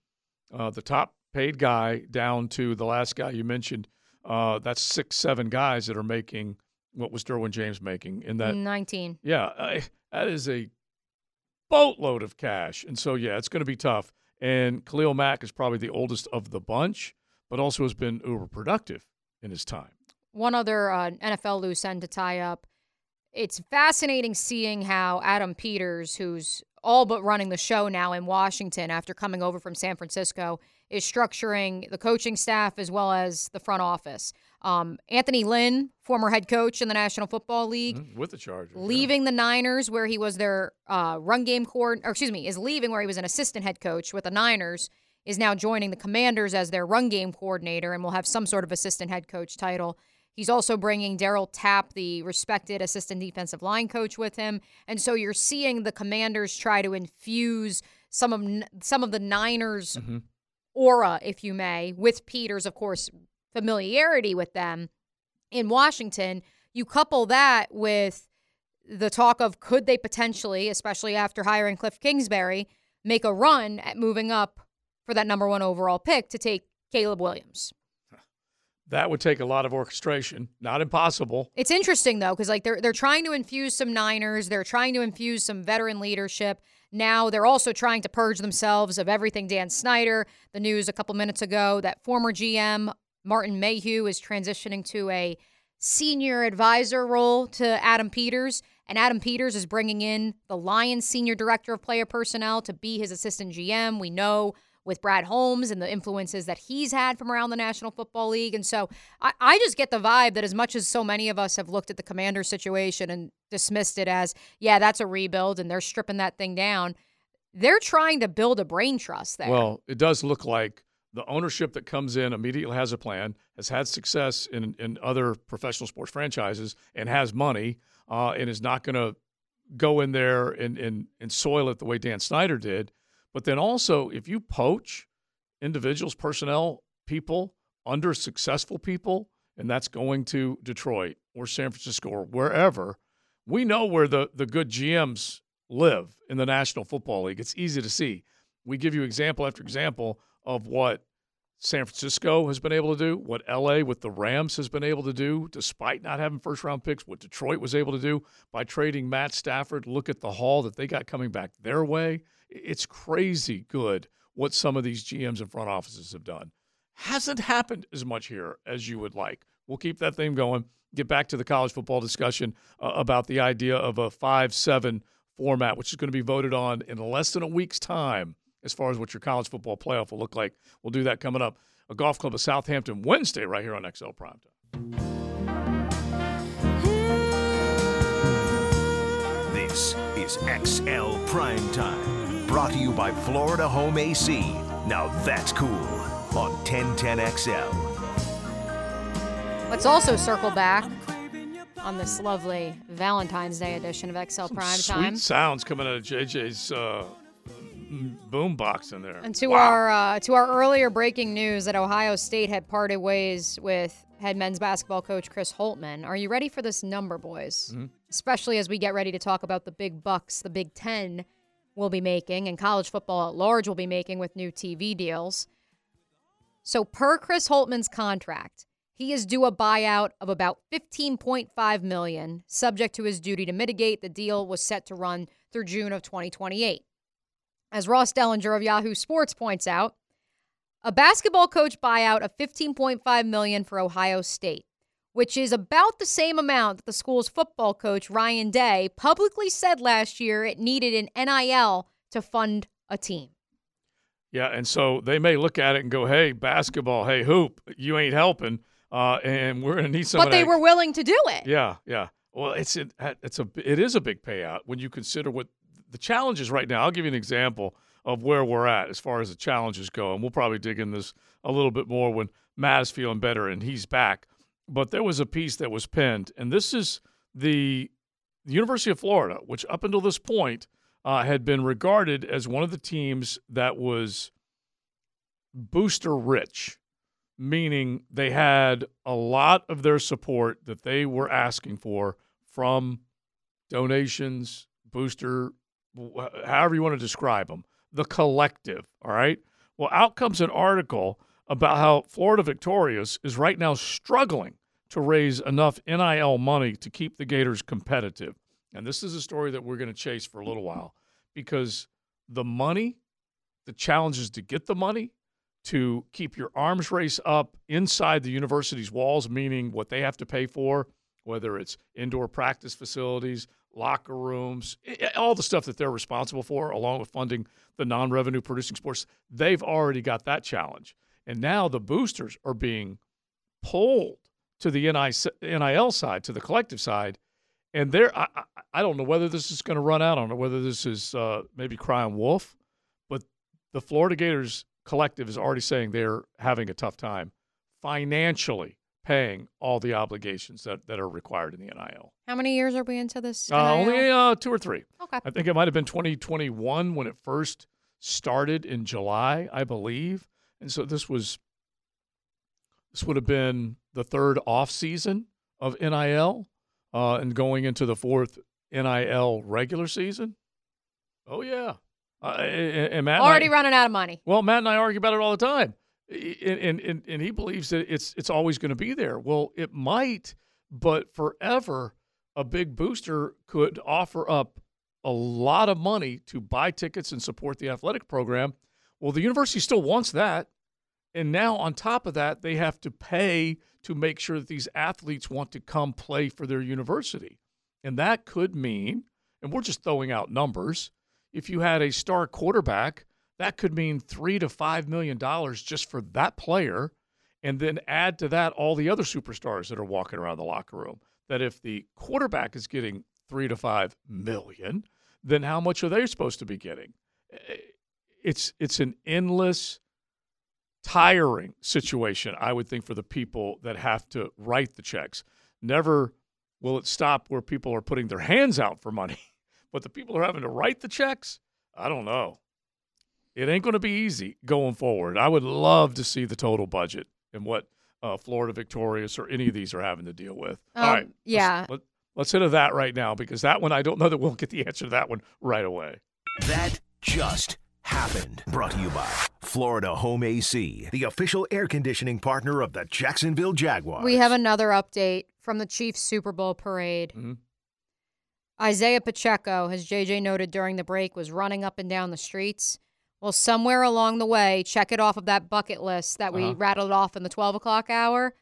uh, the top paid guy down to the last guy you mentioned, uh, that's six, seven guys that are making what was Derwin James making in that 19. Yeah, I, that is a boatload of cash. And so, yeah, it's going to be tough. And Khalil Mack is probably the oldest of the bunch, but also has been uber productive in his time. One other uh, NFL loose end to tie up. It's fascinating seeing how Adam Peters, who's all but running the show now in Washington after coming over from San Francisco, is structuring the coaching staff as well as the front office. Um, Anthony Lynn, former head coach in the National Football League, Mhm, With the Chargers. yeah. leaving the Niners where he was their uh, run game coord, or excuse me, is leaving where he was an assistant head coach with the Niners, is now joining the Commanders as their run game coordinator and will have some sort of assistant head coach title. He's also bringing Darryl Tapp, the respected assistant defensive line coach, with him, and so you're seeing the Commanders try to infuse some of some of the Niners aura, if you may, with Peters, of course, familiarity with them in Washington. You couple that with the talk of could they potentially, especially after hiring Cliff Kingsbury, make a run at moving up for that number one overall pick to take Caleb Williams. That would take a lot of orchestration. Not impossible. It's interesting though, because like they're they're trying to infuse some Niners, they're trying to infuse some veteran leadership. Now they're also trying to purge themselves of everything Dan Snyder. The news a couple minutes ago that former GM Martin Mayhew is transitioning to a senior advisor role to Adam Peters, and Adam Peters is bringing in the Lions senior director of player personnel to be his assistant GM. We know with Brad Holmes and the influences that he's had from around the National Football League. And so I, I just get the vibe that as much as so many of us have looked at the commander situation and dismissed it as, yeah, that's a rebuild and they're stripping that thing down, they're trying to build a brain trust there. Well, it does look like the ownership that comes in immediately has a plan, has had success in, in other professional sports franchises, and has money, uh, and is not going to go in there and, and, and soil it the way Dan Snyder did. But then also, if you poach individuals, personnel, people under successful people, and that's going to Detroit or San Francisco or wherever, we know where the, the good GMs live in the National Football League. It's easy to see. We give you example after example of what San Francisco has been able to do, what LA with the Rams has been able to do, despite not having first round picks, what Detroit was able to do by trading Matt Stafford. Look at the haul that they got coming back their way. It's crazy good what some of these GMs and front offices have done. Hasn't happened as much here as you would like. We'll keep that theme going. Get back to the college football discussion uh, about the idea of a 5 7 format, which is going to be voted on in less than a week's time as far as what your college football playoff will look like. We'll do that coming up. a golf club of Southampton Wednesday right here on XL Primetime. This is XL Prime Time, brought to you by Florida Home AC. Now that's cool on 1010XL. Let's also circle back on this lovely Valentine's Day edition of XL Prime Time. Sweet sounds coming out of JJ's uh, boom box in there. And to our uh, to our earlier breaking news that Ohio State had parted ways with head men's basketball coach Chris Holtmann. Are you ready for this number, boys? Mhm. Especially as we get ready to talk about the big bucks the Big Ten will be making and college football at large will be making with new TV deals. So per Chris Holtmann's contract, he is due a buyout of about 15.5 million, subject to his duty to mitigate. The deal was set to run through June of 2028. As Ross Dellenger of Yahoo Sports points out, a basketball coach buyout of 15.5 million for Ohio State, which is about the same amount that the school's football coach Ryan Day publicly said last year it needed an NIL to fund a team. Yeah, and so they may look at it and go, "Hey, basketball, hey, hoop, you ain't helping, uh, and we're gonna need some." but they were willing to do it. Yeah, yeah. Well, it's a, it's a it is a big payout when you consider what the challenges right now. I'll give you an example of where we're at as far as the challenges go, and we'll probably dig in this a little bit more when Matt is feeling better and he's back. But there was a piece that was penned, and this is the, University of Florida, which up until this point uh, had been regarded as one of the teams that was booster rich, meaning they had a lot of their support that they were asking for from donations, booster, Uh, however you want to describe them, the collective. All right. Well, out comes an article about how Florida Victorious is right now struggling to raise enough NIL money to keep the Gators competitive. And this is a story that we're going to chase for a little while because the money, the challenges to get the money, to keep your arms race up inside the university's walls, meaning what they have to pay for, whether it's indoor practice facilities, locker rooms, all the stuff that they're responsible for, along with funding the non revenue producing sports, they've already got that challenge. And now the boosters are being pulled to the NIL side, to the collective side. And there, I, I, I don't know whether this is going to run out. I don't know whether this is uh, maybe crying wolf, but the Florida Gators collective is already saying they're having a tough time financially paying all the obligations that, that are required in the NIL. How many years are we into this? Uh, only uh, two or three. Okay. I think it might have been 2021 when it first started in July, I believe. And so this was this would have been the third off season of NIL, uh, and going into the fourth NIL regular season. Oh yeah, uh, and, Matt and I- Already running out of money. well, Matt and I argue about it all the time, and and and, he believes that it's it's always going to be there. Well, it might, but forever, a big booster could offer up a lot of money to buy tickets and support the athletic program. Well, the university still wants that, and now on top of that, they have to pay to make sure that these athletes want to come play for their university, and that could mean, and we're just throwing out numbers. If you had a star quarterback that could mean three to five million dollars just for that player, and then add to that all the other superstars that are walking around the locker room. That if the quarterback is getting three to five million, then how much are they supposed to be getting? Eh, It's it's an endless, tiring situation. I would think for the people that have to write the checks. Never will it stop where people are putting their hands out for money, but the people who are having to write the checks. I don't know it ain't going to be easy going forward. I would love to see the total budget and what uh, Florida Victorious or any of these are having to deal with. All Um, right, let's- yeah. Let, let's hit to that right now because that one I don't know that we'll get the answer to that one right away. That just happened. Brought to you by Florida Home AC, the official air conditioning partner of the Jacksonville Jaguars. We have another update from the Chiefs Super Bowl parade. Mhm. Isaiah Pacheco, as JJ noted during the break, was running up and down the streets. Well, somewhere along the way, check it off of that bucket list that we Uh-huh. rattled off in the 12 o'clock hour.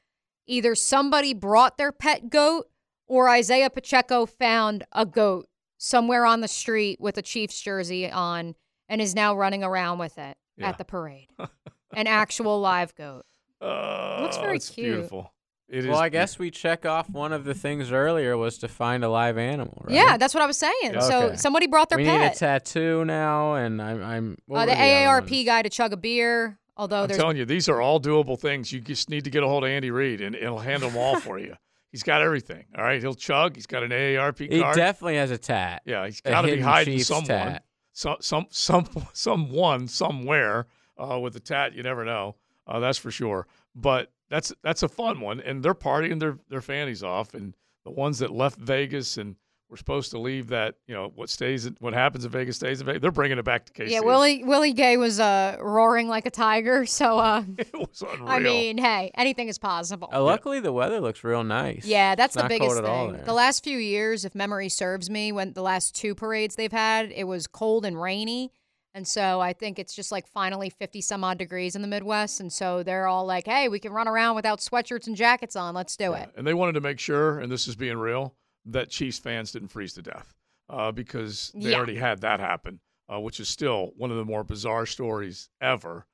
Either somebody brought their pet goat or Isaiah Pacheco found a goat somewhere on the street with a Chiefs jersey on and is now running around with it Yeah. at the parade. An actual live goat. Uh, looks very cute. beautiful. It is. well, I guess we check off one of the things earlier was to find a live animal, right? Yeah, that's what I was saying. So somebody brought their we pet. need a tattoo now, and I'm. I'm what uh, the were other AARP ones? guy to chug a beer. Although I'm there's telling you, these are all doable things. You just need to get a hold of Andy Reid, and he'll handle them all for you. He's got everything. All right, he'll chug. He's got an AARP He card. definitely has a tat. Yeah, he's got to be hiding Chiefs someone, tat. some, some, some, someone, somewhere uh, with a tat. You never know. Uh, that's for sure. But that's that's a fun one, and they're partying their their fannies off. And the ones that left Vegas and were supposed to leave, that you know what stays, what happens in Vegas stays in Vegas. They're bringing it back to KC. yeah, Willie Willie Gay was uh roaring like a tiger. So uh, it was unreal. I mean, hey, anything is possible. Uh, luckily, the weather looks real nice. Yeah, that's It's the not biggest cold at thing. there. The last few years, if memory serves me, when the last two parades they've had, it was cold and rainy. And so I think it's just like finally 50 some odd degrees in the Midwest. And so they're all like, hey, we can run around without sweatshirts and jackets on. Let's do it. and they wanted to make sure, and this is being real, that Chiefs fans didn't freeze to death uh, because they Yeah. already had that happen, uh, which is still one of the more bizarre stories ever.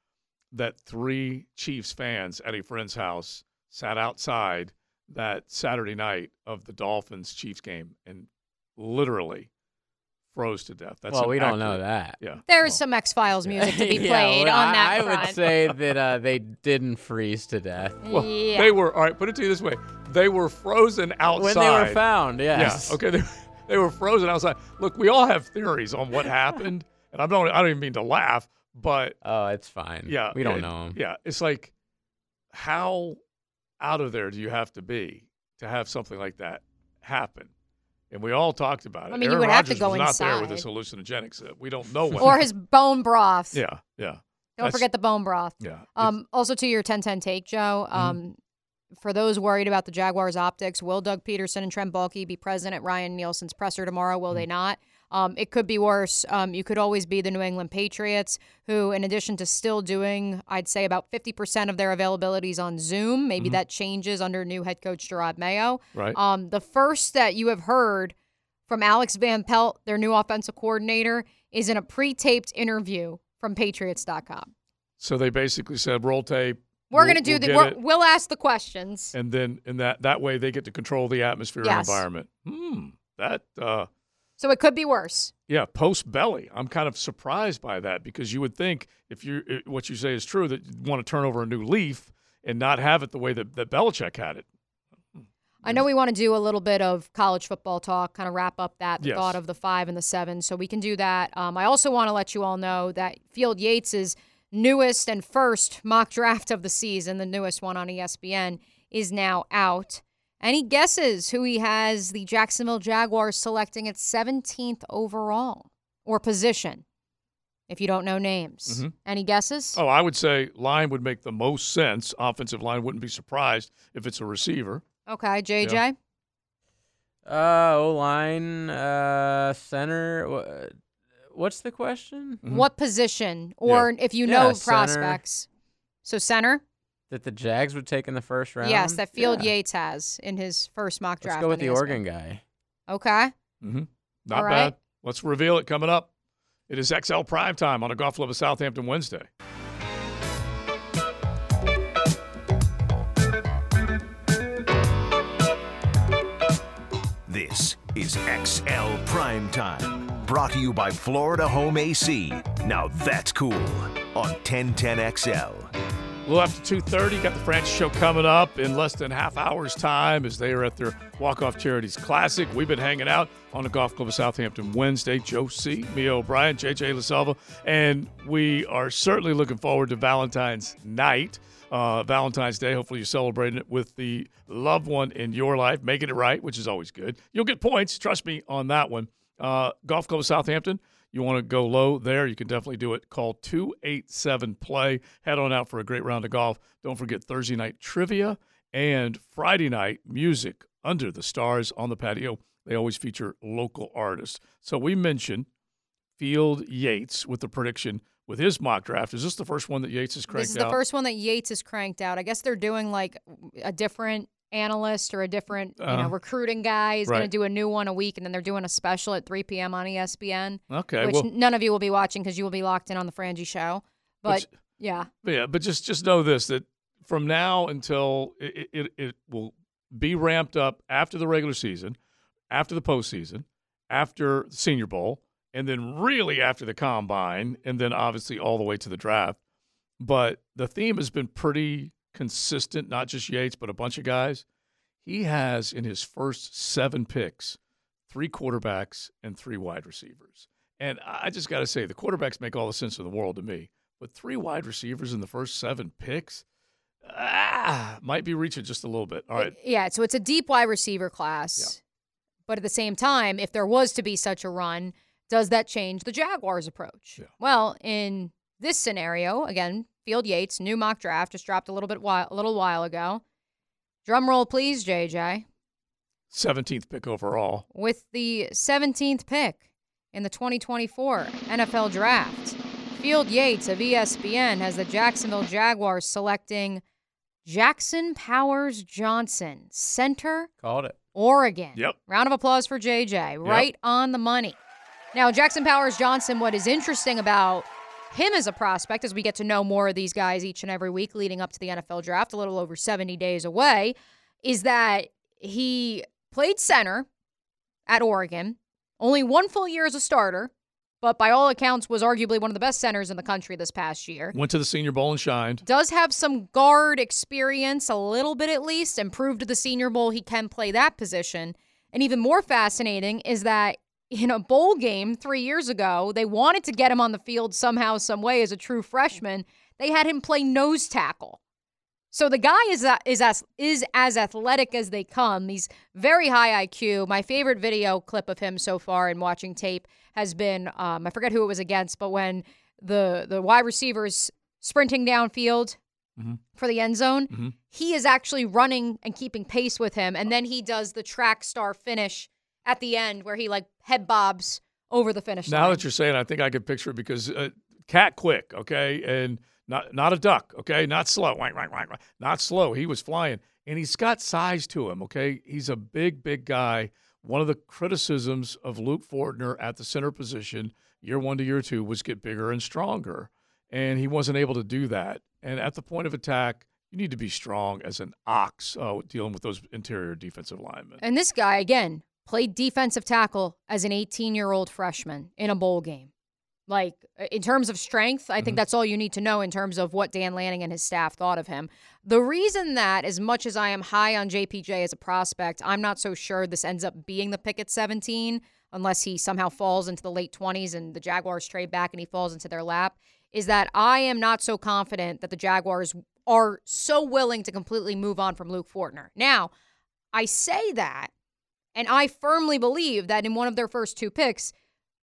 That three Chiefs fans at a friend's house sat outside that Saturday night of the Dolphins Chiefs game and literally froze to death. That's well, an we don't know that. Yeah. There's some X Files music to be Yeah, played well, on I- that I front. would say that uh, they didn't freeze to death. Well, Yeah. they were all right. Put it to you this way: they were frozen outside When they were found, yes. Yeah. Okay. They, they were frozen outside. Look, we all have theories on what happened, and I don't. I don't even mean to laugh, but Oh, it's fine. yeah, we don't it- know 'em. Yeah, it's like how out of there do you have to be to have something like that happen? And we all talked about it. I mean, you Aaron would have to go was not there with inside. his hallucinogenics. Uh, We don't know what. or his bone broth. Yeah, yeah. Don't That's- forget the bone broth. Yeah. Um, also to your 10-10 take, Joe. Mm-hmm. Um, for those worried about the Jaguars' optics, will Doug Pederson and Trent Baalke be present at Ryan Nielsen's presser tomorrow? Will Mm-hmm. they not? Um, it could be worse. Um, you could always be the New England Patriots, who, in addition to still doing, I'd say about 50% of their availabilities on Zoom, maybe Mhm. that changes under new head coach Jerod Mayo. Right. Um, the first that you have heard from Alex Van Pelt, their new offensive coordinator, is in a pre-taped interview from Patriots.com. So they basically said, "Roll tape." We're we'll- gonna do we'll the. We're, we'll ask the questions. and then in that that way they get to control the atmosphere and environment. Hmm. That uh So it could be worse. yeah, post belly. I'm kind of surprised by that because you would think if you what you say is true that you'd want to turn over a new leaf and not have it the way that, that Belichick had it. I know we want to do a little bit of college football talk, kind of wrap up that the Yes. thought of the five and the seven, so we can do that. Um, I also want to let you all know that Field Yates's newest and first mock draft of the season, the newest one on ESPN, is now out. Any guesses who he has the Jacksonville Jaguars selecting at 17th overall or position? If you don't know names, Mhm. any guesses? Oh, I would say line would make the most sense. Offensive line wouldn't be surprised if it's a receiver. Okay, JJ. Uh, O line, uh, center. wha- What's the question? What position, or if you know Yeah, center. prospects? So center. That the Jags would take in the first round. Yes, that Field Yeah. Yates has in his first mock draft. Let's go with the ESPN. Oregon guy. Okay. Mm-hmm. Not All right. bad. Let's reveal it coming up. It is XL Prime Time on a Golf Club of Southampton Wednesday. This is XL Prime Time, brought to you by Florida Home AC. Now that's cool on 1010XL. A little after 2.30, got the Frangie Show coming up in less than half hour's time as they are at their Walk-Off Charities Classic. We've been hanging out on the Golf Club of Southampton Wednesday. Joe C., Mia O'Brien, JJ LaSalva, and we are certainly looking forward to Valentine's night, uh, Valentine's Day. Hopefully you're celebrating it with the loved one in your life, making it right, which is always good. You'll get points, trust me on that one. Uh, Golf Club of Southampton, you want to go low there, you can definitely do it. Call 287 play. Head on out for a great round of golf. Don't forget Thursday night trivia and Friday night music under the stars on the patio. They always feature local artists. So we mentioned Field Yates with the prediction with his mock draft. Is this the first one that Yates has cranked This is the out? first one that Yates is cranked out. I guess they're doing like a different analyst or a different you know Uh-huh. recruiting guy is going to do a new one a week, and then they're doing a special at 3 p.m. on ESPN. Okay, which well- none of you will be watching because you will be locked in on the Frangie show. But yeah, Yeah, but just just know this that from now until it, it, it will be ramped up after the regular season, after the postseason, after the Senior Bowl, and then really after the combine, and then obviously all the way to the draft. But the theme has been pretty consistent, not just Yates, but a bunch of guys. He has in his first seven picks three quarterbacks and three wide receivers. And I just got to say, the quarterbacks make all the sense in the world to me. But three wide receivers in the first seven picks, ah, might be reaching just a little bit. All right. Yeah, so it's a deep wide receiver class. But at the same time, if there was to be such a run, does that change the Jaguars' approach? Well, in this scenario, again, Field Yates, new mock draft, just dropped a little bit while, a little while ago. Drum roll, please, JJ. 17th pick overall. With the 17th pick in the 2024 NFL Draft, Field Yates of ESPN has the Jacksonville Jaguars selecting Jackson Powers Johnson, center, Called it. Oregon. Yep. Round of applause for JJ. Right on the money. Now, Jackson Powers Johnson, what is interesting about him as a prospect, as we get to know more of these guys each and every week leading up to the NFL draft, a little over 70 days away, is that he played center at Oregon, only one full year as a starter, but by all accounts was arguably one of the best centers in the country this past year Went to the Senior Bowl and shined. does have some guard experience, a little bit at least, and proved at the Senior Bowl he can play that position. And even more fascinating is that in a bowl game three years ago, they wanted to get him on the field somehow, some way as a true freshman. They had him play nose tackle. So the guy is is as is as athletic as they come. He's very high IQ. My favorite video clip of him so far in watching tape has been um, I forget who it was against, but when the the wide receivers sprinting downfield for the end zone, he is actually running and keeping pace with him, and then he does the track star finish at the end where he like head bobs over the finish Now line. Now that you're saying, I think I could picture it because uh, cat quick, okay, and not not a duck, okay, not slow, not slow. He was flying, and he's got size to him, okay. He's a big, big guy. One of the criticisms of Luke Fortner at the center position, year one to year two, was get bigger and stronger, and he wasn't able to do that. And at the point of attack, you need to be strong as an ox uh, dealing with those interior defensive linemen. And this guy, again, played defensive tackle as an 18 year old freshman in a bowl game. Like, in terms of strength, I think mm-hmm. that's all you need to know in terms of what Dan Lanning and his staff thought of him. The reason that, as much as I am high on JPJ as a prospect, I'm not so sure this ends up being the pick at 17, unless he somehow falls into the late 20s and the Jaguars trade back and he falls into their lap, is that I am not so confident that the Jaguars are so willing to completely move on from Luke Fortner. Now, I say that and I firmly believe that in one of their first two picks,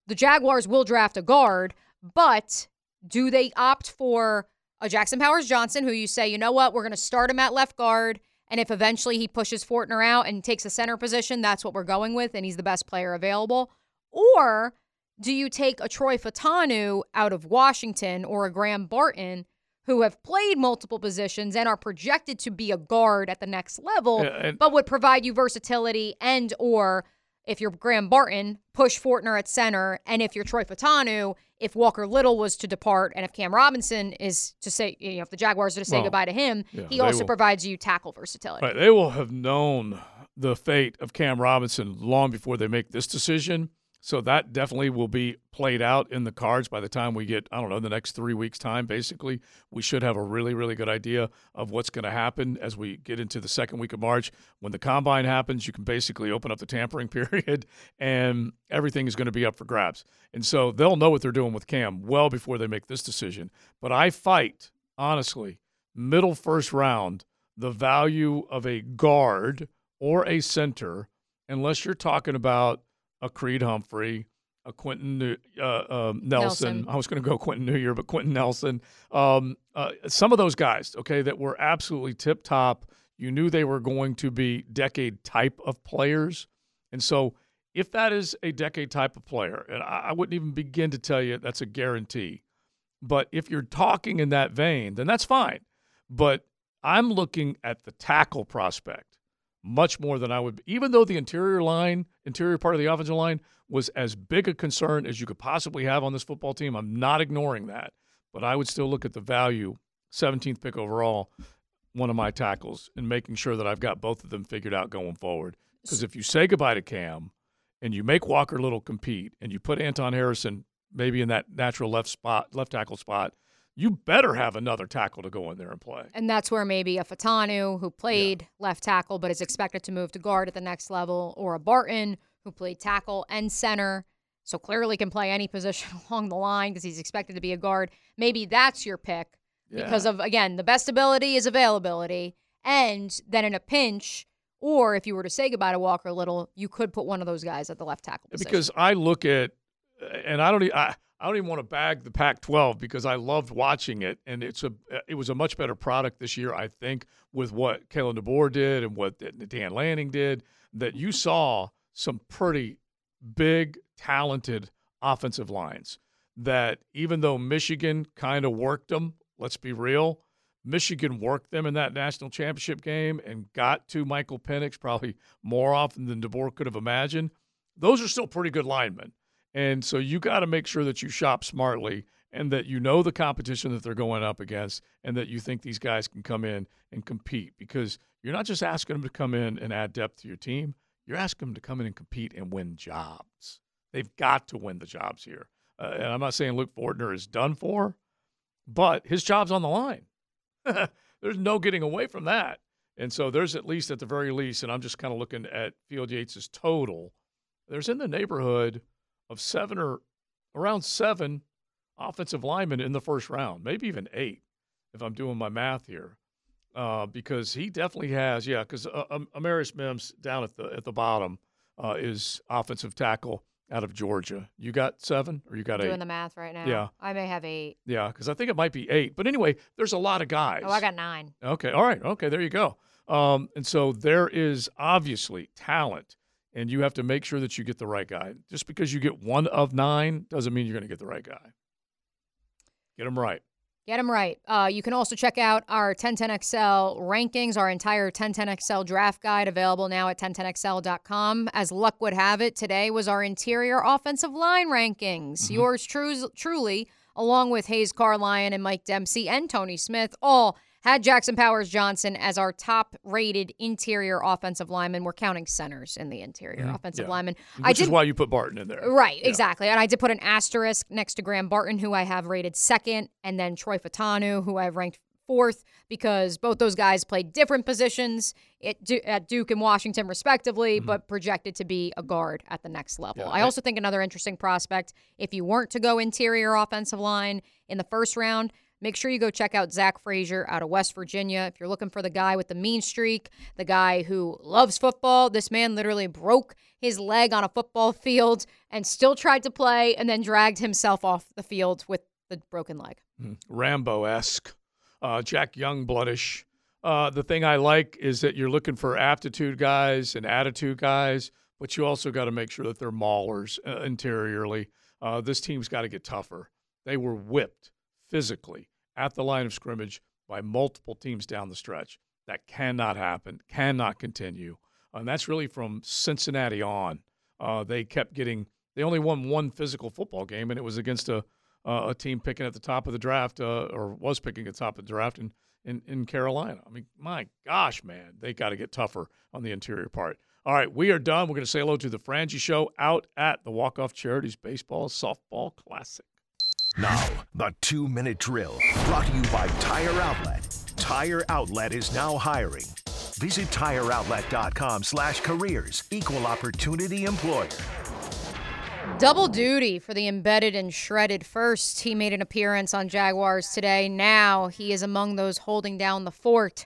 the Jaguars will draft a guard, but do they opt for a Jackson Powers Johnson, who you say, you know what, we're going to start him at left guard, and if eventually he pushes Fortner out and takes a center position, that's what we're going with, and he's the best player available? Or do you take a Troy Fautanu out of Washington or a Graham Barton? Who have played multiple positions and are projected to be a guard at the next level, Yeah, but would provide you versatility and or if you're Graham Barton, push Fortner at center, and if you're Troy Fautanu, if Walker Little was to depart, and if Cam Robinson is to say, you know, if the Jaguars are to say Well, goodbye to him, yeah, he also will- provides you tackle versatility. Right. They will have known the fate of Cam Robinson long before they make this decision. So that definitely will be played out in the cards by the time we get, I don't know, the next three weeks' time, basically. We should have a really, really good idea of what's going to happen as we get into the second week of March. When the combine happens, you can basically open up the tampering period and everything is going to be up for grabs. And so they'll know what they're doing with Cam well before they make this decision. But I fight, honestly, middle first round, the value of a guard or a center, unless you're talking about a Creed Humphrey, a Quentin New, uh, um, Nelson. Nelson. I was going to go Quentin New Year, but Quenton Nelson. Um, uh, some of those guys, okay, that were absolutely tip top. You knew they were going to be decade type of players. And so, if that is a decade type of player, and I, I wouldn't even begin to tell you that's a guarantee, but if you're talking in that vein, then that's fine. But I'm looking at the tackle prospect much more than I would, even though the interior line, interior part of the offensive line was as big a concern as you could possibly have on this football team. I'm not ignoring that, but I would still look at the value, 17th pick overall. one of my tackles and making sure that I've got both of them figured out going forward. Because if you say goodbye to Cam and you make Walker Little compete and you put Anton Harrison maybe in that natural left spot, left tackle spot, you better have another tackle to go in there and play. And that's where maybe a Fautanu, who played left tackle but is expected to move to guard at the next level, or a Barton, who played tackle and center, so clearly can play any position along the line because he's expected to be a guard. Maybe that's your pick because of, again, the best ability is availability. And then in a pinch, or if you were to say goodbye to Walker Little, you could put one of those guys at the left tackle position. because I look at, and I don't, I, I don't even want to bag the Pac-12 because I loved watching it, and it's a, it was a much better product this year, I think, with what Kalen DeBoer did and what Dan Lanning did. That you saw some pretty big, talented offensive lines. That even though Michigan kind of worked them, let's be real, Michigan worked them in that national championship game and got to Michael Penix probably more often than DeBoer could have imagined. Those are still pretty good linemen. And so you got to make sure that you shop smartly and that you know the competition that they're going up against and that you think these guys can come in and compete because you're not just asking them to come in and add depth to your team, you're asking them to come in and compete and win jobs. They've got to win the jobs here. Uh, and I'm not saying Luke Fortner is done for, but his job's on the line. there's no getting away from that. And so there's at least at the very least, and I'm just kind of looking at Field Yates' total, there's in the neighborhood of seven or around seven offensive linemen in the first round, maybe even eight, if I'm doing my math here. Uh, because he definitely has, yeah, because uh, um, Amarius Mims down at the at the bottom uh, is offensive tackle out of Georgia. You got seven or you got Doing eight? the math right now. Yeah. I may have eight. Yeah, because I think it might be eight. But anyway, there's a lot of guys. Oh, I got nine. Okay. All right. Okay. There you go. Um, and so there is obviously talent, and you have to make sure that you get the right guy. Just because you get one of nine doesn't mean you're going to get the right guy. Get them right. Get them right. Uh, you can also check out our 1010XL rankings, our entire 1010XL draft guide available now at 1010XL.com. As luck would have it, today was our interior offensive line rankings. Yours tru- truly, along with Hays Carlyon and Mike Dempsey and Tony Smith, all had Jackson Powers Johnson as our top rated interior offensive lineman. We're counting centers in the interior mm-hmm. offensive Yeah. lineman. Which I is why you put Barton in there. Right, exactly. And I did put an asterisk next to Graham Barton, who I have rated second, and then Troy Fautanu, who I've ranked fourth, because both those guys played different positions at, at Duke and Washington, respectively, mm-hmm. but projected to be a guard at the next level. I also think another interesting prospect, if you weren't to go interior offensive line in the first round, Make sure you go check out Zach Frazier out of West Virginia. If you're looking for the guy with the mean streak, the guy who loves football, this man literally broke his leg on a football field and still tried to play and then dragged himself off the field with the broken leg. Rambo esque, uh, Jack Youngbloodish. Uh, the thing I like is that you're looking for aptitude guys and attitude guys, but you also got to make sure that they're maulers uh, interiorly. Uh, this team's got to get tougher. They were whipped physically at the line of scrimmage by multiple teams down the stretch. That cannot happen, cannot continue. And that's really from Cincinnati on. Uh, they kept getting, they only won one physical football game, and it was against a, uh, a team picking at the top of the draft, uh, or was picking at the top of the draft in, in, in Carolina. I mean, my gosh, man, they got to get tougher on the interior part. All right, we are done. We're going to say hello to the Frangie Show out at the Walk Off Charities Baseball Softball Classic. Now, the two minute drill brought to you by Tire Outlet. Tire Outlet is now hiring. Visit tireoutlet.com slash careers. Equal opportunity employer. Double duty for the embedded and shredded. First, he made an appearance on Jaguars today. Now he is among those holding down the fort.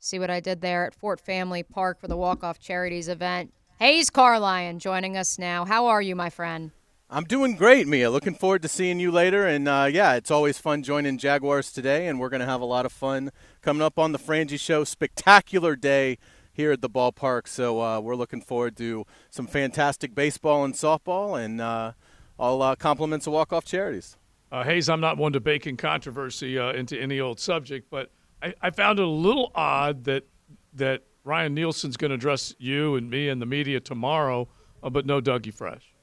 See what I did there at Fort Family Park for the Walk Off Charities event. Hays Carlyon joining us now. How are you, my friend? I'm doing great, Mia. Looking forward to seeing you later. And uh, yeah, it's always fun joining Jaguars today, and we're going to have a lot of fun coming up on the Frangie Show. Spectacular day here at the ballpark. So uh, we're looking forward to some fantastic baseball and softball, and uh, all uh, compliments of walk off charities. Uh, Hays, I'm not one to baking controversy uh, into any old subject, but I, I found it a little odd that that Ryan Nielsen's going to address you and me and the media tomorrow, but no Dougie Fresh.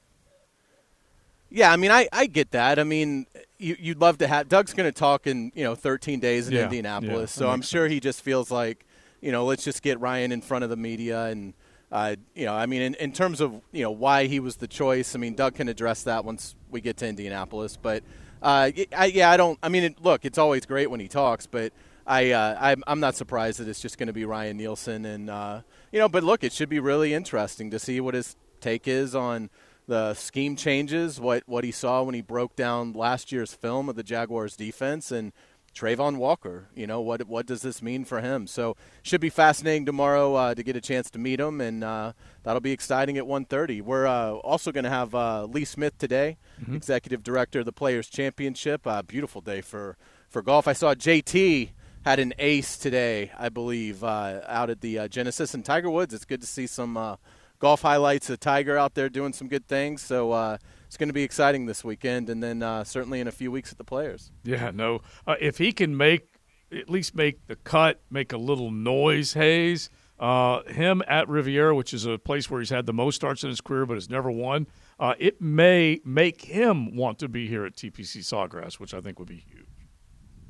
Yeah, I mean, I, I get that. I mean, you, you'd love to have Doug's going to talk in you know 13 days in Yeah, Indianapolis, yeah, so I'm makes sure he just feels like you know let's just get Ryan in front of the media and uh, you know I mean in, in terms of you know why he was the choice. I mean, Doug can address that once we get to Indianapolis, but uh, I, yeah, I don't. I mean, it, look, it's always great when he talks, but. I, uh, I'm, I'm not surprised that it's just going to be Ryan Nielsen, and uh, you know, but look, it should be really interesting to see what his take is on the scheme changes, what what he saw when he broke down last year's film of the Jaguars defense, and Travon Walker. You know what what does this mean for him? So should be fascinating tomorrow uh, to get a chance to meet him, and uh, that'll be exciting at 1:30. We're uh, also going to have uh, Lee Smith today, Mm-hmm. executive director of the Players Championship. Uh, beautiful day for for golf. I saw JT had an ace today, I believe, uh, out at the uh, Genesis and Tiger Woods. It's good to see some uh, golf highlights of Tiger out there doing some good things. So uh, it's going to be exciting this weekend, and then uh, certainly in a few weeks at the Players. Yeah, no. Uh, if he can make at least make the cut, make a little noise, Hays. Uh, him at Riviera, which is a place where he's had the most starts in his career, but has never won. Uh, it may make him want to be here at TPC Sawgrass, which I think would be huge.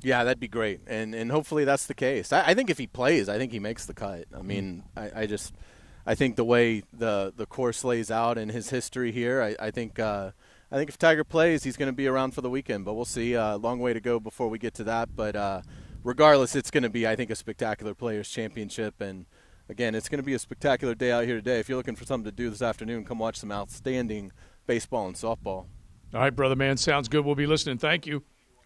Yeah, that'd be great, and and hopefully that's the case. I, I think if he plays, I think he makes the cut. I mean, I, I just, I think the way the the course lays out and his history here, I, I think, uh, I think if Tiger plays, he's going to be around for the weekend. But we'll see. A uh, long way to go before we get to that. But uh, regardless, it's going to be, I think, a spectacular Players Championship, and again, it's going to be a spectacular day out here today. If you're looking for something to do this afternoon, come watch some outstanding baseball and softball. All right, brother man, sounds good. We'll be listening. Thank you.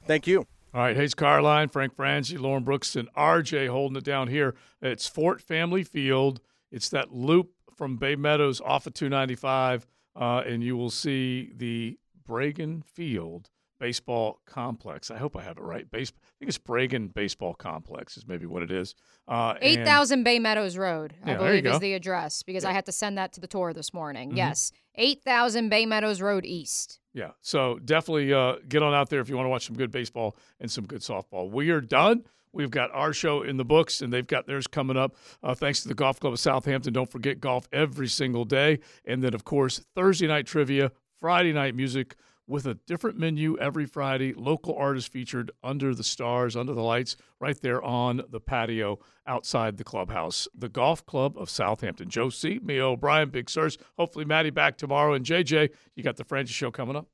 Thank you. All right, Hays Carlyon, Frank Frangie, Lauren Brooks, and RJ holding it down here. It's Fort Family Field. It's that loop from Bay Meadows off of 295, uh, and you will see the Bragan Field Baseball Complex. I hope I have it right. Base, I think it's Bragan Baseball Complex is maybe what it is. Uh, Eight thousand Bay Meadows Road, I Yeah, believe, is the address because I had to send that to the tour this morning. Mhm. Yes. 8000 Bay Meadows Road East. Yeah. So definitely uh, get on out there if you want to watch some good baseball and some good softball. We are done. We've got our show in the books, and they've got theirs coming up. Uh, thanks to the Golf Club of Southampton. Don't forget golf every single day. And then, of course, Thursday night trivia, Friday night music with a different menu every Friday. Local artists featured under the stars, under the lights, right there on the patio outside the clubhouse. The Golf Club of Southampton. Joe C., me, O'Brien, Big Sirs. Hopefully, Maddie back tomorrow. And JJ, you got the Frangie show coming up.